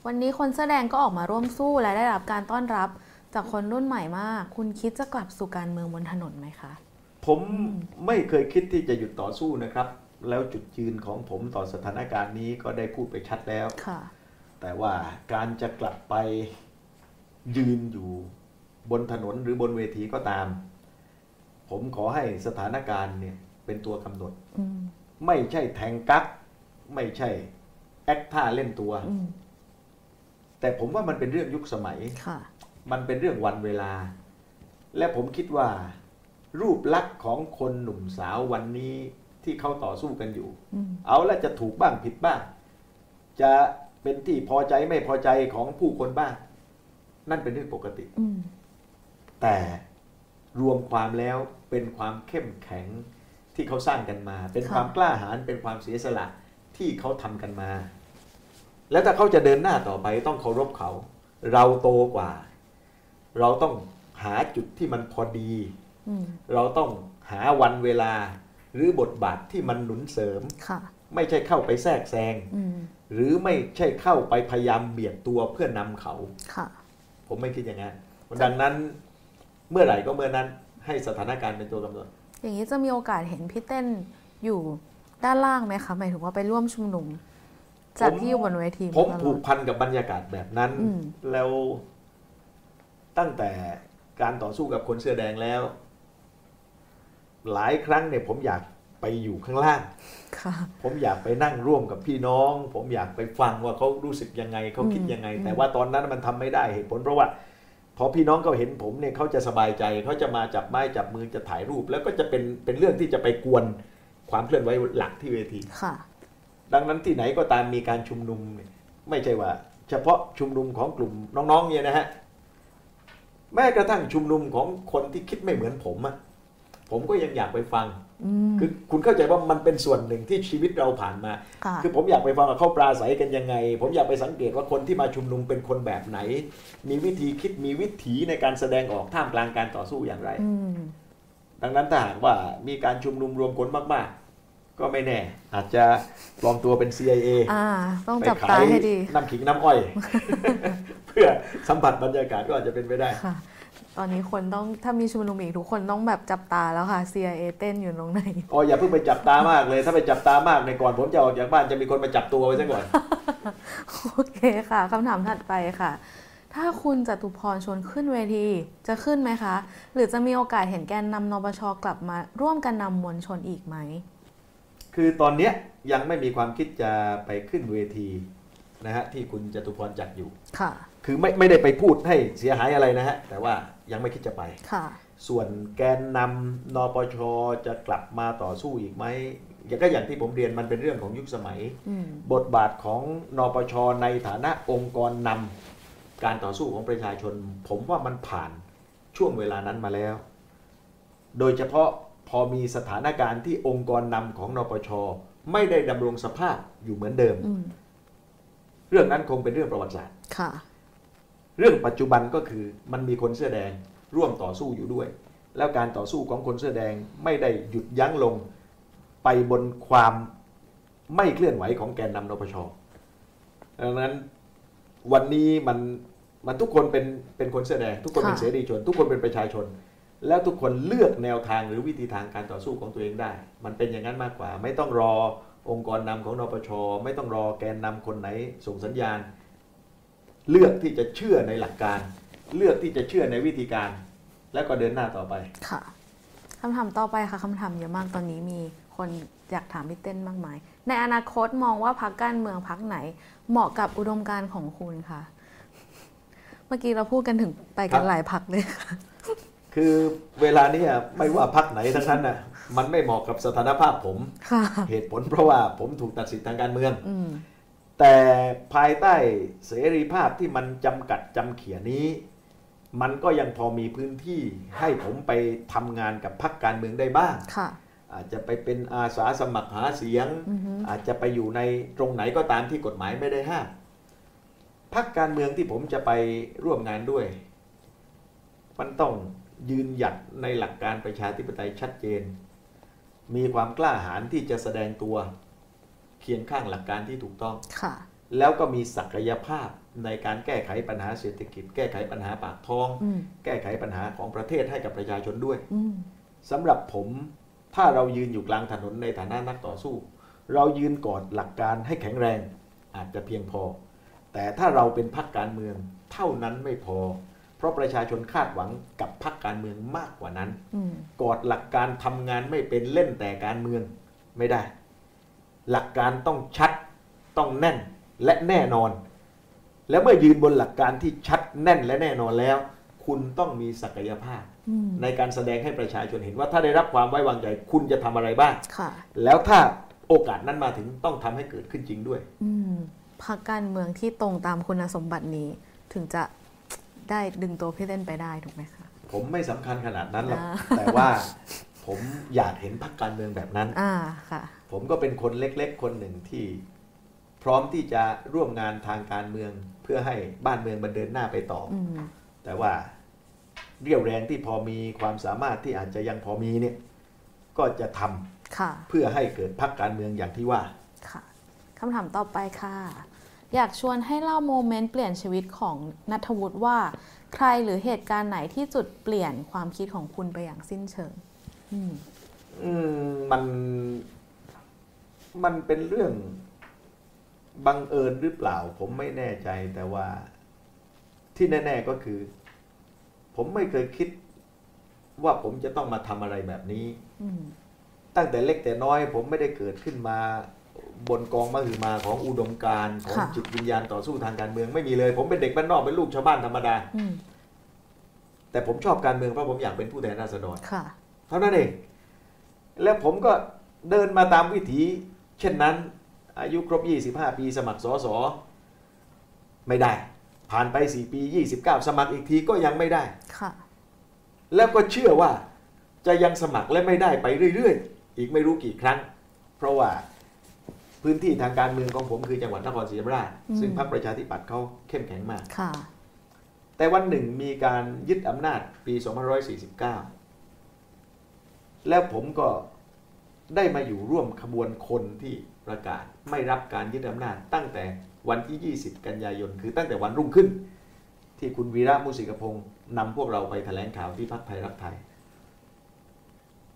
วันนี้คนแสอแดงก็ออกมาร่วมสู้และได้รับการต้อนรับจากคนรุ่นใหม่มาก คุณคิดจะกลับสู่การเมืองบนถนนไหมคะ ผมไม่เคยคิดที่จะหยุดต่อสู้นะครับ แล้วจุดยืนของผมต่อสถานการณ์นี้ก็ได้พูดไปชัดแล้วค่ะแต่ว่าการจะกลับไปยืนอยู่บนถนนหรือบนเวทีก็ตาม ผมขอให้สถานการณ์เนี่ยเป็นตัวกำหนดอืมไม่ใช่แทงกักไม่ใช่แอคท่าเล่นตัวอืมแต่ผมว่ามันเป็นเรื่องยุคสมัยค่ะมันเป็นเรื่องวันเวลา และผมคิดว่า รูปลักษณ์ของคนหนุ่มสาววันนี้ที่เขาต่อสู้กันอยู่อืมเอาละจะถูกบ้างผิดบ้าง จะเป็นที่พอใจไม่พอใจของผู้คนบ้าง นั่นเป็นเรื่องปกติอืมแต่รวมความแล้วเป็นความเข้มแข็งที่เขาสร้างกันมา เป็นความกล้าหาญเป็นความเสียสละที่เขาทำกันมา แล้วถ้าเขาจะเดินหน้าต่อไปต้องเคารพเขา เราโตกว่า เราต้องหาจุดที่มันพอดีอืม เราต้องหาวันเวลาหรือบทบาทที่มันหนุนเสริมค่ะไม่ใช่เข้าไปแทรกแซงอืมหรือไม่ใช่เข้าไปพยายามเบียดตัวเพื่อนนำเขาค่ะผมไม่คิดอย่างนั้น ดังนั้นเมื่อไหร่ก็เมื่อนั้นให้สถานการณ์เป็นตัวกำหนด อย่างนี้จะมีโอกาสเห็นพี่เต้นอยู่ด้านล่างไหมคะหมายถึงว่าไปร่วมชุมนุมจากผมที่อยู่บนเวทีผมตลอดผูกพันกับบรรยากาศแบบนั้นอืมแล้วตั้งแต่การต่อสู้กับคนเสื้อแดงแล้ว หลายครั้งเนี่ยผมอยากไปอยู่ข้างล่างค่ะผมอยากไปนั่งร่วมกับพี่น้อง ผมอยากไปฟังว่าเขารู้สึกยังไงเขาคิดยังไงอืมแต่ว่าตอนนั้นมันทำไม่ได้เหตุผลเพราะว่าพอพี่น้องเขาเห็นผมเนี่ยเขาจะสบายใจเขาจะมาจับไม้จับมือจะถ่ายรูป แล้วก็จะเป็นเป็นเรื่องที่จะไปกวนความเคลื่อนไหวหลักที่เวทีค่ะ ดังนั้นที่ไหนก็ตามมีการชุมนุมเนี่ยไม่ใช่ว่า เฉพาะชุมนุมของกลุ่มน้องๆเนี่ยนะฮะแม้กระทั่งชุมนุมของคนที่คิดไม่เหมือนผมอะ ผมก็ยังอยากไปฟังอืมคือคุณเข้าใจว่ามันเป็นส่วนหนึ่งที่ชีวิตเราผ่านมาค่ะคือผมอยากไปฟังว่าเขาปราศัยกันยังไง ผมอยากไปสังเกตว่าคนที่มาชุมนุมเป็นคนแบบไหน มีวิธีคิดมีวิถีในการแสดงออกท่ามกลางการต่อสู้อย่างไรอืมดังนั้นถ้าหากว่ามีการชุมนุมรวมคนมาก ๆ ก็ไม่แน่ อาจจะปลอมตัวเป็น CIA อ่าต้องไปจับขาตายให้ดีน้ำขิงน้ำอ้อย เพื่อสัมผัสบรรยากาศก็อาจจะเป็นไปได้ค่ะ ตอนนี้คนต้องถ้ามีชุมนุมอีกทุกคนต้องแบบจับตาแล้วค่ะ CIA เต้นอยู่ตรงไหนอ๋ออย่าเพิ่งไปจับตามากเลย ถ้าไปจับตามากในก่อนผมจะออกจากบ้านจะมีคนมาจับตัวไว้ซะก่อนโอเคค่ะคำถามถัดไปค่ะ ถ้าคุณจตุพรชวนขึ้นเวทีจะขึ้นไหมคะ หรือจะมีโอกาสเห็นแกนนำนปชกลับมา ร่วมกันนำมวลชนอีกไหมคือตอนเนี้ยยังไม่มีความคิดจะไปขึ้นเวทีนะฮะที่คุณจตุพรจัดอยู่ค่ะ คือไม่ไม่ได้ไปพูดให้เสียหายอะไรนะฮะแต่ว่า ยังไม่คิดจะไปค่ะส่วนแกนนำนปชจะกลับมาต่อสู้อีกไหมอย่างก็อย่างที่ผมเรียนมันเป็นเรื่องของยุคสมัยอืมบทบาทของนปชในฐานะองค์กรนำการต่อสู้ของประชาชน ผมว่ามันผ่านช่วงเวลานั้นมาแล้ว โดยเฉพาะพอมีสถานการณ์ที่องค์กรนำของนปชไม่ได้ดำรงสภาพอยู่เหมือนเดิมอืมเรื่องนั้นคงเป็นเรื่องประวัติศาสตร์ค่ะ เรื่องปัจจุบันก็คือมันมีคนเสื้อแดงร่วมต่อสู้อยู่ด้วย แล้วการต่อสู้ของคนเสื้อแดงไม่ได้หยุดยั้งลงไปบนความไม่เคลื่อนไหวของแกนนำนปชดังนั้นวันนี้มันมันทุกคนเป็นเป็นคนเสื้อแดงทุกคนเป็นค่ะเสรีชน ทุกคนเป็นประชาชน แล้วทุกคนเลือกแนวทางหรือวิธีทางการต่อสู้ของตัวเองได้ มันเป็นอย่างนั้นมากกว่า ไม่ต้องรอองค์กรนำของนปช ไม่ต้องรอแกนนำคนไหนส่งสัญญาณ เลือกที่จะเชื่อในหลักการ เลือกที่จะเชื่อในวิธีการ แล้วก็เดินหน้าต่อไป ค่ะคำถามต่อไปค่ะคำถามเยอะมากตอนนี้มีคนอยากถามพี่เต้นมากมาย ในอนาคตมองว่าพักการเมืองพักไหน เหมาะกับอุดมการณ์ของคุณคะ เมื่อกี้เราพูดกันถึงไปกันครับหลายพักเลยค่ะคือเวลาเนี้ไม่ว่าพักไหนทั้งนั้นน่ะมันไม่เหมาะกับสถานภาพผมค่ะเหตุผลเพราะว่าผมถูกตัดสิทธิทางการเมืองอืม แต่ภายใต้เสรีภาพที่มันจำกัดจำเขียนี้ มันก็ยังพอมีพื้นที่ให้ผมไปทำงานกับพรรคการเมืองได้บ้างค่ะอาจจะไปเป็นอาสาสมัครหาเสียงอือฮึอาจจะไปอยู่ในตรงไหนก็ตามที่กฎหมายไม่ได้ห้ามพรรคการเมืองที่ผมจะไปร่วมงานด้วย มันต้องยืนหยัดในหลักการประชาธิปไตยชัดเจน มีความกล้าหาญที่จะแสดงตัว เคียงข้างหลักการที่ถูกต้องค่ะแล้วก็มีศักยภาพในการแก้ไขปัญหาเศรษฐกิจ แก้ไขปัญหาปากท้องอืมแก้ไขปัญหาของประเทศให้กับประชาชนด้วยอืมสำหรับผมถ้าเรายืนอยู่กลางถนนในฐานะนักต่อสู้ เรายืนกอดหลักการให้แข็งแรง อาจจะเพียงพอ แต่ถ้าเราเป็นพรรคการเมืองเท่านั้นไม่พอ เพราะประชาชนคาดหวังกับพรรคการเมืองมากกว่านั้นอืมกอดหลักการทำงานไม่เป็นเล่นแต่การเมืองไม่ได้ หลักการต้องชัดต้องแน่นและแน่นอน แล้วเมื่อยืนบนหลักการที่ชัดแน่นและแน่นอนแล้ว คุณต้องมีศักยภาพอืมในการแสดงให้ประชาชนเห็นว่าถ้าได้รับความไว้วางใจคุณจะทำอะไรบ้างค่ะแล้วถ้าโอกาสนั้นมาถึงต้องทำให้เกิดขึ้นจริงด้วยอืมพักการเมืองที่ตรงตามคุณสมบัตินี้ ถึงจะได้ดึงตัวพี่เต้นไปได้ถูกไหมคะผมไม่สำคัญขนาดนั้นหรอกอ่าแต่ว่าผมอยากเห็นพรรคการเมืองแบบนั้นอ่าค่ะ ผมก็เป็นคนเล็กๆ คนหนึ่งที่พร้อมที่จะร่วมงานทางการเมืองเพื่อให้บ้านเมืองมันเดินหน้าไปต่อออืมแต่ว่าเรี่ยวแรงที่พอมีความสามารถที่อาจจะยังพอมีเนี่ย ก็จะทำค่ะเพื่อให้เกิดพรรคการเมืองอย่างที่ว่าค่ะคำถามต่อไปค่ะ อยากชวนให้เล่าโมเมนต์เปลี่ยนชีวิตของนัทวุฒิว่า ใครหรือเหตุการณ์ไหนที่จุดเปลี่ยนความคิดของคุณไปอย่างสิ้นเชิง อืมอืมมัน มันเป็นเรื่องบังเอิญหรือเปล่า ผมไม่แน่ใจแต่ว่าที่แน่ ๆก็คือ ผมไม่เคยคิดว่าผมจะต้องมาทำอะไรแบบนี้อืมตั้งแต่เล็กแต่น้อย ผมไม่ได้เกิดขึ้นมาบนกองมหึมาของอุดมการณ์ของค่ะจิตวิญญาณต่อสู้ทางการเมืองไม่มีเลย ผมเป็นเด็กบ้านนอกเป็นลูกชาวบ้านธรรมดาอืมแต่ผมชอบการเมืองเพราะผมอยากเป็นผู้แทนราษฎรค่ะเท่านั้นเองแล้วผมก็เดินมาตามวิถี เช่นนั้นอายุครบ 25 ปีสมัครสอสอไม่ได้ ผ่านไป 4 ปี 29 สมัครอีกทีก็ยังไม่ได้ค่ะแล้วก็เชื่อว่าจะยังสมัครและไม่ได้ไปเรื่อยๆ อีกไม่รู้กี่ครั้ง เพราะว่าพื้นที่ทางการเมืองของผมคือจังหวัดนครศรีธรรมราชอืมซึ่งพรรคประชาธิปัตย์เขาเข้มแข็งมากค่ะแต่วันหนึ่งมีการยึดอำนาจปี 2549 แล้วผมก็ ได้มาอยู่ร่วมขบวนคนที่ประกาศไม่รับการยึดอำนาจ ตั้งแต่วันที่ 20 กันยายน คือตั้งแต่วันรุ่งขึ้น ที่คุณวีระมุสิกพงศ์นำพวกเราไปแถลงข่าวที่พักไทยรักไทย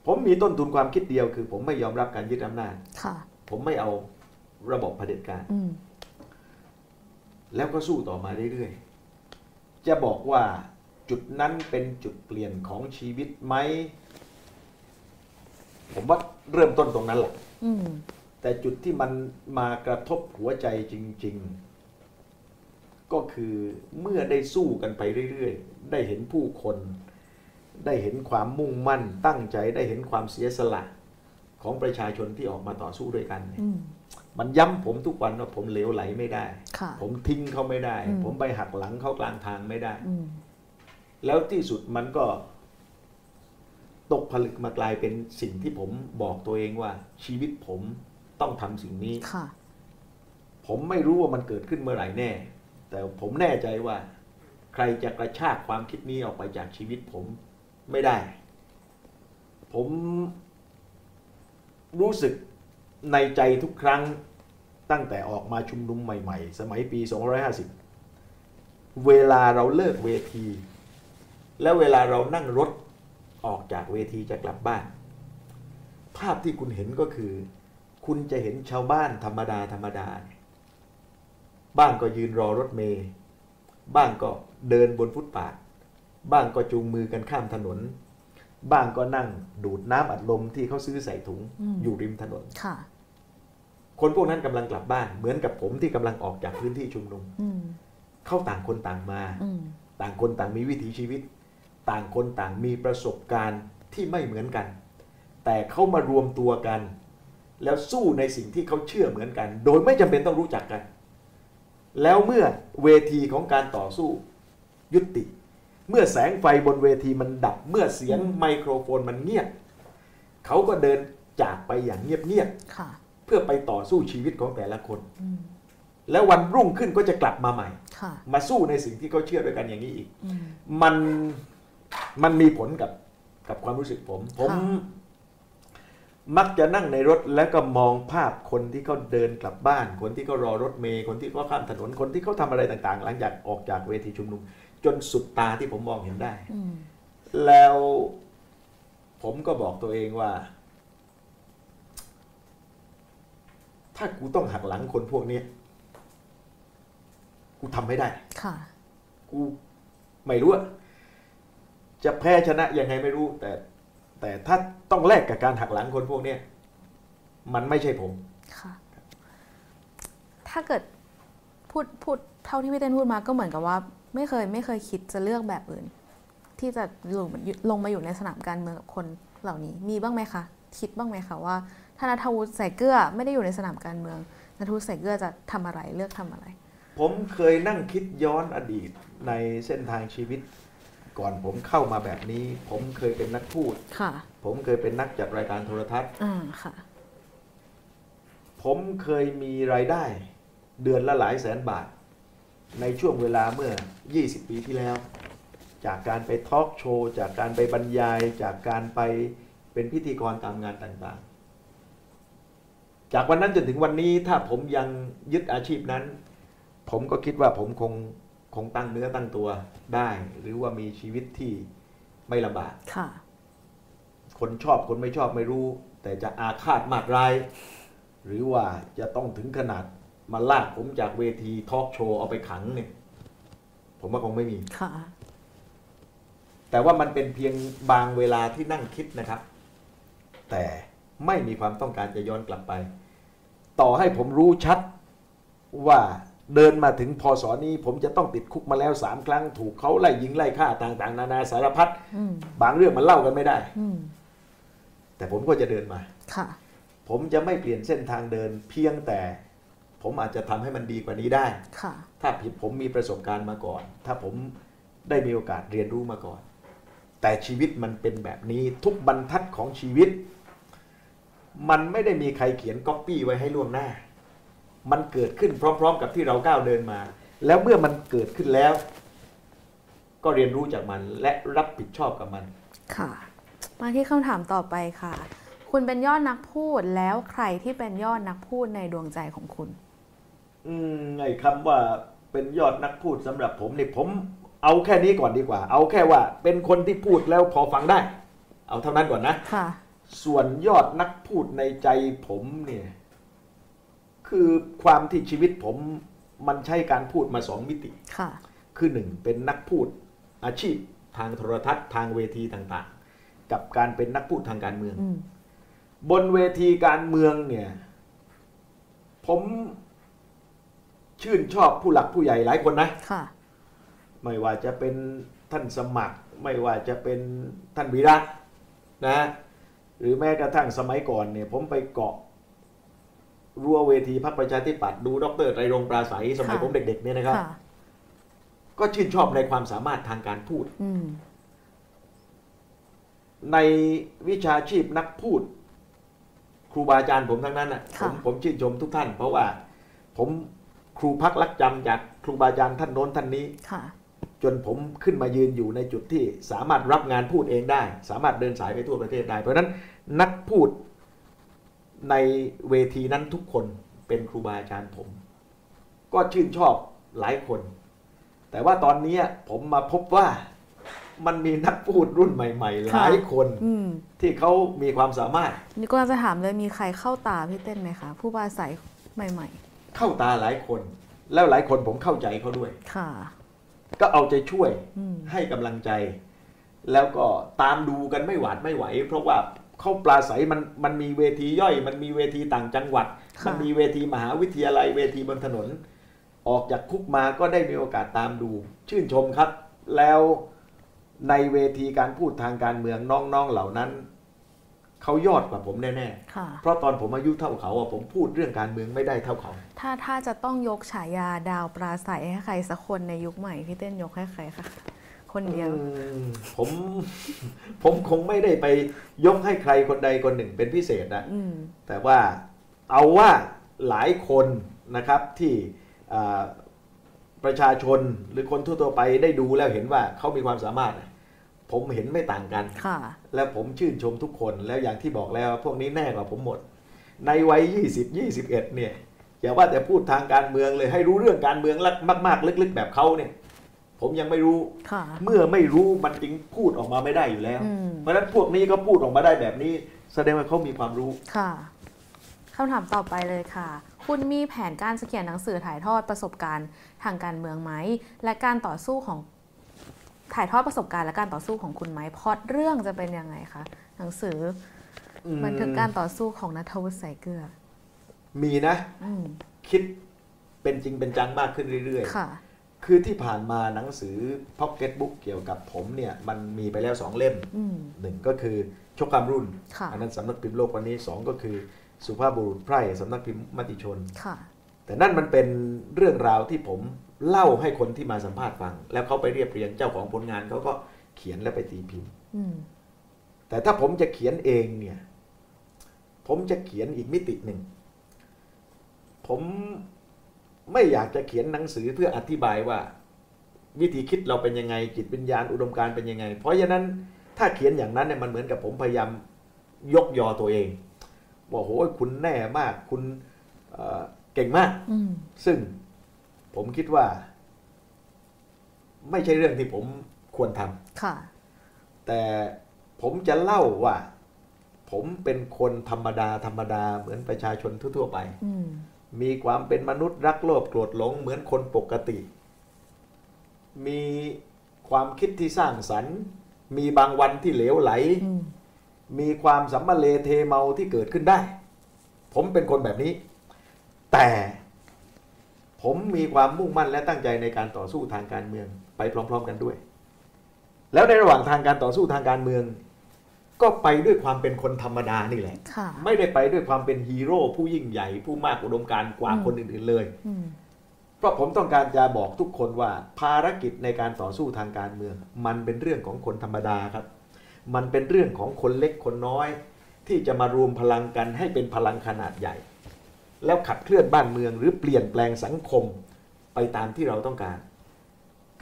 ผมมีต้นทุนความคิดเดียวคือผมไม่ยอมรับการยึดอำนาจค่ะผมไม่เอาระบบเผด็จการอืมแล้วก็สู้ต่อมาเรื่อยๆ จะบอกว่าจุดนั้นเป็นจุดเปลี่ยนของชีวิตไหม ผมว่าเริ่มต้นตรงนั้นแหละอืมแต่จุดที่มันมากระทบหัวใจจริง ๆ ก็คือเมื่อได้สู้กันไปเรื่อยๆ ได้เห็นผู้คน ได้เห็นความมุ่งมั่น ตั้งใจได้เห็นความเสียสละของประชาชนที่ออกมาต่อสู้ด้วยกันเนี่ยอืมมันย้ำผมทุกวันว่าผมเหลวไหลไม่ได้ค่ะผมทิ้งเขาไม่ได้อืมผมไปหักหลังเขากลางทางไม่ได้อืมแล้วที่สุดมันก็ ตกผลึกมากลายเป็นสิ่งที่ผมบอกตัวเองว่า ชีวิตผมต้องทำสิ่งนี้ค่ะผมไม่รู้ว่ามันเกิดขึ้นเมื่อไหร่แน่ แต่ผมแน่ใจว่า ใครจะกระชากความคิดนี้ออกไปจากชีวิตผมไม่ได้ ผมรู้สึกในใจทุกครั้งตั้งแต่ออกมาชุมนุมใหม่ๆ สมัยปี 250 เวลาเราเลิกเวที แล้วเวลาเรานั่งรถ ออกจากเวทีจะกลับบ้าน ภาพที่คุณเห็นก็คือ คุณจะเห็นชาวบ้านธรรมดาธรรมดา บ้างก็ยืนรอรถเมย์บ้างก็เดินบนฟุตบาทบ้างก็จูงมือกันข้ามถนน บ้างก็นั่งดูดน้ำอัดลมที่เขาซื้อใส่ถุงอืมอยู่ริมถนนค่ะคนพวกนั้นกำลังกลับบ้านเหมือนกับผมที่กำลังออกจากพื้นที่ชุมนุมอืมเขาต่างคนต่างมาอืมต่างคนต่างมีวิถีชีวิต ต่างคนต่างมีประสบการณ์ที่ไม่เหมือนกัน แต่เขามารวมตัวกัน แล้วสู้ในสิ่งที่เขาเชื่อเหมือนกัน โดยไม่จำเป็นต้องรู้จักกัน แล้วเมื่อเวทีของการต่อสู้ยุติ เมื่อแสงไฟบนเวทีมันดับ เมื่อเสียงไมโครโฟนมันเงียบเขาก็เดินจากไปอย่างเงียบค่ะๆเพื่อไปต่อสู้ชีวิตของแต่ละคนอืมแล้ววันรุ่งขึ้นก็จะกลับมาใหม่ค่ะมาสู้ในสิ่งที่เขาเชื่อด้วยกันอย่างนี้อีกอืมมัน มันมีผลกับกับความรู้สึกผม ผมค่ะมักจะนั่งในรถแล้วก็มองภาพคนที่เขาเดินกลับบ้าน คนที่เขารอรถเมย์คนที่เขาข้ามถนนคนที่เขาทำอะไรต่างๆ หลังจากออกจากเวทีชุมนุม จนสุดตาที่ผมมองเห็นได้อืมแล้วผมก็บอกตัวเองว่า ถ้ากูต้องหักหลังคนพวกเนี้ยกูทำไม่ได้ ค่ะ กูไม่รู้อะ จะแพ้ชนะยังไงไม่รู้ แต่ แต่ถ้าต้องแลกกับการหักหลังคนพวกเนี้ยมันไม่ใช่ผมค่ะ ถ้าเกิดพูดพูดเท่าที่พี่เต้นพูดมาก็เหมือนกับว่า ไม่เคยไม่เคยคิดจะเลือกแบบอื่น ที่จะลงลงมาอยู่ในสนามการเมืองกับคนเหล่านี้ มีบ้างไหมคะ คิดบ้างไหมคะว่าถ้านัทวุฒิใส่เกลือไม่ได้อยู่ในสนามการเมืองนัทวุฒิใส่เกลือจะทำอะไรเลือกทำอะไร ผมเคยนั่งคิดย้อนอดีตในเส้นทางชีวิต ก่อนผมเข้ามาแบบนี้ ผมเคยเป็นนักพูดค่ะผมเคยเป็นนักจัดรายการโทรทัศน์อ่าค่ะผมเคยมีรายได้ เดือนละหลายแสนบาท ในช่วงเวลาเมื่อ 20 ปีที่แล้ว จากการไปทอล์กโชว์จากการไปบรรยาย จากการไปเป็นพิธีกรตามงานต่างๆ จากวันนั้นจนถึงวันนี้ถ้าผมยังยึดอาชีพนั้น ผมก็คิดว่าผมคง คงตั้งเนื้อตั้งตัวได้ หรือว่ามีชีวิตที่ไม่ลำบากค่ะ คนชอบคนไม่ชอบไม่รู้ แต่จะอาฆาตมากร้าย หรือว่าจะต้องถึงขนาดมาลากผมจากเวทีทอล์กโชว์เอาไปขังเนี่ย ผมว่าคงไม่มีค่ะ แต่ว่ามันเป็นเพียงบางเวลาที่นั่งคิดนะครับ แต่ไม่มีความต้องการจะย้อนกลับไป ต่อให้ผมรู้ชัดว่า เดินมาถึงพศนี้ผมจะต้องติดคุกมาแล้วสามครั้ง ถูกเขาไล่ยิงไล่ฆ่าต่าง ๆ นานาสารพัดอืมบางเรื่องมันเล่ากันไม่ได้อืมแต่ผมก็จะเดินมาค่ะผมจะไม่เปลี่ยนเส้นทางเดิน เพียงแต่ผผมอาจจะทำให้มันดีกว่านี้ได้ค่ะถ้าผิดผมมีประสบการณ์มาก่อน ถ้าผมได้มีโอกาสเรียนรู้มาก่อน แต่ชีวิตมันเป็นแบบนี้ทุกบรรทัดของชีวิต มันไม่ได้มีใครเขียนก๊อปปี้ไว้ให้ล่วงหน้า มันเกิดขึ้นพร้อม ๆ กับที่เราก้าวเดินมา แล้วเมื่อมันเกิดขึ้นแล้ว ก็เรียนรู้จากมันและรับผิดชอบกับมัน ค่ะ มาที่คำถามต่อไปค่ะ คุณเป็นยอดนักพูดแล้วใครที่เป็นยอดนักพูดในดวงใจของคุณ อืมไอ้คำว่าเป็นยอดนักพูดสำหรับผมเนี่ยผม เอาแค่นี้ก่อนดีกว่า เอาแค่ว่า เป็นคนที่พูดแล้วพอฟังได้ เอาเท่านั้นก่อนนะค่ะ ส่วนยอดนักพูดในใจผมเนี่ย คือความที่ชีวิตผมมันใช้การพูดมาสองมิติค่ะคือหนึ่งเป็นนักพูดอาชีพทางโทรทัศน์ทางเวทีต่างๆ กับการเป็นนักพูดทางการเมืองอืมบนเวทีการเมืองเนี่ย ผมชื่นชอบผู้หลักผู้ใหญ่หลายคนนะค่ะไม่ว่าจะเป็นท่านสมัคร ไม่ว่าจะเป็นท่านวีระนะ หรือแม้กระทั่งสมัยก่อนเนี่ย ผมไปเกาะ รั้วเวทีพรรคประชาธิปัตย์ดูดรไตรรงค์ปราศัยสมัยค่ะผมเด็ก ๆ เนี่ยนะครับค่ะก็ชื่นชอบในความสามารถทางการพูดอืมในวิชาชีพนักพูด ครูบาอาจารย์ผมทั้งนั้นอะผมผมชื่นชมทุกท่าน เพราะว่า ผมครูพักรักจำจากครูบาอาจารย์ท่านโน้นท่านนี้ค่ะจนผมขึ้นมายืนอยู่ในจุดที่สามารถรับงานพูดเองได้ สามารถเดินสายไปทั่วประเทศได้ เพราะฉะนั้นนักพูด ในเวทีนั้นทุกคนเป็นครูบาอาจารย์ผม ก็ชื่นชอบหลายคน แต่ว่าตอนนี้ผมมาพบว่ามันมีนักพูดรุ่นใหม่ ๆ หลายคนอืมที่เขามีความสามารถ นี่ก็จะถามเลยมีใครเข้าตาพี่เต้นไหมคะ ผู้ปราศัยใหม่เข้าตาหลายคน แล้วหลายคนผมเข้าใจเขาด้วยๆค่ะ ก็เอาใจช่วยอืมให้กำลังใจ แล้วก็ตามดูกันไม่หวาดไม่ไหว เพราะว่า เข้าปลาใสมันมันมีเวทีย่อย มันมีเวทีต่างจังหวัดค่ะมันมีเวทีมหาวิทยาลัยเวทีบนถนน ออกจากคุกมาก็ได้มีโอกาสตามดู ชื่นชมครับ แล้วในเวทีการพูดทางการเมืองน้องๆเหล่านั้นเขายอดกว่าผมแน่ค่ะๆเพราะตอนผมอายุเท่าเขาอะผมพูดเรื่องการเมืองไม่ได้เท่าเขา ถ้าถ้าจะต้องยกฉายาดาวปราศัยให้ใครสักคนในยุคใหม่พี่เต้นยกให้ใครคะ คนเดียวอืมผมผมคงไม่ได้ไปยกให้ใครคนใดคนหนึ่งเป็นพิเศษนะอืมแต่ว่าเอาว่าหลายคนนะครับที่อ่าประชาชนหรือคนทั่วๆไปได้ดูแล้วเห็นว่าเขามีความสามารถ ผมเห็นไม่ต่างกันค่ะแล้วผมชื่นชมทุกคนแล้วอย่างที่บอกแล้วพวกนี้แน่กว่าผมหมด ในวัย 20 21 เนี่ยอย่าว่าแต่พูดทางการเมืองเลยให้รู้เรื่องการเมืองมาก ๆ ลึกๆ แบบเขาเนี่ย ผมยังไม่รู้ค่ะเมื่อไม่รู้มันจึงพูดออกมาไม่ได้อยู่แล้วอืมเพราะฉะนั้นพวกนี้ก็พูดออกมาได้แบบนี้ แสดงว่าเขามีความรู้ค่ะคำถามต่อไปเลยค่ะ คุณมีแผนการจะเขียนหนังสือถ่ายทอดประสบการณ์ทางการเมืองไหม และการต่อสู้ของถ่ายทอดประสบการณ์และการต่อสู้ของคุณไหมพล็อดเรื่องจะเป็นยังไงคะหนังสืออมบันทึกการต่อสู้ของนัทวุฒิสายเกลือ มีนะอืมคิดเป็นจริงเป็นจังมากขึ้นเรื่อยค่ะๆ คือที่ผ่านมาหนังสือพ็อกเก็ตบุ๊กเกี่ยวกับผมเนี่ยมันมีไปแล้วสองเล่มอืมหนึ่งก็คือชกความรุ่นค่ะอันั้นสำนักพิมพ์โลกวันนี้สองก็คือสุภาพบุรุษไพร่สำนักพิมพ์มติชนค่ะแต่นั่นมันเป็นเรื่องราวที่ผมเล่าให้คนที่มาสัมภาษณ์ฟัง แล้วเขาไปเรียบเรียงเจ้าของผลงานเขาก็เขียนแล้วไปตีพิมพ์อืมแต่ถ้าผมจะเขียนเองเนี่ย ผมจะเขียนอีกมิติหนึ่ง ผม ไม่อยากจะเขียนหนังสือเพื่ออธิบายว่า วิธีคิดเราเป็นยังไงจิตวิญญาณอุดมการณ์เป็นยังไง เพราะฉะนั้นถ้าเขียนอย่างนั้นเนี่ยมันเหมือนกับผมพยายามยกยอตัวเองว่าโหคุณแน่มากคุณเอ่อเก่งมากอืมซึ่งผมคิดว่า ไม่ใช่เรื่องที่ผมควรทำค่ะ แต่ผมจะเล่าว่า ผมเป็นคนธรรมดา ธรรมดา เหมือนประชาชนทั่ว ๆ ไปอื มมีความเป็นมนุษย์รักโลภโกรธหลงเหมือนคนปกติ มีความคิดที่สร้างสรรค์ มีบางวันที่เหลวไหลอืมมีความสัมมาเลเทเมาที่เกิดขึ้นได้ ผมเป็นคนแบบนี้ แต่ผมมีความมุ่งมั่นและตั้งใจในการต่อสู้ทางการเมืองไปพร้อม ๆ กันด้วย แล้วในระหว่างทางการต่อสู้ทางการเมือง ก็ไปด้วยความเป็นคนธรรมดานี่แหละค่ะไม่ได้ไปด้วยความเป็นฮีโร่ผู้ยิ่งใหญ่ ผู้มากอุดมการณ์กว่าอืมคนอื่นๆเลยอืมเพราะผมต้องการจะบอกทุกคนว่า ภารกิจในการต่อสู้ทางการเมือง มันเป็นเรื่องของคนธรรมดาครับ มันเป็นเรื่องของคนเล็กคนน้อย ที่จะมารวมพลังกันให้เป็นพลังขนาดใหญ่ แล้วขับเคลื่อนบ้านเมืองหรือเปลี่ยนแปลงสังคมไปตามที่เราต้องการ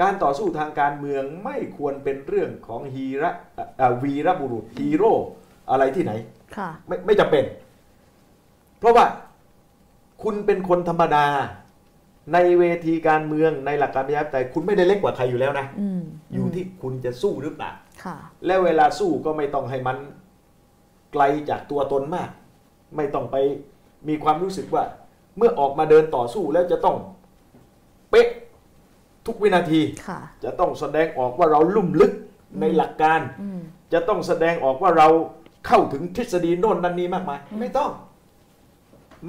การต่อสู้ทางการเมืองไม่ควรเป็นเรื่องของฮีระเอ่อวีรบุรุษฮีโร่อะไรที่ไหนค่ะไม่ไม่จำเป็น เพราะว่าคุณเป็นคนธรรมดา ในเวทีการเมืองในหลักการประชาธิปไตยคุณไม่ได้เล็กกว่าใครอยู่แล้วนะอืมอยู่ที่คุณจะสู้หรือเปล่าค่ะและเวลาสู้ก็ไม่ต้องให้มันไกลจากตัวตนมาก ไม่ต้องไปมีความรู้สึกว่า เมื่อออกมาเดินต่อสู้แล้วจะต้อง เป๊ะ ทุกวินาทีค่ะจะต้องแสดงออกว่าเราลุ่มลึกในหลักการอืมจะต้องแสดงออกว่าเราเข้าถึงทฤษฎีโน่นนั่นนี้มากมาย ไม่ต้อง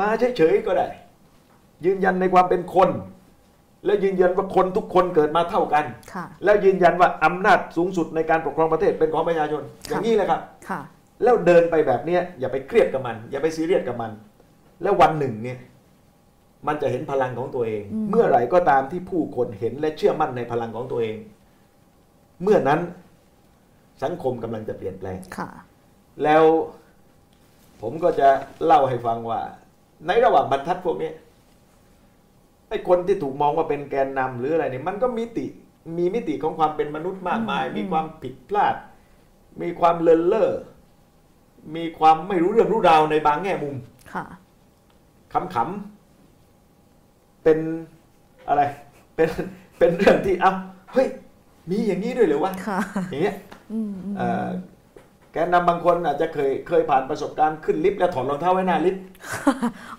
มาเฉยๆก็ได้ ยืนยันในความเป็นคน และยืนยันว่าคนทุกคนเกิดมาเท่ากันค่ะแล้วยืนยันว่าอำนาจสูงสุดในการปกครองประเทศเป็นของประชาชนครับอย่างนี้แหละครับค่ะแล้วเดินไปแบบเนี้ยอย่าไปเครียดกับมัน อย่าไปซีเรียสกับมัน แล้ววันหนึ่งเนี่ย มันจะเห็นพลังของตัวเองอืมเมื่อไหร่ก็ตามที่ผู้คนเห็นและเชื่อมั่นในพลังของตัวเอง เมื่อนั้นสังคมกำลังจะเปลี่ยนแปลงค่ะแล้วผมก็จะเล่าให้ฟังว่า ในระหว่างบรรทัดพวกนี้ไอ้คนที่ถูกมองว่าเป็นแกนนำหรืออะไรเนี่ยมันก็มิติมีมิติของความเป็นมนุษย์มากมายอืมมีความผิดพลาด มีความเลินเล่อมีความไม่รู้เรื่องรู้ราวในบางแง่มุมค่ะขำๆ เป็นอะไร เป็นเป็นเรื่องที่เอ้าเฮ้ยมีอย่างนี้ด้วยเหรือวะค่ะอย่างเงี้ยอืมอืมเอ่อแกนนำบางคนอาจจะเคยเคยผ่านประสบการณ์ขึ้นลิฟต์แล้วถอดรองเท้าไว้หน้าลิฟต์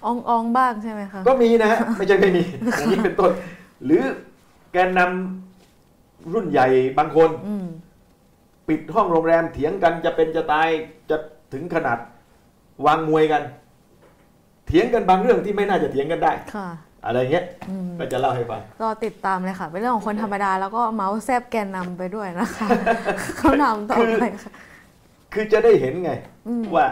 อองอองบ้างใช่ไหมคะก็มีนะฮะไม่ใช่ไม่มีอย่างนี้เป็นต้น หรือแกนนำรุ่นใหญ่บางคนอืมปิดห้องโรงแรมเถียงกันจะเป็นจะตายจะถึงขนาดวางมวยกัน เถียงกันบางเรื่องที่ไม่น่าจะเถียงกันได้ค่ะ อะไรเงี้ยอืมก็จะเล่าให้ฟังรอติดตามเลยค่ะเป็นเรื่องของคนธรรมดาแล้วก็เมาส์แซบแกนนำไปด้วยนะคะคำถามต่อไปค่ะคือจะได้เห็นไงอืมว่า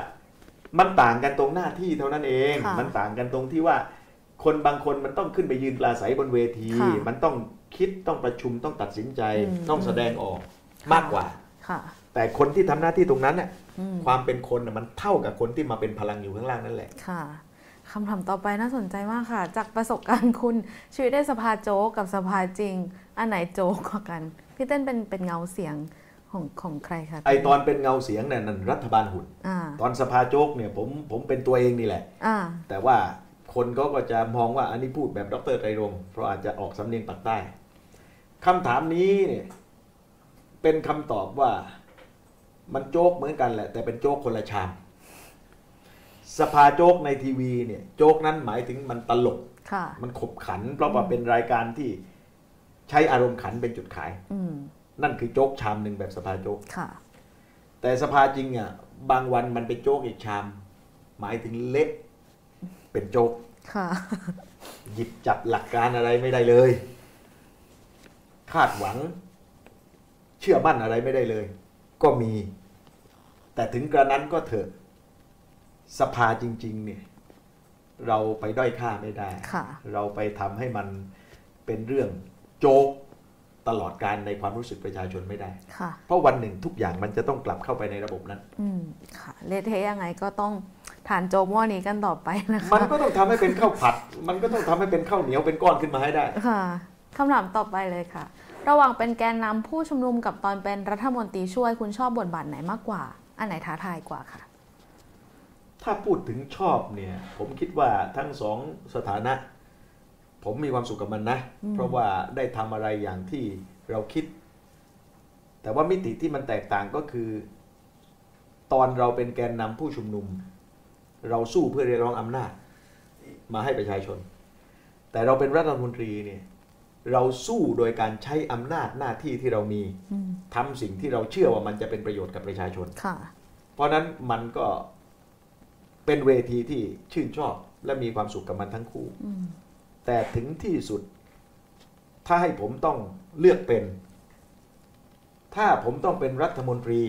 มันต่างกันตรงหน้าที่เท่านั้นเองค่ะมันต่างกันตรงที่ว่า คนบางคนมันต้องขึ้นไปยืนปราศัยบนเวทีค่ะมันต้องคิดต้องประชุมต้องตัดสินใจอืมต้องแสดงออกค่ะมากกว่าค่ะแต่คนที่ทำหน้าที่ตรงนั้นเนี่ยอืมความเป็นคนน่ะมันเท่ากับคนที่มาเป็นพลังอยู่ข้างล่างนั่นแหละ ค่ะคำถามต่อไปน่าสนใจมากค่ะ จากประสบการณ์คุณชีวิตได้สภาโจ๊กกับสภาจริง อันไหนโจ๊กกว่ากัน พี่เต้นเป็นเป็นเงาเสียงของของใครคะไอตอนเป็นเงาเสียงเนี่ยนั่นรัฐบาลหุ่นอ่าตอนสภาโจ๊กเนี่ยผมผมเป็นตัวเองนี่แหละอ่าแต่ว่าคนเขาก็จะมองว่าอันนี้พูดแบบดรไตรรงค์เพราะอาจจะออกสำเนียงปากใต้คำถามนี้เนี่ยเป็นคำตอบว่ามันโจ๊กเหมือนกันแหละ แต่เป็นโจ๊กคนละชาม สภาโจ๊กในทีวีเนี่ยโจ๊กนั้นหมายถึงมันตลกค่ะมันขบขัน เพราะว่าเป็นรายการที่ใช้อารมณ์ขันเป็นจุดขายอืมนั่นคือโจ๊กชามหนึ่งแบบสภาโจ๊กค่ะแต่สภาจริงอะบางวันมันเป็นโจ๊กอีกชาม หมายถึงเละเป็นโจ๊กค่ะหยิบจับหลักการอะไรไม่ได้เลย คาดหวัง เชื่อมั่นอะไรไม่ได้เลย ก็มี แต่ถึงกระนั้นก็เถอะ สภาจริงๆเนี่ยเราไปด้อยค่าไม่ได้ค่ะเราไปทำให้มันเป็นเรื่องโจ๊กตลอดการในความรู้สึกประชาชนไม่ได้ค่ะเพราะวันหนึ่งทุกอย่างมันจะต้องกลับเข้าไปในระบบนั้นอืมค่ะเละเทะยังไงก็ต้องทานโจ๊กหม้อนี้กันต่อไปนะคะมันก็ต้องทำให้เป็นข้าวผัด มันก็ต้องทำให้เป็นข้าวเหนียวเป็นก้อนขึ้นมาให้ได้ค่ะคำถามต่อไปเลยค่ะ ระหว่างเป็นแกนนำผู้ชุมนุมกับตอนเป็นรัฐมนตรีช่วยคุณชอบบทบาทไหนมากกว่า อันไหนท้าทายกว่าค่ะ ถ้าพูดถึงชอบเนี่ยผมคิดว่าทั้งสองสถานะ ผมมีความสุขกับมันนะอืมเพราะว่าได้ทำอะไรอย่างที่เราคิด แต่ว่ามิติที่มันแตกต่างก็คือ ตอนเราเป็นแกนนำผู้ชุมนุม เราสู้เพื่อเรียกร้องอำนาจ มาให้ประชาชน แต่เราเป็นรัฐมนตรีเนี่ยเราสู้โดยการใช้อำนาจหน้าที่ที่เรามีอืมทำสิ่งที่เราเชื่อว่ามันจะเป็นประโยชน์กับประชาชนค่ะเพราะฉะนั้นมันก็ เป็นเวทีที่ชื่นชอบและมีความสุขกับมันทั้งคู่อืมแต่ถึงที่สุด ถ้าให้ผมต้องเลือกเป็น ถ้าผมต้องเป็นรัฐมนตรี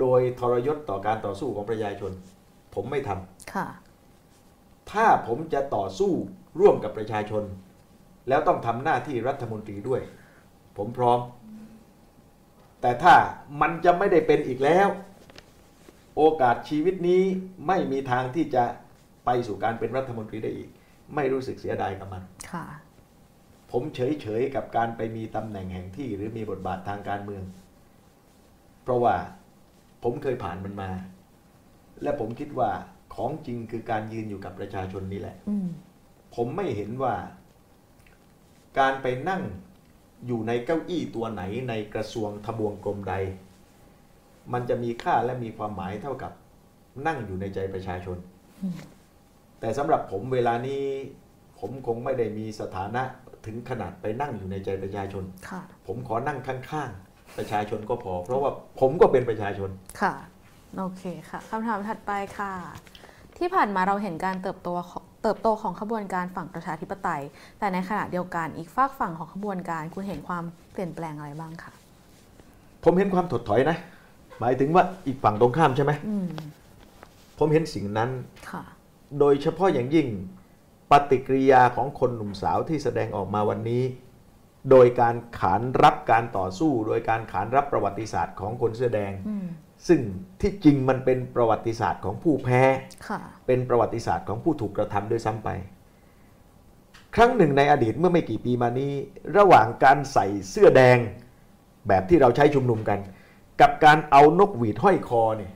โดยทรยศต่อการต่อสู้ของประชาชน ผมไม่ทำค่ะถ้าผมจะต่อสู้ร่วมกับประชาชน แล้วต้องทำหน้าที่รัฐมนตรีด้วย ผมพร้อม แต่ถ้ามันจะไม่ได้เป็นอีกแล้ว โอกาสชีวิตนี้ไม่มีทางที่จะไปสู่การเป็นรัฐมนตรีได้อีก ไม่รู้สึกเสียดายกับมันค่ะผมเฉยๆกับการไปมีตำแหน่งแห่งที่หรือมีบทบาททางการเมือง เพราะว่าผมเคยผ่านมันมา และผมคิดว่าของจริงคือการยืนอยู่กับประชาชนนี่แหละอืมผมไม่เห็นว่าการไปนั่งอยู่ในเก้าอี้ตัวไหนในกระทรวงทบวงกรมใด มันจะมีค่าและมีความหมายเท่ากับนั่งอยู่ในใจประชาชน แต่สำหรับผมเวลานี้ผมคงไม่ได้มีสถานะถึงขนาดไปนั่งอยู่ในใจประชาชนค่ะผมขอนั่งข้างๆ ประชาชนก็พอ เพราะว่าผมก็เป็นประชาชน ค่ะ โอเคค่ะคำถามถัดไปค่ะ ที่ผ่านมาเราเห็นการเติบโตของเติบโตของขบวนการฝั่งประชาธิปไตย แต่ในขณะเดียวกันอีกฝากฝั่งของขบวนการคุณเห็นความเปลี่ยนแปลงอะไรบ้างคะผมเห็นความถดถอยนะ หมายถึงว่าอีกฝั่งตรงข้ามใช่ไหมอืมผมเห็นสิ่งนั้นค่ะโดยเฉพาะอย่างยิ่งปฏิกิริยาของคนหนุ่มสาวที่แสดงออกมาวันนี้ โดยการขานรับการต่อสู้ โดยการขานรับประวัติศาสตร์ของคนเสื้อแดงอืมซึ่งที่จริงมันเป็นประวัติศาสตร์ของผู้แพ้ค่ะเป็นประวัติศาสตร์ของผู้ถูกกระทำด้วยซ้ำไป ครั้งหนึ่งในอดีตเมื่อไม่กี่ปีมานี้ ระหว่างการใส่เสื้อแดงแบบที่เราใช้ชุมนุมกัน กับการเอานกหวีดห้อยคอเนี่ย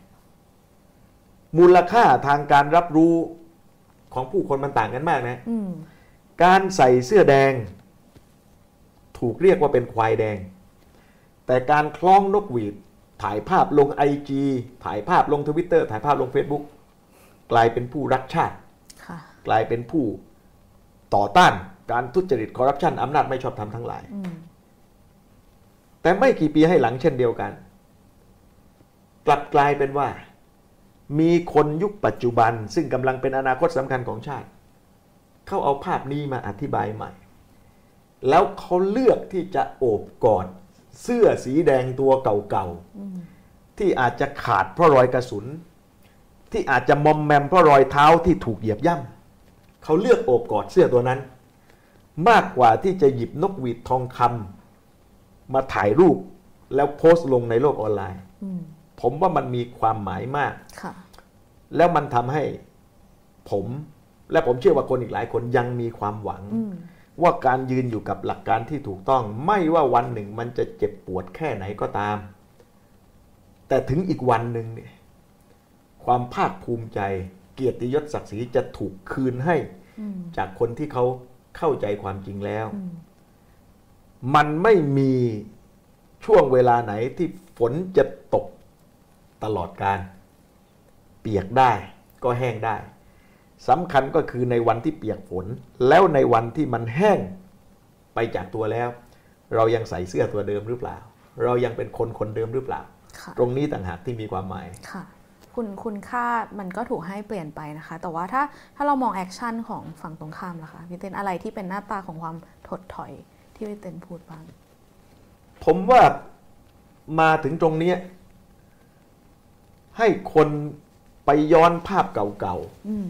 มูลค่าทางการรับรู้ของผู้คนมันต่างกันมากนะอืมการใส่เสื้อแดง ถูกเรียกว่าเป็นควายแดง แต่การคล้องนกหวีด ถ่ายภาพลงไอจีถ่ายภาพลงทวิตเตอร์ถ่ายภาพลง Facebook กลายเป็นผู้รักชาติค่ะกลายเป็นผู้ต่อต้านการทุจริตคอร์รัปชันอำนาจไม่ชอบธรรมทั้งหลายอืมแต่ไม่กี่ปีให้หลังเช่นเดียวกัน กลับกลายเป็นว่า มีคนยุคปัจจุบัน ซึ่งกำลังเป็นอนาคตสำคัญของชาติ เขาเอาภาพนี้มาอธิบายใหม่ แล้วเขาเลือกที่จะโอบกอดเสื้อสีแดงตัวเก่าๆที่อาจจะขาดเพราะรอยกระสุน ที่อาจจะมอมแมมเพราะรอยเท้าที่ถูกเหยียบย่ำเขาเลือกโอบกอดเสื้อตัวนั้น มากกว่าที่จะหยิบนกหวีดทองคำมาถ่ายรูปแล้วโพสต์ลงในโลกออนไลน์ ผมว่ามันมีความหมายมากค่ะแล้วมันทำให้ผมและผมเชื่อว่าคนอีกหลายคนยังมีความหวังอืมว่าการยืนอยู่กับหลักการที่ถูกต้อง ไม่ว่าวันหนึ่งมันจะเจ็บปวดแค่ไหนก็ตาม แต่ถึงอีกวันหนึ่งเนี่ยความภาคภูมิใจ เกียรติยศศักดิ์ศรีจะถูกคืนให้อืมจากคนที่เขาเข้าใจความจริงแล้วอืมมันไม่มีช่วงเวลาไหนที่ฝนจะตก ตลอดการเปียกได้ก็แห้งได้สำคัญก็คือในวันที่เปียกฝน แล้วในวันที่มันแห้งไปจากตัวแล้ว เรายังใส่เสื้อตัวเดิมหรือเปล่า เรายังเป็นคนคนเดิมหรือเปล่าค่ะตรงนี้ต่างหากที่มีความหมายค่ะคุณคุณค่ามันก็ถูกให้เปลี่ยนไปนะคะ แต่ว่าถ้าถ้าเรามอง action ของฝั่งตรงข้ามล่ะคะพี่เต้นอะไรที่เป็นหน้าตาของความถดถอยที่พี่เต้นพูดบ้าง ผมว่ามาถึงตรงเนี้ย ให้คนไปย้อนภาพเก่าๆอืม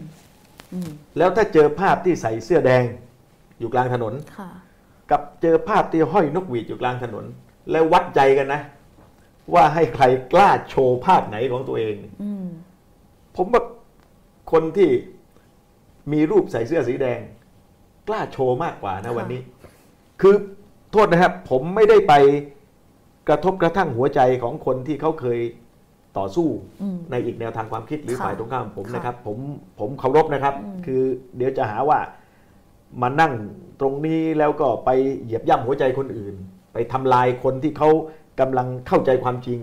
อืมแล้วถ้าเจอภาพที่ใส่เสื้อแดงอยู่กลางถนนค่ะกับเจอภาพที่ห้อยนกหวีดอยู่กลางถนน แล้ววัดใจกันนะ ว่าให้ใครกล้าโชว์ภาพไหนของตัวเองอืมผมว่าคนที่มีรูปใส่เสื้อสีแดง กล้าโชว์มากกว่านะค่ะวันนี้ คือโทษนะครับ ผมไม่ได้ไปกระทบกระทั่งหัวใจของคนที่เขาเคย ต่อสู้อืมในอีกแนวทางความคิดหรือค่ะฝ่ายตรงข้ามผมค่ะนะครับ ผมผมเคารพนะครับอืมคือเดี๋ยวจะหาว่ามานั่งตรงนี้แล้วก็ไปเหยียบย่ำหัวใจคนอื่น ไปทำลายคนที่เขากำลังเข้าใจความจริง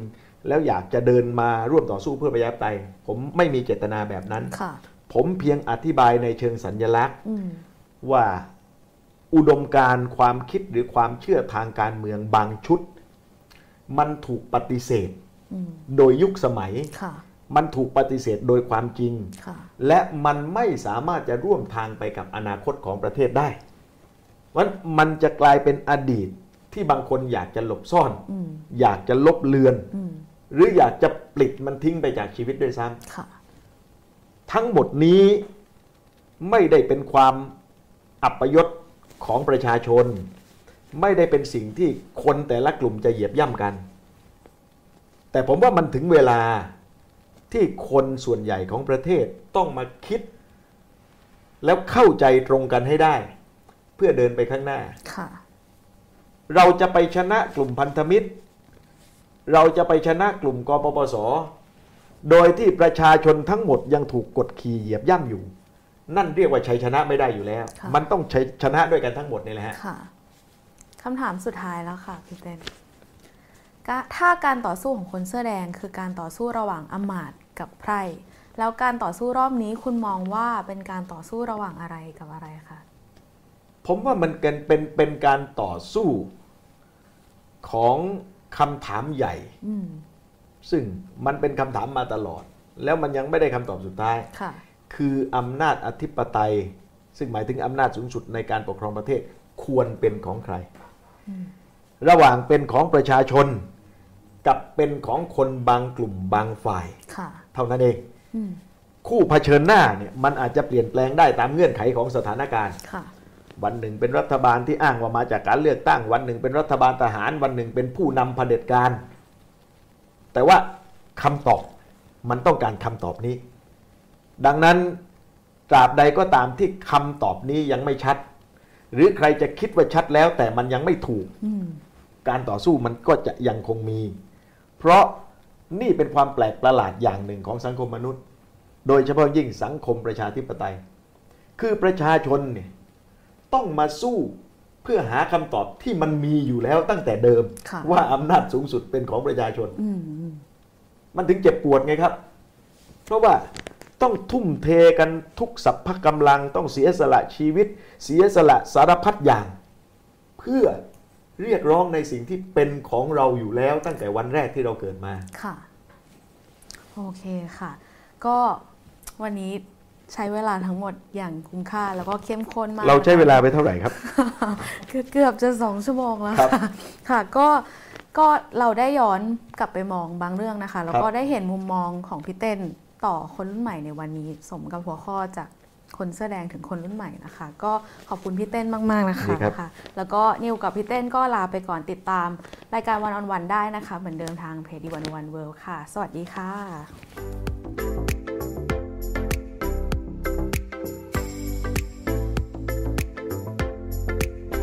แล้วอยากจะเดินมาร่วมต่อสู้เพื่อประชาธิปไตยผมไม่มีเจตนาแบบนั้นค่ะผมเพียงอธิบายในเชิงสัญญลักษณ์อืมว่าอุดมการณ์ความคิดหรือความเชื่อทางการเมืองบางชุด มันถูกปฏิเสธอืม โดยยุคสมัยค่ะมันถูกปฏิเสธโดยความจริงค่ะและมันไม่สามารถจะร่วมทางไปกับอนาคตของประเทศได้วันมันจะกลายเป็นอดีตที่บางคนอยากจะหลบซ่อนอืมอยากจะลบเลือนอืมหรืออยากจะปลิดมันทิ้งไปจากชีวิตด้วยซ้ำค่ะทั้งหมดนี้ไม่ได้เป็นความอัปยศของประชาชน ไม่ได้เป็นสิ่งที่คนแต่ละกลุ่มจะเหยียบย่ำกัน แต่ผมว่ามันถึงเวลาที่คนส่วนใหญ่ของประเทศต้องมาคิด แล้วเข้าใจตรงกันให้ได้ เพื่อเดินไปข้างหน้าค่ะเราจะไปชนะกลุ่มพันธมิตร เราจะไปชนะกลุ่มกปปส โดยที่ประชาชนทั้งหมดยังถูกกดขี่เหยียบย่ำอยู่ นั่นเรียกว่าชัยชนะไม่ได้อยู่แล้วค่ะมันต้องชัยชนะด้วยกันทั้งหมดนี่แหละฮะค่ะคำถามสุดท้ายแล้วค่ะพี่เต้นก็ ถ้าการต่อสู้ของคนเสื้อแดง คือการต่อสู้ระหว่างอำมาตย์กับไพร่แล้วการต่อสู้รอบนี้คุณมองว่าเป็นการต่อสู้ระหว่างอะไรกับอะไรคะผมว่ามันเป็นเป็นเป็นการต่อสู้ของคำถามใหญ่อืมซึ่งมันเป็นคำถามมาตลอด แล้วมันยังไม่ได้คำตอบสุดท้ายค่ะคืออำนาจอธิปไตย ซึ่งหมายถึงอำนาจสูงสุดในการปกครองประเทศควรเป็นของใคร ระหว่างเป็นของประชาชน กับเป็นของคนบางกลุ่มบางฝ่ายค่ะเท่านั้นเองอืมคู่เผชิญหน้าเนี่ยมันอาจจะเปลี่ยนแปลงได้ตามเงื่อนไขของสถานการณ์ค่ะวันหนึ่งเป็นรัฐบาลที่อ้างว่ามาจากการเลือกตั้ง วันหนึ่งเป็นรัฐบาลทหาร วันหนึ่งเป็นผู้นำเผด็จการ แต่ว่าคำตอบมันต้องการคำตอบนี้ ดังนั้นตราบใดก็ตามที่คำตอบนี้ยังไม่ชัด หรือใครจะคิดว่าชัดแล้วแต่มันยังไม่ถูกอืมการต่อสู้มันก็จะยังคงมี เพราะนี่เป็นความแปลกประหลาดอย่างหนึ่งของสังคมมนุษย์ โดยเฉพาะยิ่งสังคมประชาธิปไตย คือประชาชนเนี่ยต้องมาสู้เพื่อหาคำตอบที่มันมีอยู่แล้วตั้งแต่เดิมค่ะว่าอำนาจสูงสุดเป็นของประชาชนอืมอืมมันถึงเจ็บปวดไงครับ เพราะว่าต้องทุ่มเทกันทุกสัพพะกำลัง ต้องเสียสละชีวิต เสียสละสารพัดอย่าง เพื่อ เรียกร้องในสิ่งที่เป็นของเราอยู่แล้วตั้งแต่วันแรกที่เราเกิดมา ค่ะ โอเคค่ะ ก็วันนี้ใช้เวลาทั้งหมดอย่างคุ้มค่าแล้วก็เข้มข้นมากเราใช้เวลานะคะไปเท่าไหร่ครับคือเกือบจะสองชั่วโมงแล้วครับค่ะค่ะก็ก็เราได้ย้อนกลับไปมองบางเรื่องนะคะ แล้วก็ครับได้เห็นมุมมองของพี่เต้นต่อคนรุ่นใหม่ในวันนี้ สมกับหัวข้อจาก คนเสื้อแดงถึงคนรุ่นใหม่นะคะ ก็ขอบคุณพี่เต้นมากๆนะคะดีครับค่ะแล้วก็นิวกับพี่เต้นก็ลาไปก่อนติดตาม รายการวันออนวันได้นะคะ เหมือนเดิมทางเพจดีวันวันเวิลด์ค่ะ สวัสดีค่ะ